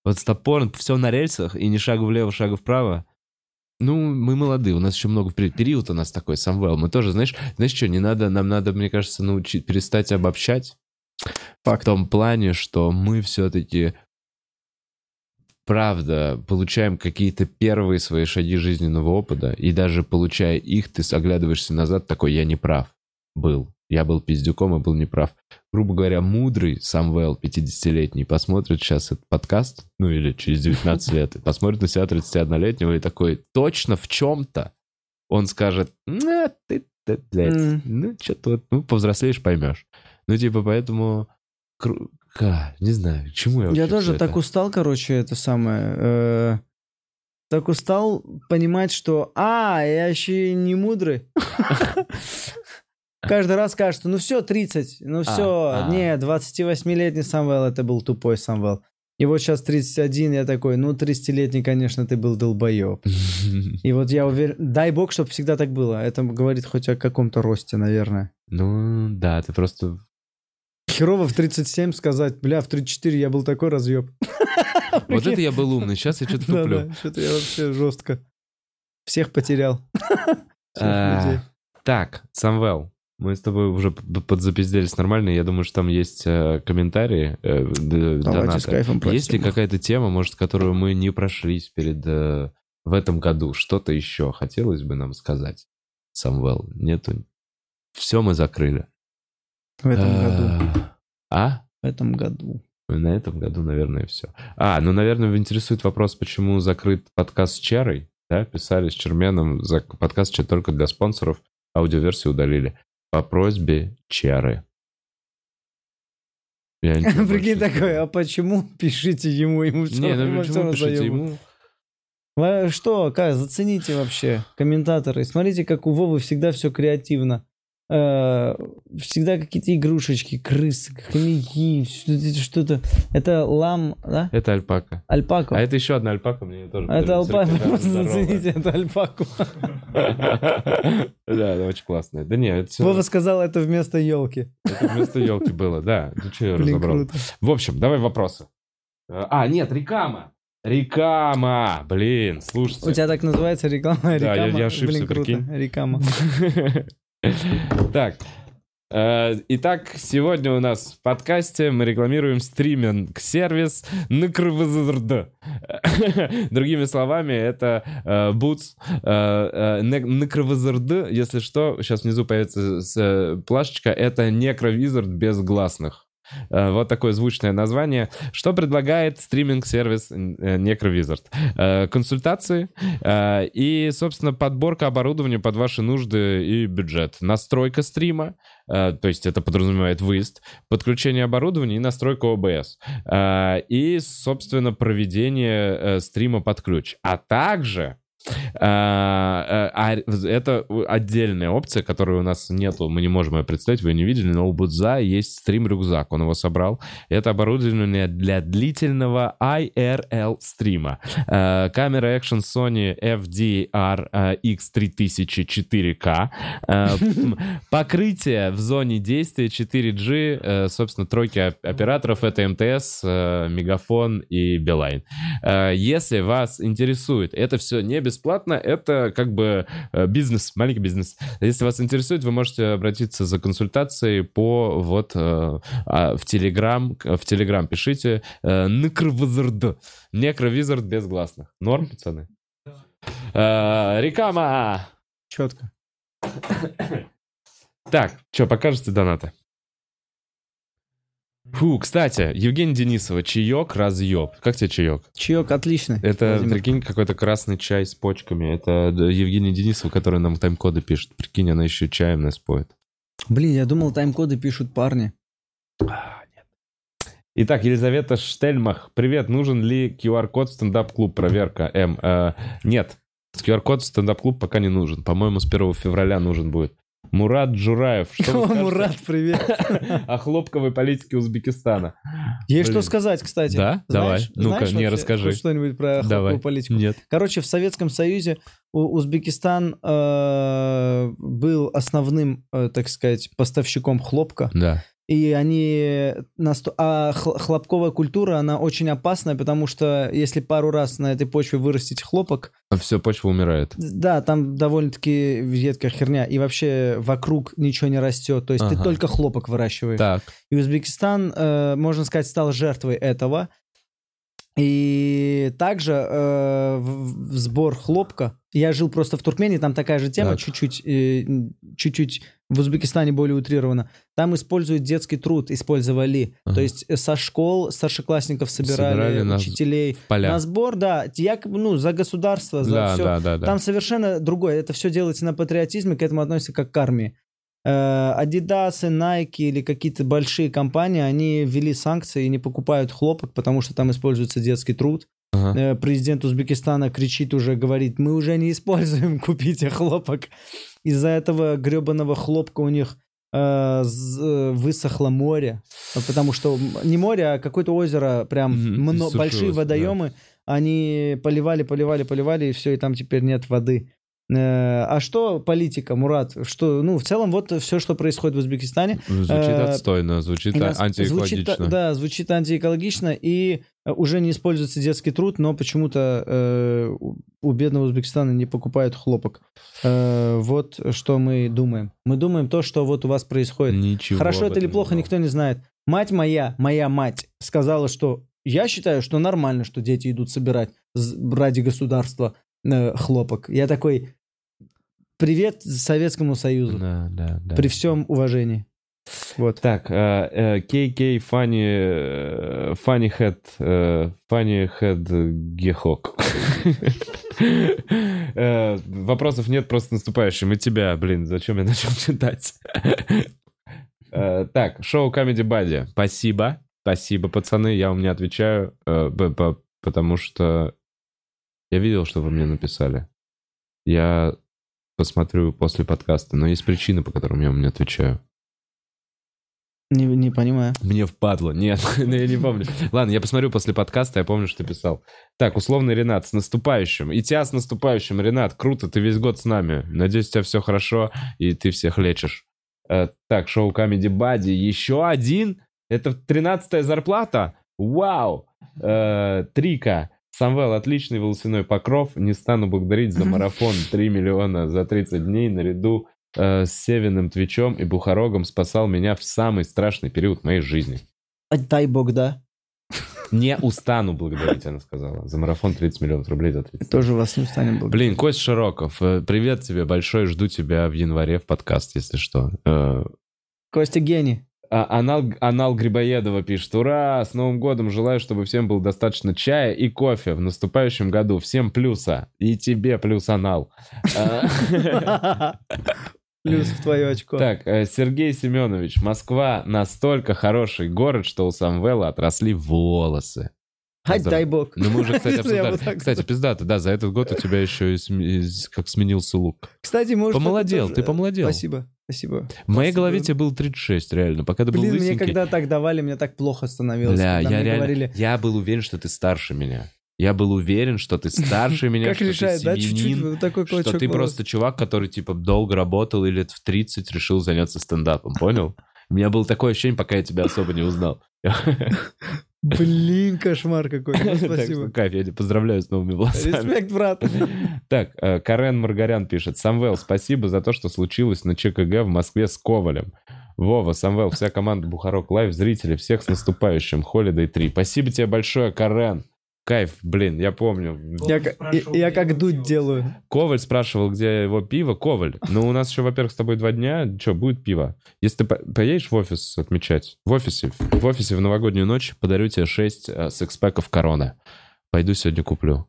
Вот с топором, все на рельсах, и ни шагу влево, шагу вправо. Ну, мы молодые, у нас еще много впереди. Период у нас такой, Самвел. Мы тоже, знаешь, знаешь что, не надо, нам надо, мне кажется, научить, перестать обобщать. В том плане, что мы все-таки, правда, получаем какие-то первые свои шаги жизненного опыта, и даже получая их, ты оглядываешься назад, такой, я не прав был. Я был пиздюком и был неправ. Грубо говоря, мудрый Самвел, 50-летний, посмотрит сейчас этот подкаст, ну или через 19 лет, и посмотрит на себя 31-летнего и такой, точно в чем-то он скажет, «На, ты, ты, блядь, М. ну что-то вот, ну повзрослеешь, поймешь. Ну типа поэтому, кру- ка, не знаю, к чему я вообще Я тоже так это? устал, короче, это самое. э, так устал понимать, что, а, я еще не мудрый. (laughs) (laughs) Каждый раз кажется, ну все, 30, ну все, а. не, 28-летний Самвел, это был тупой Самвел. И вот сейчас 31, я такой, ну 30-летний, конечно, ты был долбоеб. (laughs) И вот я уверен, дай бог, чтобы всегда так было. Это говорит хоть о каком-то росте, наверное. Ну, да, ты просто... Херово в 37 сказать, бля, в 34 я был такой разъеб. (laughs) Вот это я был умный, сейчас я что-то туплю. Что-то я вообще жестко. Всех потерял. (laughs) А. Так, Самвел, мы с тобой уже подзапизделись нормально. Я думаю, что там есть э, комментарии, э, Давайте с кайфом Есть ли какая-то тема, может, которую мы не прошлись перед э, в этом году? Что-то еще хотелось бы нам сказать, Самвел? Нету? Все мы закрыли. В этом году. А? В этом году. На этом году, наверное, все. А, ну, наверное, интересует вопрос, почему закрыт подкаст с Черой. Да, писали с Черменом, за подкаст чё только для спонсоров, аудиоверсию удалили. По просьбе больше Прикинь такой, а почему пишите ему? Ему все Не, ну почему пишите ему? Что, как, зацените вообще, комментаторы. Смотрите, как у Вовы всегда все креативно. Э, Всегда какие-то игрушечки, крысы, хомяки, что-то-. Это лам, да? Это альпака. Альпака. А это еще одна альпака, мне тоже. А это альпака, просто зацените, это альпаку. (laughs) Да, это очень классно. Да не, это все Вова сказал это вместо елки. вместо елки было, да. Ну что я разобрал? В общем, давай вопросы. А, нет, Рекама. Рекама, блин, слушайте. У тебя так называется реклама? Да, я- ошибся, Блин, круто. Рекама. (laughs) (laughs) Так. э, Итак, сегодня у нас в подкасте мы рекламируем стриминг-сервис Накрвзрд. (laughs) Другими словами, это э, Boots э, Накрвзрд, если что, сейчас внизу появится плашечка, это Некровизард без гласных. Э, Вот такое звучное название. Что предлагает стриминг-сервис Necrovizard? Э, Консультации э, и, собственно, подборка оборудования под ваши нужды и бюджет. Настройка стрима, то есть это подразумевает выезд, подключение оборудования и настройка. Э, И, собственно, проведение стрима под ключ. А также а, а, а, это отдельная опция, которой у нас нету, мы не можем ее представить, вы не видели, но у Будза есть стрим-рюкзак, он его собрал. Это оборудование для длительного IRL стрима. А, Камера Action Sony FDR а, X3000 4K. А, м, Покрытие в зоне действия 4G, э, собственно, тройки оп- операторов, это МТС, э, Мегафон и Билайн. Если вас интересует, это все не бесплатно, это как бы э, бизнес, маленький бизнес. Если вас интересует, вы можете обратиться за консультацией по вот э, а, в Телеграм, в Телеграм пишите э, Некровизард, Некровизард без гласных. Норм, пацаны? Рекама! Четко. Так, что, покажете донаты? Фу, кстати, Евгений Денисова, чаек разъеб. Как тебе чаек? Чаек отличный. Это, Владимир. прикинь, какой-то красный чай с почками. Это Евгения Денисова, которая нам тайм-коды пишет. Прикинь, она еще чаем нас поет. Блин, я думал, тайм-коды пишут парни. Итак, Елизавета Штельмах. Привет, нужен ли QR-код в стендап-клуб? Проверка. М. э, нет, QR-код в стендап-клуб пока не нужен. По-моему, с 1 февраля нужен будет. Мурат Джураев. Что О, Мурат, привет. (laughs) о хлопковой политике Узбекистана? Есть Блин. что сказать, кстати. Да? Давай. Ну-ка, знаешь не, вообще расскажи. что-нибудь про Давай. хлопковую политику? Нет. Короче, в Советском Союзе Узбекистан э, был основным, э, так сказать, поставщиком хлопка. Да. И они... насто- А хл- хлопковая культура, она очень опасная, потому что если пару раз на этой почве вырастить хлопок, Все, почва умирает. да, там довольно-таки едкая херня. И вообще вокруг ничего не растет. То есть ты Ага. только хлопок выращиваешь. Так. И Узбекистан, э, можно сказать, стал жертвой этого. И также э, в, в сбор хлопка. Я жил просто в Туркмении, там такая же тема, чуть-чуть, э, чуть-чуть в Узбекистане более утрирована. Там используют детский труд, использовали. Ага. То есть со школ старшеклассников собирали, Собирали на- учителей. Поля. На сбор, да, якобы, ну, за государство, за Да, все. да, да, да. Там совершенно другое. Это все делается на патриотизме, к этому относится как к армии. Э, Adidas, Nike или какие-то большие компании, они ввели санкции и не покупают хлопок, потому что там используется детский труд. Ага. Э, Президент Узбекистана кричит уже, говорит, мы уже не используем, (laughs) купите хлопок. Из-за этого гребаного хлопка у них э, э, высохло море, потому что не море, а какое-то озеро, прям иссушилось, большие да. водоемы, они поливали, поливали, поливали, и все, и там теперь нет воды. Э, А что политика, Мурат? Что, ну, в целом, вот все, что происходит в Узбекистане. Звучит э, отстойно, звучит нас- антиэкологично. Звучит, да, звучит антиэкологично, и э, уже не используется детский труд, но почему-то э, у- бедного Узбекистана не покупают хлопок. Э, вот что мы думаем. Мы думаем то, что вот у вас происходит. Ничего Хорошо это или плохо, никто не знает. Мать моя, моя мать, сказала, что я считаю, что нормально, что дети идут собирать ради государства э, хлопок. Я такой, привет Советскому Союзу, Да, да, да. при всем уважении. Вот. Так, KK Funny, Funny Head, Funny Head Гехок. Э, Вопросов нет, просто наступающим. И тебя, блин, зачем я начал читать? Э, Так, шоу Comedy Buddy. Спасибо. Спасибо, пацаны. Я вам не отвечаю, э, потому что я видел, что вы мне написали. Я посмотрю после подкаста, но есть причины, по которым я вам не отвечаю. Не, не понимаю. Мне впадло. Нет, (laughs) ну, я не помню. Ладно, я посмотрю после подкаста, я помню, что ты писал. Так, условный Ренат, с наступающим. И тебя с наступающим, Ренат. Круто, ты весь год с нами. Надеюсь, у тебя все хорошо, и ты всех лечишь. Э, так, шоу Comedy Buddy. Еще один? Это 13 зарплата? Вау! Э, Трика. Самвел, отличный волосяной покров. Не стану благодарить за марафон 3 миллиона за 30 дней наряду э, с Севиным Твичом и Бухарогом спасал меня в самый страшный период моей жизни. А Дай бог, да. Не устану благодарить, она сказала. За марафон 30 миллионов рублей за 30 Тоже вас не устанем благодарить. Блин, Кость Широков, э, привет тебе большой, жду тебя в январе в подкаст, если что. Э, Костя гений. А- Анал, Анал Грибоедова пишет, ура, с Новым годом, желаю, чтобы всем было достаточно чая и кофе в наступающем году. Всем плюса. И тебе плюс Анал. Э, Плюс в твое очко. Так, э, Сергей Семенович, Москва настолько хороший город, что у Самвела отросли волосы. Ай, дай бог. Ну, мы уже, кстати, (laughs) обсуждали. Кстати, пиздато, да, за этот год у тебя еще и как сменился лук. Кстати, может... Помолодел, ты помолодел. Спасибо, спасибо. В моей Спасибо. голове тебе было 36, реально, пока ты был Блин, мне лысенький. когда так давали, мне так плохо становилось. Бля, когда я мне реально... говорили, Я был уверен, что ты старше меня. Я был уверен, что ты старше (laughs) меня, как что решает, ты да, чуть-чуть семьянин, вот такой что клочок ты просто чувак, который, типа, долго работал и лет в 30 решил заняться стендапом, понял? У меня было такое ощущение, пока я тебя особо не узнал. (laughs) Блин, кошмар какой. Ну, (laughs) Так Спасибо. кайф, я поздравляю с новыми волосами. Респект, брат. (laughs) Так, э, Карен Маргарян пишет. Самвел, спасибо за то, что случилось на ЧКГ в Москве с Ковалем. Вова, Самвел, вся команда Бухарок Лайв, зрители, всех с наступающим. Холидей 3. Спасибо тебе большое, Карен. Кайф, блин, я помню. Я, я- я как дуть делаю. Коваль спрашивал, где его пиво. Коваль, ну у нас еще, во-первых, с тобой два дня. Что, будет пиво? Если ты по- поедешь в офис отмечать, в офисе, в офисе в новогоднюю ночь подарю тебе 6 секспеков корона. Пойду сегодня куплю.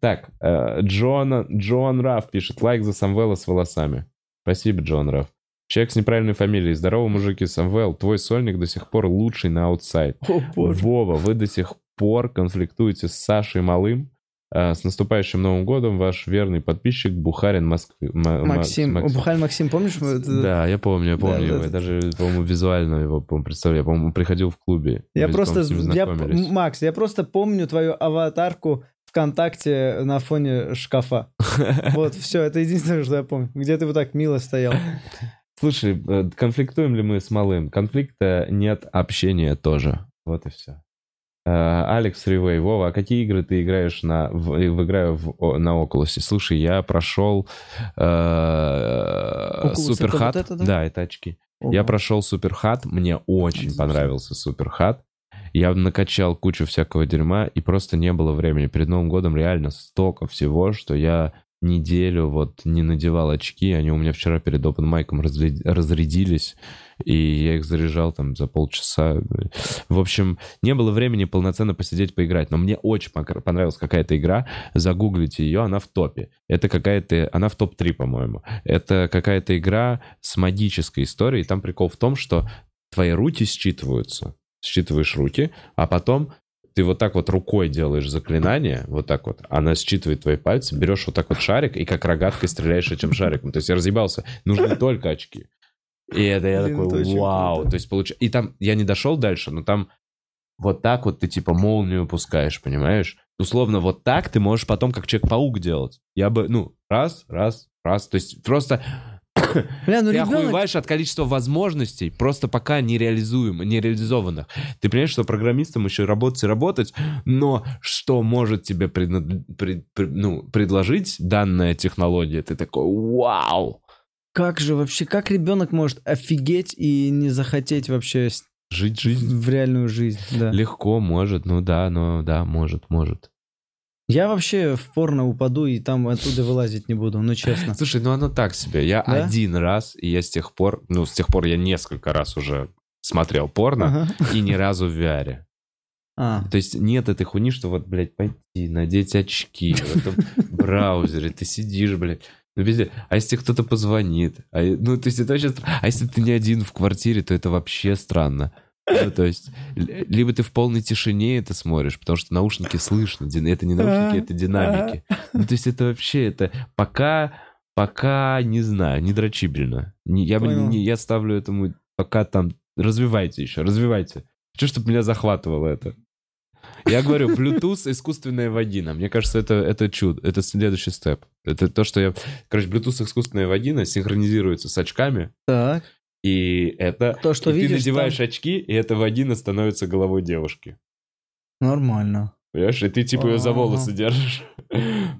Так, э, Джон, Джон Раф пишет, лайк за Самвела с волосами. Спасибо, Джон Раф. Человек с неправильной фамилией. Здорово, мужики. Самвел, твой сольник до сих пор лучший на Outside. О, боже. Вова, вы до сих пор конфликтуете с Сашей Малым? А, С наступающим Новым годом ваш верный подписчик Бухарин Москвы. Ма- Ма- Максим, Макс- Бухаль Максим, помнишь? Да, я помню, я помню да, его. да. Я даже, по-моему, визуально его по-моему, представляю. Я, по-моему, приходил в клубе. Я Мы, просто, я, Макс, я просто помню твою аватарку ВКонтакте на фоне шкафа. (laughs) Вот, все, это единственное, что я помню. Где ты вот так мило стоял. Слушай, э, конфликтуем ли мы с малым? Конфликта нет, общения тоже. Вот и все. Алекс Фривей, Вова, а какие игры ты играешь на, в, в играю в, на Окулусе? Слушай, я прошел э, Суперхат. вот это, да? это очки. Я Ого. прошел Суперхат, мне очень понравился Суперхат. Я накачал кучу всякого дерьма, и просто не было времени. Перед Новым годом реально столько всего, что я неделю вот не надевал очки. Они у меня вчера перед open майком разря- разрядились, и я их заряжал там за полчаса. В общем, не было времени полноценно посидеть, поиграть. Но мне очень понравилась какая-то игра. Загуглите ее, она в топе. Это какая-то... Она в топ-3, по-моему. Это какая-то игра с магической историей. Там прикол в том, что твои руки считываются. Считываешь руки, а потом ты вот так вот рукой делаешь заклинание, вот так вот, она считывает твои пальцы, берешь вот так вот шарик и как рогаткой стреляешь этим шариком. То есть я разъебался, нужны только очки. И это я Блин, это такой, очень вау. круто. То есть получ... И там я не дошел дальше, но там вот так вот ты типа молнию пускаешь, понимаешь? Условно вот так ты можешь потом как Человек-паук делать. Я бы, ну, раз, раз, раз. То есть просто Бля, ну ты ребенок... охуеваешь от количества возможностей, просто пока нереализуем, нереализованных. Ты понимаешь, что программистам еще работать и работать, но что может тебе предна- пред- пред- ну, предложить данная технология, ты такой, вау! Как же вообще, как ребенок может офигеть и не захотеть вообще Жить жизнь в реальную жизнь? Да. легко может, ну да, но да, может, может. Я вообще в порно упаду и там оттуда вылазить не буду, ну честно. Слушай, ну оно так себе. Я Да? один раз, и я с тех пор, ну, с тех пор я несколько раз уже смотрел порно, Ага. и ни разу в VR. А, То есть нет этой хуйни, что вот, блядь, пойти, надеть очки в этом (laughs) браузере, ты сидишь, блядь, ну, везде. А если кто-то позвонит? А, ну, то есть это вообще... А если ты не один в квартире, то это вообще странно. Ну, то есть, либо ты в полной тишине это смотришь, потому что наушники слышно. Это не наушники, это динамики. Ну, то есть это вообще, это пока, пока, не знаю, не дрочибельно. Не- я, не, я ставлю этому, пока там, развивайте еще, развивайте. Хочу, чтобы меня захватывало это. Я говорю, Bluetooth искусственная вагина. Мне кажется, это, это чудо. Это следующий степ. Это то, что я... Короче, Bluetooth искусственная вагина синхронизируется с очками. так. И это... То, что и ты видишь надеваешь там- очки, и эта вагина становится головой девушки. Нормально. Понимаешь? И ты типа ее за волосы держишь. (laughs)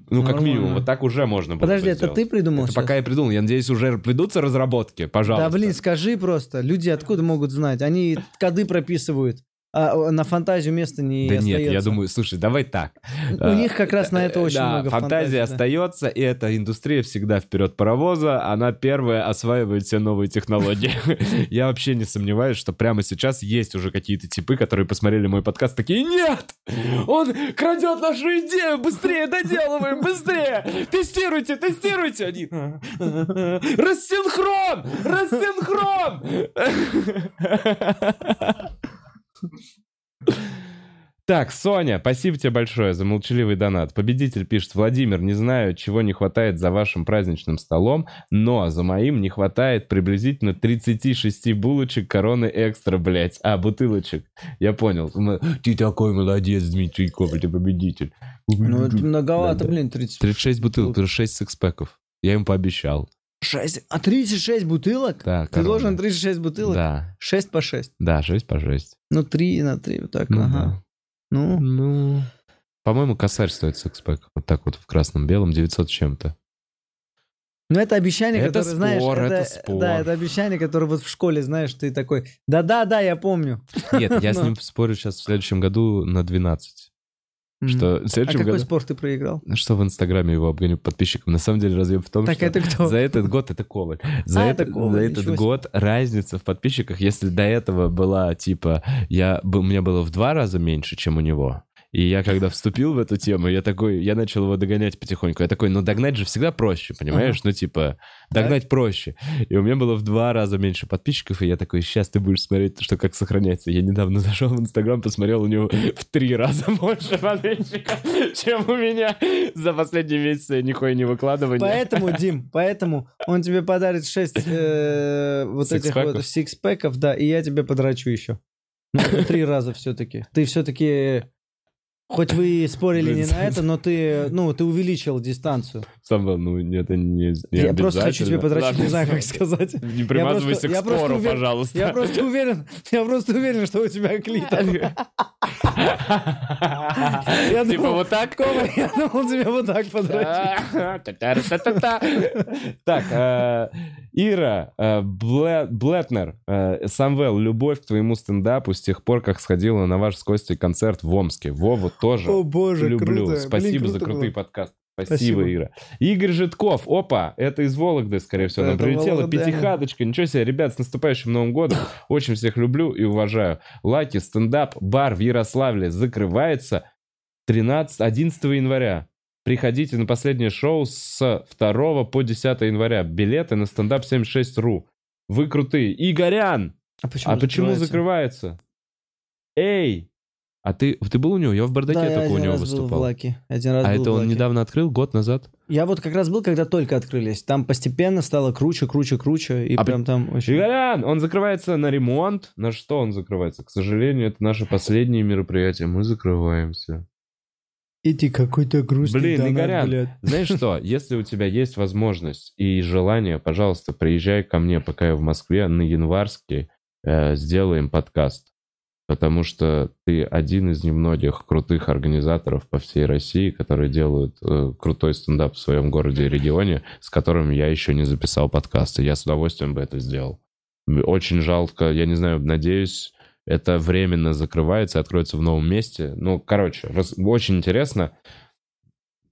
Ну, как минимум, вот так уже можно было Подожди, это ты придумал Это пока я придумал. Я надеюсь, уже ведутся разработки. Пожалуйста. Да блин, скажи просто. Люди откуда могут знать? Они коды прописывают, а на фантазию места не Да нет, я остается. думаю, слушай, давай так. У них как раз на это очень да, много фантазия фантазий, да. остается, и эта индустрия всегда вперед паровоза, она первая осваивает все новые технологии. (laughs) Я вообще не сомневаюсь, что прямо сейчас есть уже какие-то типы, которые посмотрели мой подкаст, такие, нет, он крадет нашу идею, быстрее доделываем, быстрее, тестируйте, тестируйте. Они, рассинхрон, рассинхрон. (laughs) Так, Соня, спасибо тебе большое за молчаливый донат. Победитель пишет, Владимир, не знаю, чего не хватает за вашим праздничным столом, но за моим не хватает приблизительно 36 булочек короны экстра, блядь. А, бутылочек. Я понял. Ты такой молодец, Дмитрий Коваль, ты победитель. Ну, это многовато, блин, 30. 36 бутылок, это 6 секспеков. Я им пообещал. 6. А 36 бутылок? Да, Ты корона. должен 36 бутылок? Да, 6 по 6. да, 6 по 6. Ну, 3 на 3, вот так, Ну, ага. да. Ну, Ну, по-моему, косарь стоит секспэк. Вот так вот в красном-белом, 900 с чем-то. ну это обещание, Это которое, знаешь, спор, это, это спор. да, это обещание, которое вот в школе, знаешь, ты такой, да-да-да, я помню. Нет, я с (laughs) Ну. ним спорю сейчас в следующем году на 12. Что в А какой году... спор ты проиграл? Что в Инстаграме его обгоню подписчикам. На самом деле разъем в том, Так что это кто? за этот год это Коваль. За, А, это- это Коваль, за этот себе. год разница в подписчиках, если до этого была типа, я, у меня было в два раза меньше, чем у него, И я когда вступил в эту тему, я такой, я начал его догонять потихоньку. Я такой, ну догнать же всегда проще, понимаешь? Ну типа, догнать проще. И у меня было в два раза меньше подписчиков, и я такой, сейчас ты будешь смотреть, что как сохраняется. Я недавно зашел в Инстаграм, посмотрел, у него в три раза (laughs) больше подписчиков, чем у меня за последние месяцы нихуя не выкладывания. Поэтому, Дим, поэтому он тебе подарит 6 э, вот этих вот сикспэков, да, и я тебе подрачу еще. Ну, три раза все-таки. Ты все-таки, хоть вы и спорили не на это, но ты, ну, ты увеличил дистанцию. Сам, ну, это не, не Я просто хочу тебе подрачить, Ладно, не знаю, как сказать. Не примазывайся Я к просто- я просто спору, уверен- пожалуйста. Я просто уверен, я просто уверен, что у тебя клитор. (laughs) Я Типа думал, вот так? Кома, я думал тебе вот так. Та-та-та-та-та. Так, э, Ира, э, Блетнер, э, Самвел, любовь к твоему стендапу с тех пор, как сходила на ваш с Костей концерт в Омске. Вову тоже О боже, люблю. круто. Спасибо Блин, за круто крутые было. подкасты. Спасибо, Спасибо. Ира. Игорь Житков, опа, это из Вологды, скорее всего, нам прилетела пятихаточка. Ничего себе, ребят, с наступающим Новым годом. Очень всех люблю и уважаю. Лаки, стендап, бар в Ярославле закрывается 13, 11 января. Приходите на последнее шоу с 2 по 10 января. Билеты на стендап 76.ru. Вы крутые. Игорян! А почему, а почему закрывается? Эй! А ты, ты был у него? Я в бардаке Да, я только у него раз был в выступал. Лаке. Один раз А был это в он Лаке. недавно открыл, год назад? Я вот как раз был, когда только открылись. Там постепенно стало круче, круче, круче. И А прям там очень... Игорян, он закрывается на ремонт. На что он закрывается? К сожалению, это наше последнее мероприятие. Мы закрываемся. Иди какой-то грустный Блин, донат, Игорян, блядь. (laughs) Знаешь что, если у тебя есть возможность и желание, пожалуйста, приезжай ко мне, пока я в Москве, на январский, э, сделаем подкаст. Потому что ты один из немногих крутых организаторов по всей России, которые делают э, крутой стендап в своем городе и регионе, с которым я еще не записал подкасты. Я с удовольствием бы это сделал. Очень жалко, я не знаю, надеюсь, это временно закрывается, откроется в новом месте. Ну, короче, раз- очень интересно.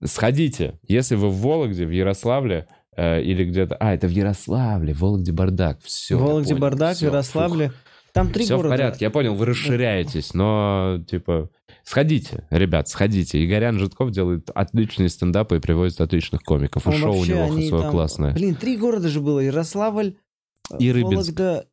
Сходите, если вы в Вологде, в Ярославле э, или где-то... А, это в Ярославле, в Вологде бардак. Все. В Вологде бардак, в Ярославле. Там три Все в города. порядке, я понял, вы расширяетесь, но, типа, сходите, ребят, сходите. Игорян Житков делает отличные стендапы и привозит отличных комиков. И Он шоу у него свое там- классное. Блин, три города же было. Ярославль, И э, Рыбинск. Вологда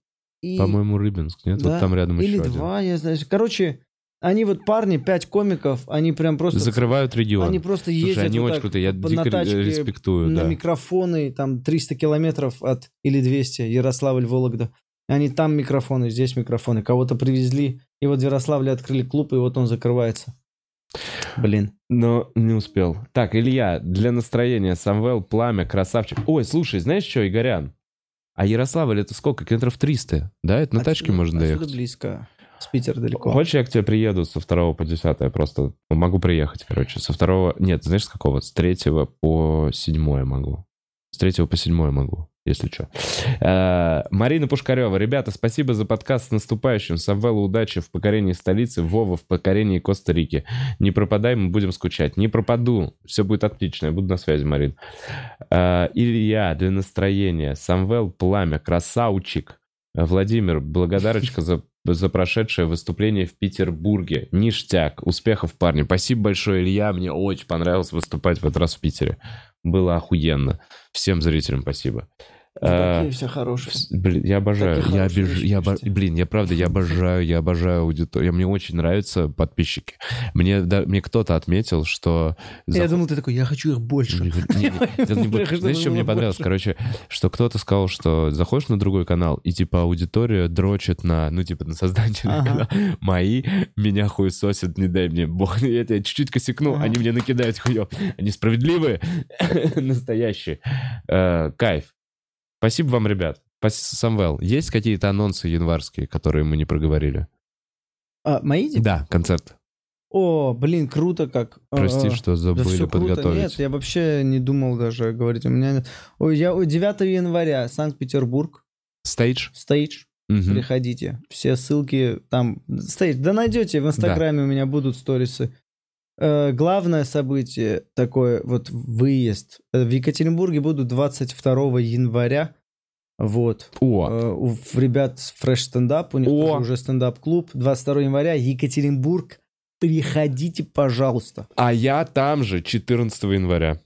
и... По-моему, Рыбинск, нет? Да, Вот там рядом Или еще один. два, я знаю. Короче, они вот парни, пять комиков, они прям просто... Закрывают регион. Они просто Слушай, ездят они вот очень крутые, я дико тачке респектую, на да. микрофоны, там 300 километров от, или 200, Ярославль, Вологда. Они там микрофоны, здесь микрофоны. Кого-то привезли, и вот в Ярославле открыли клуб, и вот он закрывается. Блин. Но не успел. Так, Илья, для настроения, Самвел, Пламя, красавчик. Ой, слушай, знаешь что, Игорян? А Ярославль это сколько? Километров 300? Да, это на тачке Отсюда- можно отсюда доехать? близко. С Питера далеко. Хочешь, я к тебе приеду со 2 по 10? Я просто могу приехать, короче. Со 2... Нет, знаешь, с какого? С 3 по 7 могу. С 3 по 7 могу, если что. Марина Пушкарева. Ребята, спасибо за подкаст с наступающим. Самвелу удачи в покорении столицы, Вова в покорении Коста-Рики. Не пропадай, мы будем скучать. Не пропаду. Все будет отлично. Я буду на связи, Марин. Э, Илья, для настроения. Самвел, пламя, красавчик. Владимир, благодарочка за, за прошедшее выступление в Петербурге. Ништяк. Успехов, парни. Спасибо большое, Илья. Мне очень понравилось выступать в этот раз в Питере. Было охуенно. Всем зрителям спасибо. Такие все хорошие. Блин, я обожаю. Я обиж... я обо- пишите. Блин, я правда, я обожаю, я обожаю аудиторию. Мне очень нравятся подписчики. Мне, да- мне кто-то отметил, что... Я заход- думал, ты такой, я хочу их больше. не, не, не, (laughs) Знаешь, что мне понравилось? Короче, что кто-то сказал, что заходишь на другой канал, и типа аудитория дрочит на, ну типа на Ага. канала. Мои меня хуесосят, не дай мне бог. (laughs) Я тебя чуть-чуть косякну, они мне накидают хуев. Они справедливые, (laughs) настоящие. Э, Кайф. Спасибо вам, ребят. Спас- Самвел, есть какие-то анонсы январские, которые мы не проговорили? А, мои дети? Да, концерт. О, блин, круто как. Прости, А, что Да забыли круто. подготовить. Нет, я вообще не думал даже говорить. У меня... Ой, я... ой, 9 января, Санкт-Петербург, Stage? Stage. Мгм. Приходите. Все ссылки там. Stage. Да найдете, в Инстаграме у меня будут сторисы. Э, главное событие такое, вот выезд. Э, В Екатеринбурге буду 22 января. Вот. О, Э, у ребят Stand Up, у них О! уже стендап-клуб. 22 января, Екатеринбург, приходите, пожалуйста. А я там же 14 января.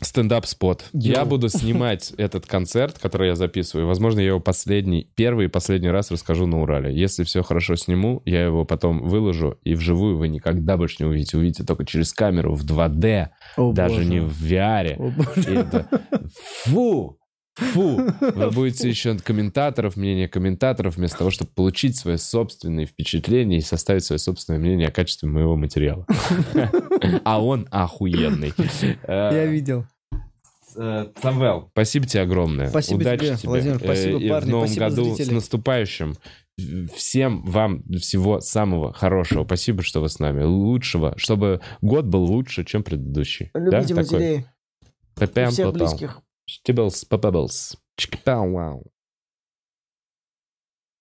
Стендап-спот. Я буду снимать (laughs) этот концерт, который я записываю. Возможно, я его последний, первый и последний раз расскажу на Урале. Если все хорошо сниму, я его потом выложу, и вживую вы никогда больше не увидите. Увидите только через камеру в 2D, О, даже боже. не в VR. О, боже. Это- (laughs) Фу! Фу! Вы будете еще комментаторов, мнение комментаторов, вместо того, чтобы получить свои собственные впечатления и составить свое собственное мнение о качестве моего материала. А он охуенный. Я видел. Э, Самвел, спасибо тебе огромное. Спасибо Удачи тебе, тебе. Владимир, Э, спасибо, и парни, в новом спасибо, году с наступающим. Всем вам всего самого хорошего. Спасибо, что вы с нами. Лучшего, чтобы год был лучше, чем предыдущий. Любите да? Матерей, всех близких. Stibbles, Pop Bubbles. Chick-pow-wow.